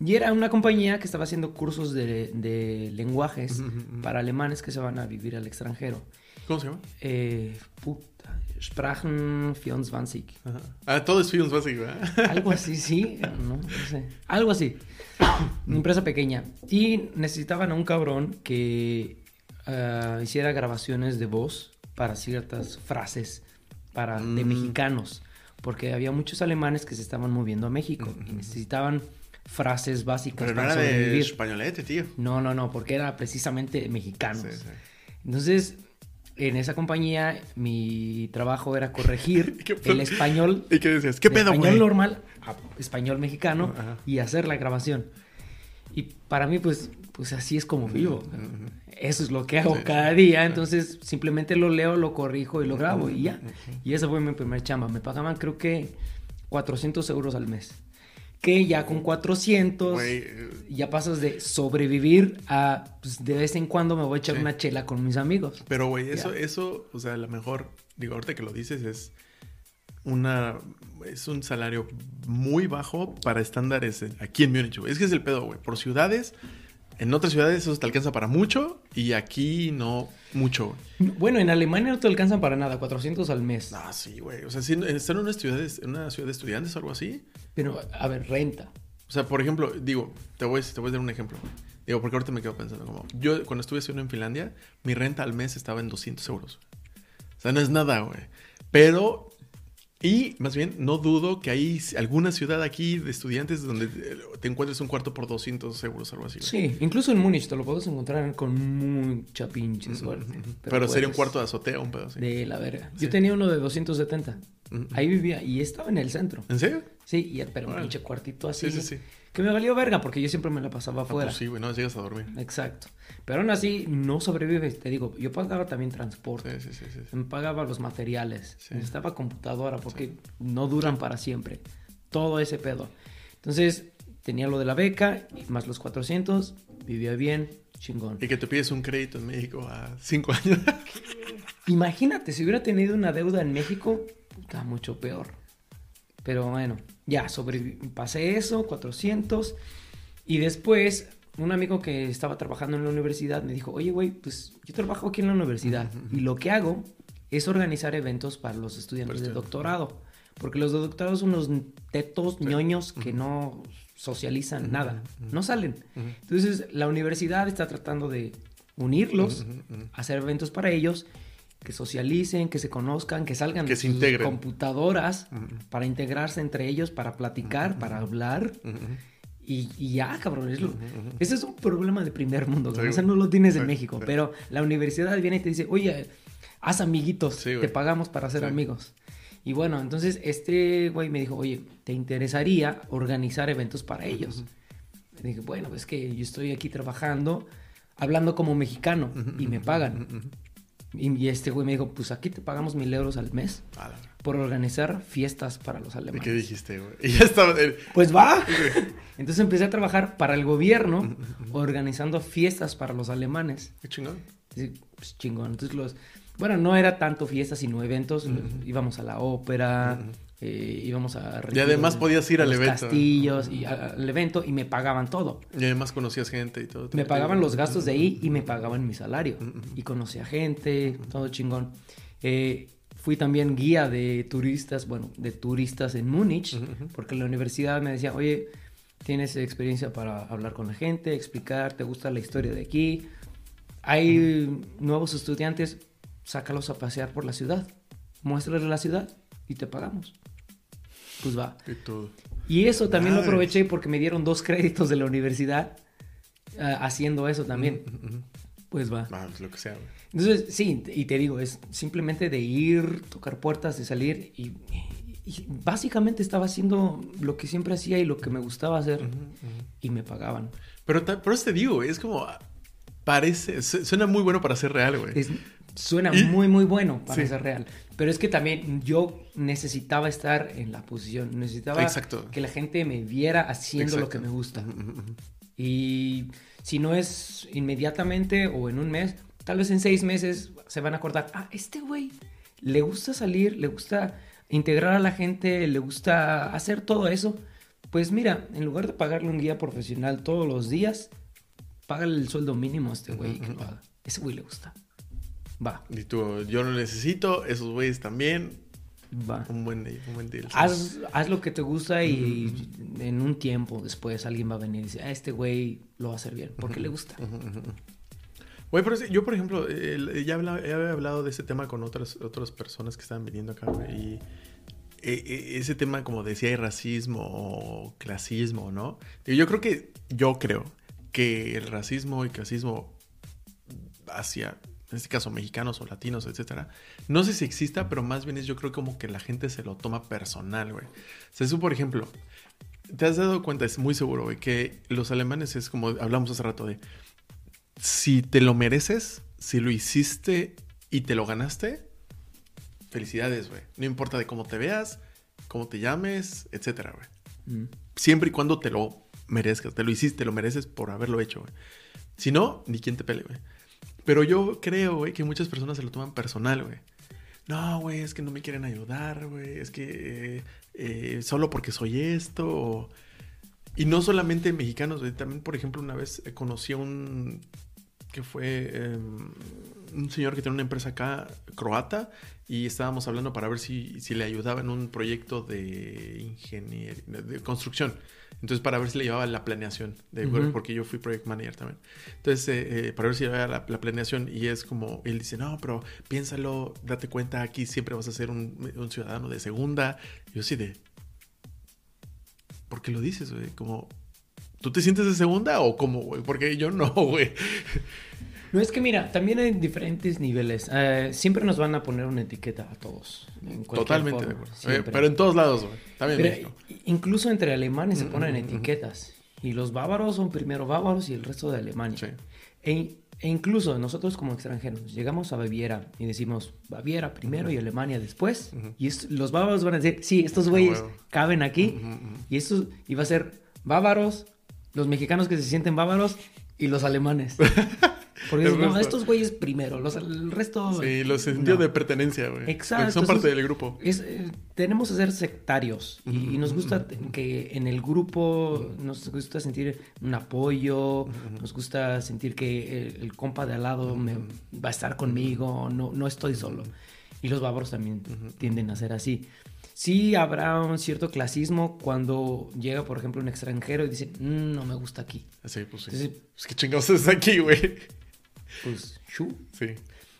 S2: Y era una compañía que estaba haciendo cursos de, de lenguajes
S1: Ujú, ujú, ujú.
S2: para alemanes que se van a vivir al extranjero.
S1: ¿Cómo se llama?
S2: Eh, puta, Sprachen 24.
S1: Ajá. Ah, todo es Films Basic, ¿verdad? <laughs>
S2: Algo así, sí, no, no sé. Algo así. <coughs> Una empresa pequeña. Y necesitaban a un cabrón que ah, hiciera grabaciones de voz para ciertas frases para, de
S1: Mm.
S2: mexicanos. Porque había muchos alemanes que se estaban moviendo a México y
S1: Ujú.
S2: necesitaban frases básicas
S1: Pero no
S2: para
S1: era de
S2: sobrevivir.
S1: españolete, tío.
S2: No, no, no, porque era precisamente mexicanos.
S1: Sí, sí.
S2: Entonces, en esa compañía, mi trabajo era corregir <laughs> el español.
S1: ¿Y qué decías? ¿Qué
S2: de
S1: pedo,
S2: Español
S1: güey?
S2: normal a español mexicano
S1: Ajá.
S2: y hacer la grabación. Y para mí, pues, pues así es como vivo. Eso es lo que hago
S1: Sí,
S2: cada día. Entonces, simplemente lo leo, lo corrijo y lo grabo y ya. Y esa fue mi primer chamba. Me pagaban, creo que, 400 euros al mes. Que ya con 400
S1: Güey, eh,
S2: ya pasas de sobrevivir a pues, de vez en cuando me voy a echar
S1: Sí.
S2: una chela con mis amigos.
S1: Pero, güey, eso,
S2: Ya.
S1: eso, o sea, a lo mejor, digo, ahorita que lo dices, es una, es un salario muy bajo para estándares aquí en Múnich, güey. Es que es el pedo, güey. Por ciudades, en otras ciudades eso te alcanza para mucho y aquí no mucho, güey.
S2: Bueno, en Alemania no te alcanzan para nada, 400 al mes.
S1: Ah, sí, güey. O sea, si estar en una ciudad, en una ciudad de estudiantes o algo así.
S2: Pero, a ver, renta.
S1: O sea, por ejemplo, digo, te voy, te voy a dar un ejemplo. Digo, porque ahorita me quedo pensando como... Yo cuando estuve estudiando en Finlandia, mi renta al mes estaba en 200 euros. O sea, no es nada, güey. Pero... Y más bien, no dudo que hay alguna ciudad aquí de estudiantes donde te encuentres un cuarto por 200 euros, algo así.
S2: Sí, incluso en Múnich te lo puedes encontrar con mucha pinche suerte.
S1: Pero, sería un
S2: pues,
S1: cuarto de azotea, un pedo así.
S2: De la verga.
S1: Sí.
S2: Yo tenía uno de 270.
S1: Ujú.
S2: Ahí vivía y estaba en el centro.
S1: ¿En serio?
S2: Sí, y, pero un pinche cuartito así.
S1: Sí, sí, sí.
S2: Que me valió verga porque yo siempre me la pasaba
S1: Ah,
S2: afuera.
S1: pues sí, güey, no llegas a dormir.
S2: Exacto. Pero aún así no sobrevives. Te digo, yo pagaba también transporte.
S1: Sí, sí, sí, sí.
S2: Me pagaba los materiales.
S1: Sí.
S2: Necesitaba computadora porque no duran para siempre. Todo ese pedo. Entonces, tenía lo de la beca, más los 400, vivía bien, chingón.
S1: Y que te pides un crédito en México a 5 años. <laughs>
S2: Imagínate, si hubiera tenido una deuda en México, puta, mucho peor. Pero bueno, ya, sobre, pasé eso, 400. Y después, un amigo que estaba trabajando en la universidad me dijo, oye, güey, pues yo trabajo aquí en la universidad. Y lo que hago es organizar eventos para los estudiantes de
S1: estudiantes.
S2: doctorado. Porque los de doctorado son unos tetos ñoños que no socializan nada, no salen. Entonces, la universidad está tratando de unirlos, hacer eventos para ellos, que socialicen, que se conozcan, que salgan
S1: Que
S2: de
S1: se
S2: sus computadoras
S1: Ujú.
S2: para integrarse entre ellos, para platicar, para hablar.
S1: Ujú.
S2: Y, y ya, cabrón. es lo- Ese es un problema de primer mundo.
S1: Sí,
S2: Eso
S1: güey.
S2: no lo tienes en México. Pero la universidad viene y te dice, oye, haz amiguitos,
S1: Sí,
S2: te pagamos para ser
S1: Sí.
S2: amigos. Y bueno, entonces este güey me dijo, oye, ¿te interesaría organizar eventos para ellos? Le dije, bueno, es que yo estoy aquí trabajando, hablando como mexicano y me pagan. Y, y este güey me dijo, pues aquí te pagamos mil euros al mes por organizar fiestas para los
S1: ¿Y
S2: alemanes.
S1: qué dijiste, güey? <laughs> Y ya estaba...
S2: Pues va. <laughs> Entonces empecé a trabajar para el gobierno organizando fiestas para los alemanes.
S1: Qué chingón.
S2: Sí, pues chingón. Entonces los... Bueno, no era tanto fiestas, sino eventos. Íbamos a la ópera, eh, íbamos a...
S1: Y además podías ir al
S2: los
S1: evento.
S2: castillos, y a- al evento y me pagaban todo.
S1: Y además conocías gente y todo.
S2: Me pagaban los gastos de ahí y me pagaban mi salario. Y conocía gente, todo chingón. Eh, fui también guía de turistas, bueno, de turistas en Múnich, porque la universidad me decía, oye, tienes experiencia para hablar con la gente, explicar, te gusta la historia de aquí. Hay nuevos estudiantes, sácalos a pasear por la ciudad, muéstrales la ciudad y te pagamos. Pues va.
S1: Y todo.
S2: Y eso también lo aproveché porque me dieron dos <laughs> créditos de la universidad ah, haciendo eso también. Pues va.
S1: Ah, pues lo que sea, güey.
S2: Entonces, sí, y te digo, es simplemente de ir, tocar puertas, de salir y, y básicamente estaba haciendo lo que siempre hacía y lo que me gustaba hacer y me pagaban.
S1: Pero por eso te digo, es como... ah, Parece... su- Suena muy bueno para ser real, güey.
S2: Es- suena
S1: Y-
S2: muy, muy bueno para
S1: Sí.
S2: ser real. Pero es que también yo necesitaba estar en la posición, necesitaba
S1: Exacto.
S2: que la gente me viera haciendo lo
S1: Exacto.
S2: que me gusta. Y si no es inmediatamente o en un mes, tal vez en seis meses se van a acordar, ah, este güey le gusta salir, le gusta integrar a la gente, le gusta hacer todo eso. Pues mira, en lugar de pagarle un guía profesional todos los días, págale el sueldo mínimo a este güey que lo haga. Ese güey le gusta. Va,
S1: Y tú, yo lo necesito, esos güeyes también.
S2: va.
S1: Un buen, un buen deal.
S2: Haz, haz lo que te gusta y en un tiempo después alguien va a venir y dice, ah, este güey lo va a hacer bien, porque le gusta.
S1: Güey, pero yo, por ejemplo, ya habla- ya había hablado de ese tema con otras, otras personas que estaban viniendo acá, güey. Y e, e, ese tema como decía hay racismo o clasismo, ¿no? Yo creo que, yo creo que el racismo y clasismo hacia, en este caso, mexicanos o latinos, etcétera, no sé si exista, pero más bien es yo creo como que la gente se lo toma personal, güey. O sea, eso, por ejemplo, te has dado cuenta, es muy seguro, güey, que los alemanes es como hablamos hace rato de, si te lo mereces, si lo hiciste y te lo ganaste, felicidades, güey. No importa de cómo te veas, cómo te llames, etcétera, güey. Mm. Siempre y cuando te lo merezcas, te lo hiciste, te lo mereces por haberlo hecho, güey. Si no, ni quien te pele, güey. Pero yo creo, güey, que muchas personas se lo toman personal, güey. No, güey, es que no me quieren ayudar, güey. Es que eh, solo porque soy esto. Y no solamente mexicanos, güey. También, por ejemplo, una vez conocí a un que fue em, un señor que tiene una empresa acá, croata, y estábamos hablando para ver si, si le ayudaba en un proyecto de ingeniería, de construcción. Entonces, para ver si le llevaba la planeación, de, porque yo fui project manager también. Entonces, eh, eh, para ver si le llevaba la, planeación, y es como, él dice, no, pero piénsalo, date cuenta, aquí siempre vas a ser un, un ciudadano de segunda. yo sí de, ¿por qué lo dices, güey? Como, ¿Tú te sientes de segunda o cómo, güey? Porque yo no, <laughs> güey.
S2: No, es que mira, también hay diferentes niveles. Eh, siempre nos van a poner una etiqueta a todos.
S1: Totalmente de acuerdo. Eh, pero en todos lados, güey. También
S2: Incluso entre alemanes se ponen etiquetas. Y los bávaros son primero bávaros y el resto de Alemania. Sí. E, e, incluso nosotros como extranjeros llegamos a Baviera y decimos Baviera primero y Alemania después. Y los bávaros van a decir, sí, estos güeyes caben aquí. Y, esto, va a ser bávaros, los mexicanos que se sienten bávaros y los alemanes. <laughs> Porque no, estos güeyes primero, los, el resto...
S1: Sí, los sentidos de pertenencia, güey. Exacto. Son parte del grupo.
S2: Es, eh, tenemos que ser sectarios y, nos gusta que en el grupo nos gusta sentir un apoyo, nos gusta sentir que el, compa de al lado me, va a estar conmigo, no, no estoy solo. Y los bávaros también tienden a ser así. Sí habrá un cierto clasismo cuando llega, por ejemplo, un extranjero y dice, mm, no me gusta aquí.
S1: Sí, pues sí. es que chingados es aquí, güey.
S2: Pues, shu. Sí.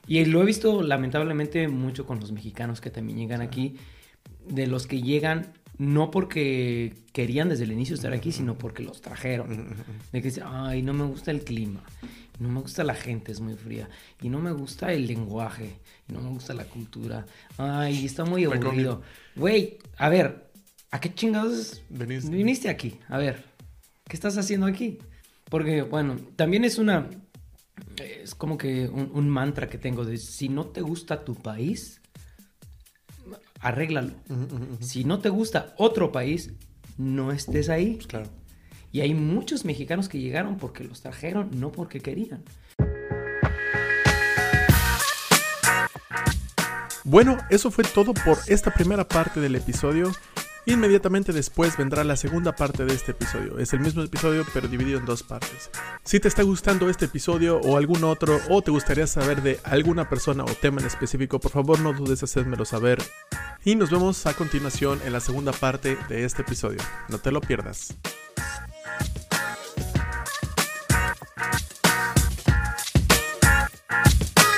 S2: Y lo he visto lamentablemente mucho con los mexicanos que también llegan aquí, de los que llegan no porque querían desde el inicio estar aquí, sino porque los trajeron. De que dicen, ay, no me gusta el clima, no me gusta la gente, es muy fría, y no me gusta el lenguaje, y no me gusta la cultura, ay, está muy aburrido. Güey, a ver, ¿a qué chingados viniste aquí? A ver, ¿qué estás haciendo aquí? Porque, bueno, también es una, es como que un, mantra que tengo de si no te gusta tu país, arréglalo. Si no te gusta otro país, no estés ahí.
S1: Claro.
S2: Y hay muchos mexicanos que llegaron porque los trajeron, no porque querían.
S1: Bueno, eso fue todo por esta primera parte del episodio. Inmediatamente después vendrá la segunda parte de este episodio. Es el mismo episodio pero dividido en dos partes. Si te está gustando este episodio o algún otro o te gustaría saber de alguna persona o tema en específico, por favor no dudes hacérmelo saber. Y nos vemos a continuación en la segunda parte de este episodio. No te lo pierdas.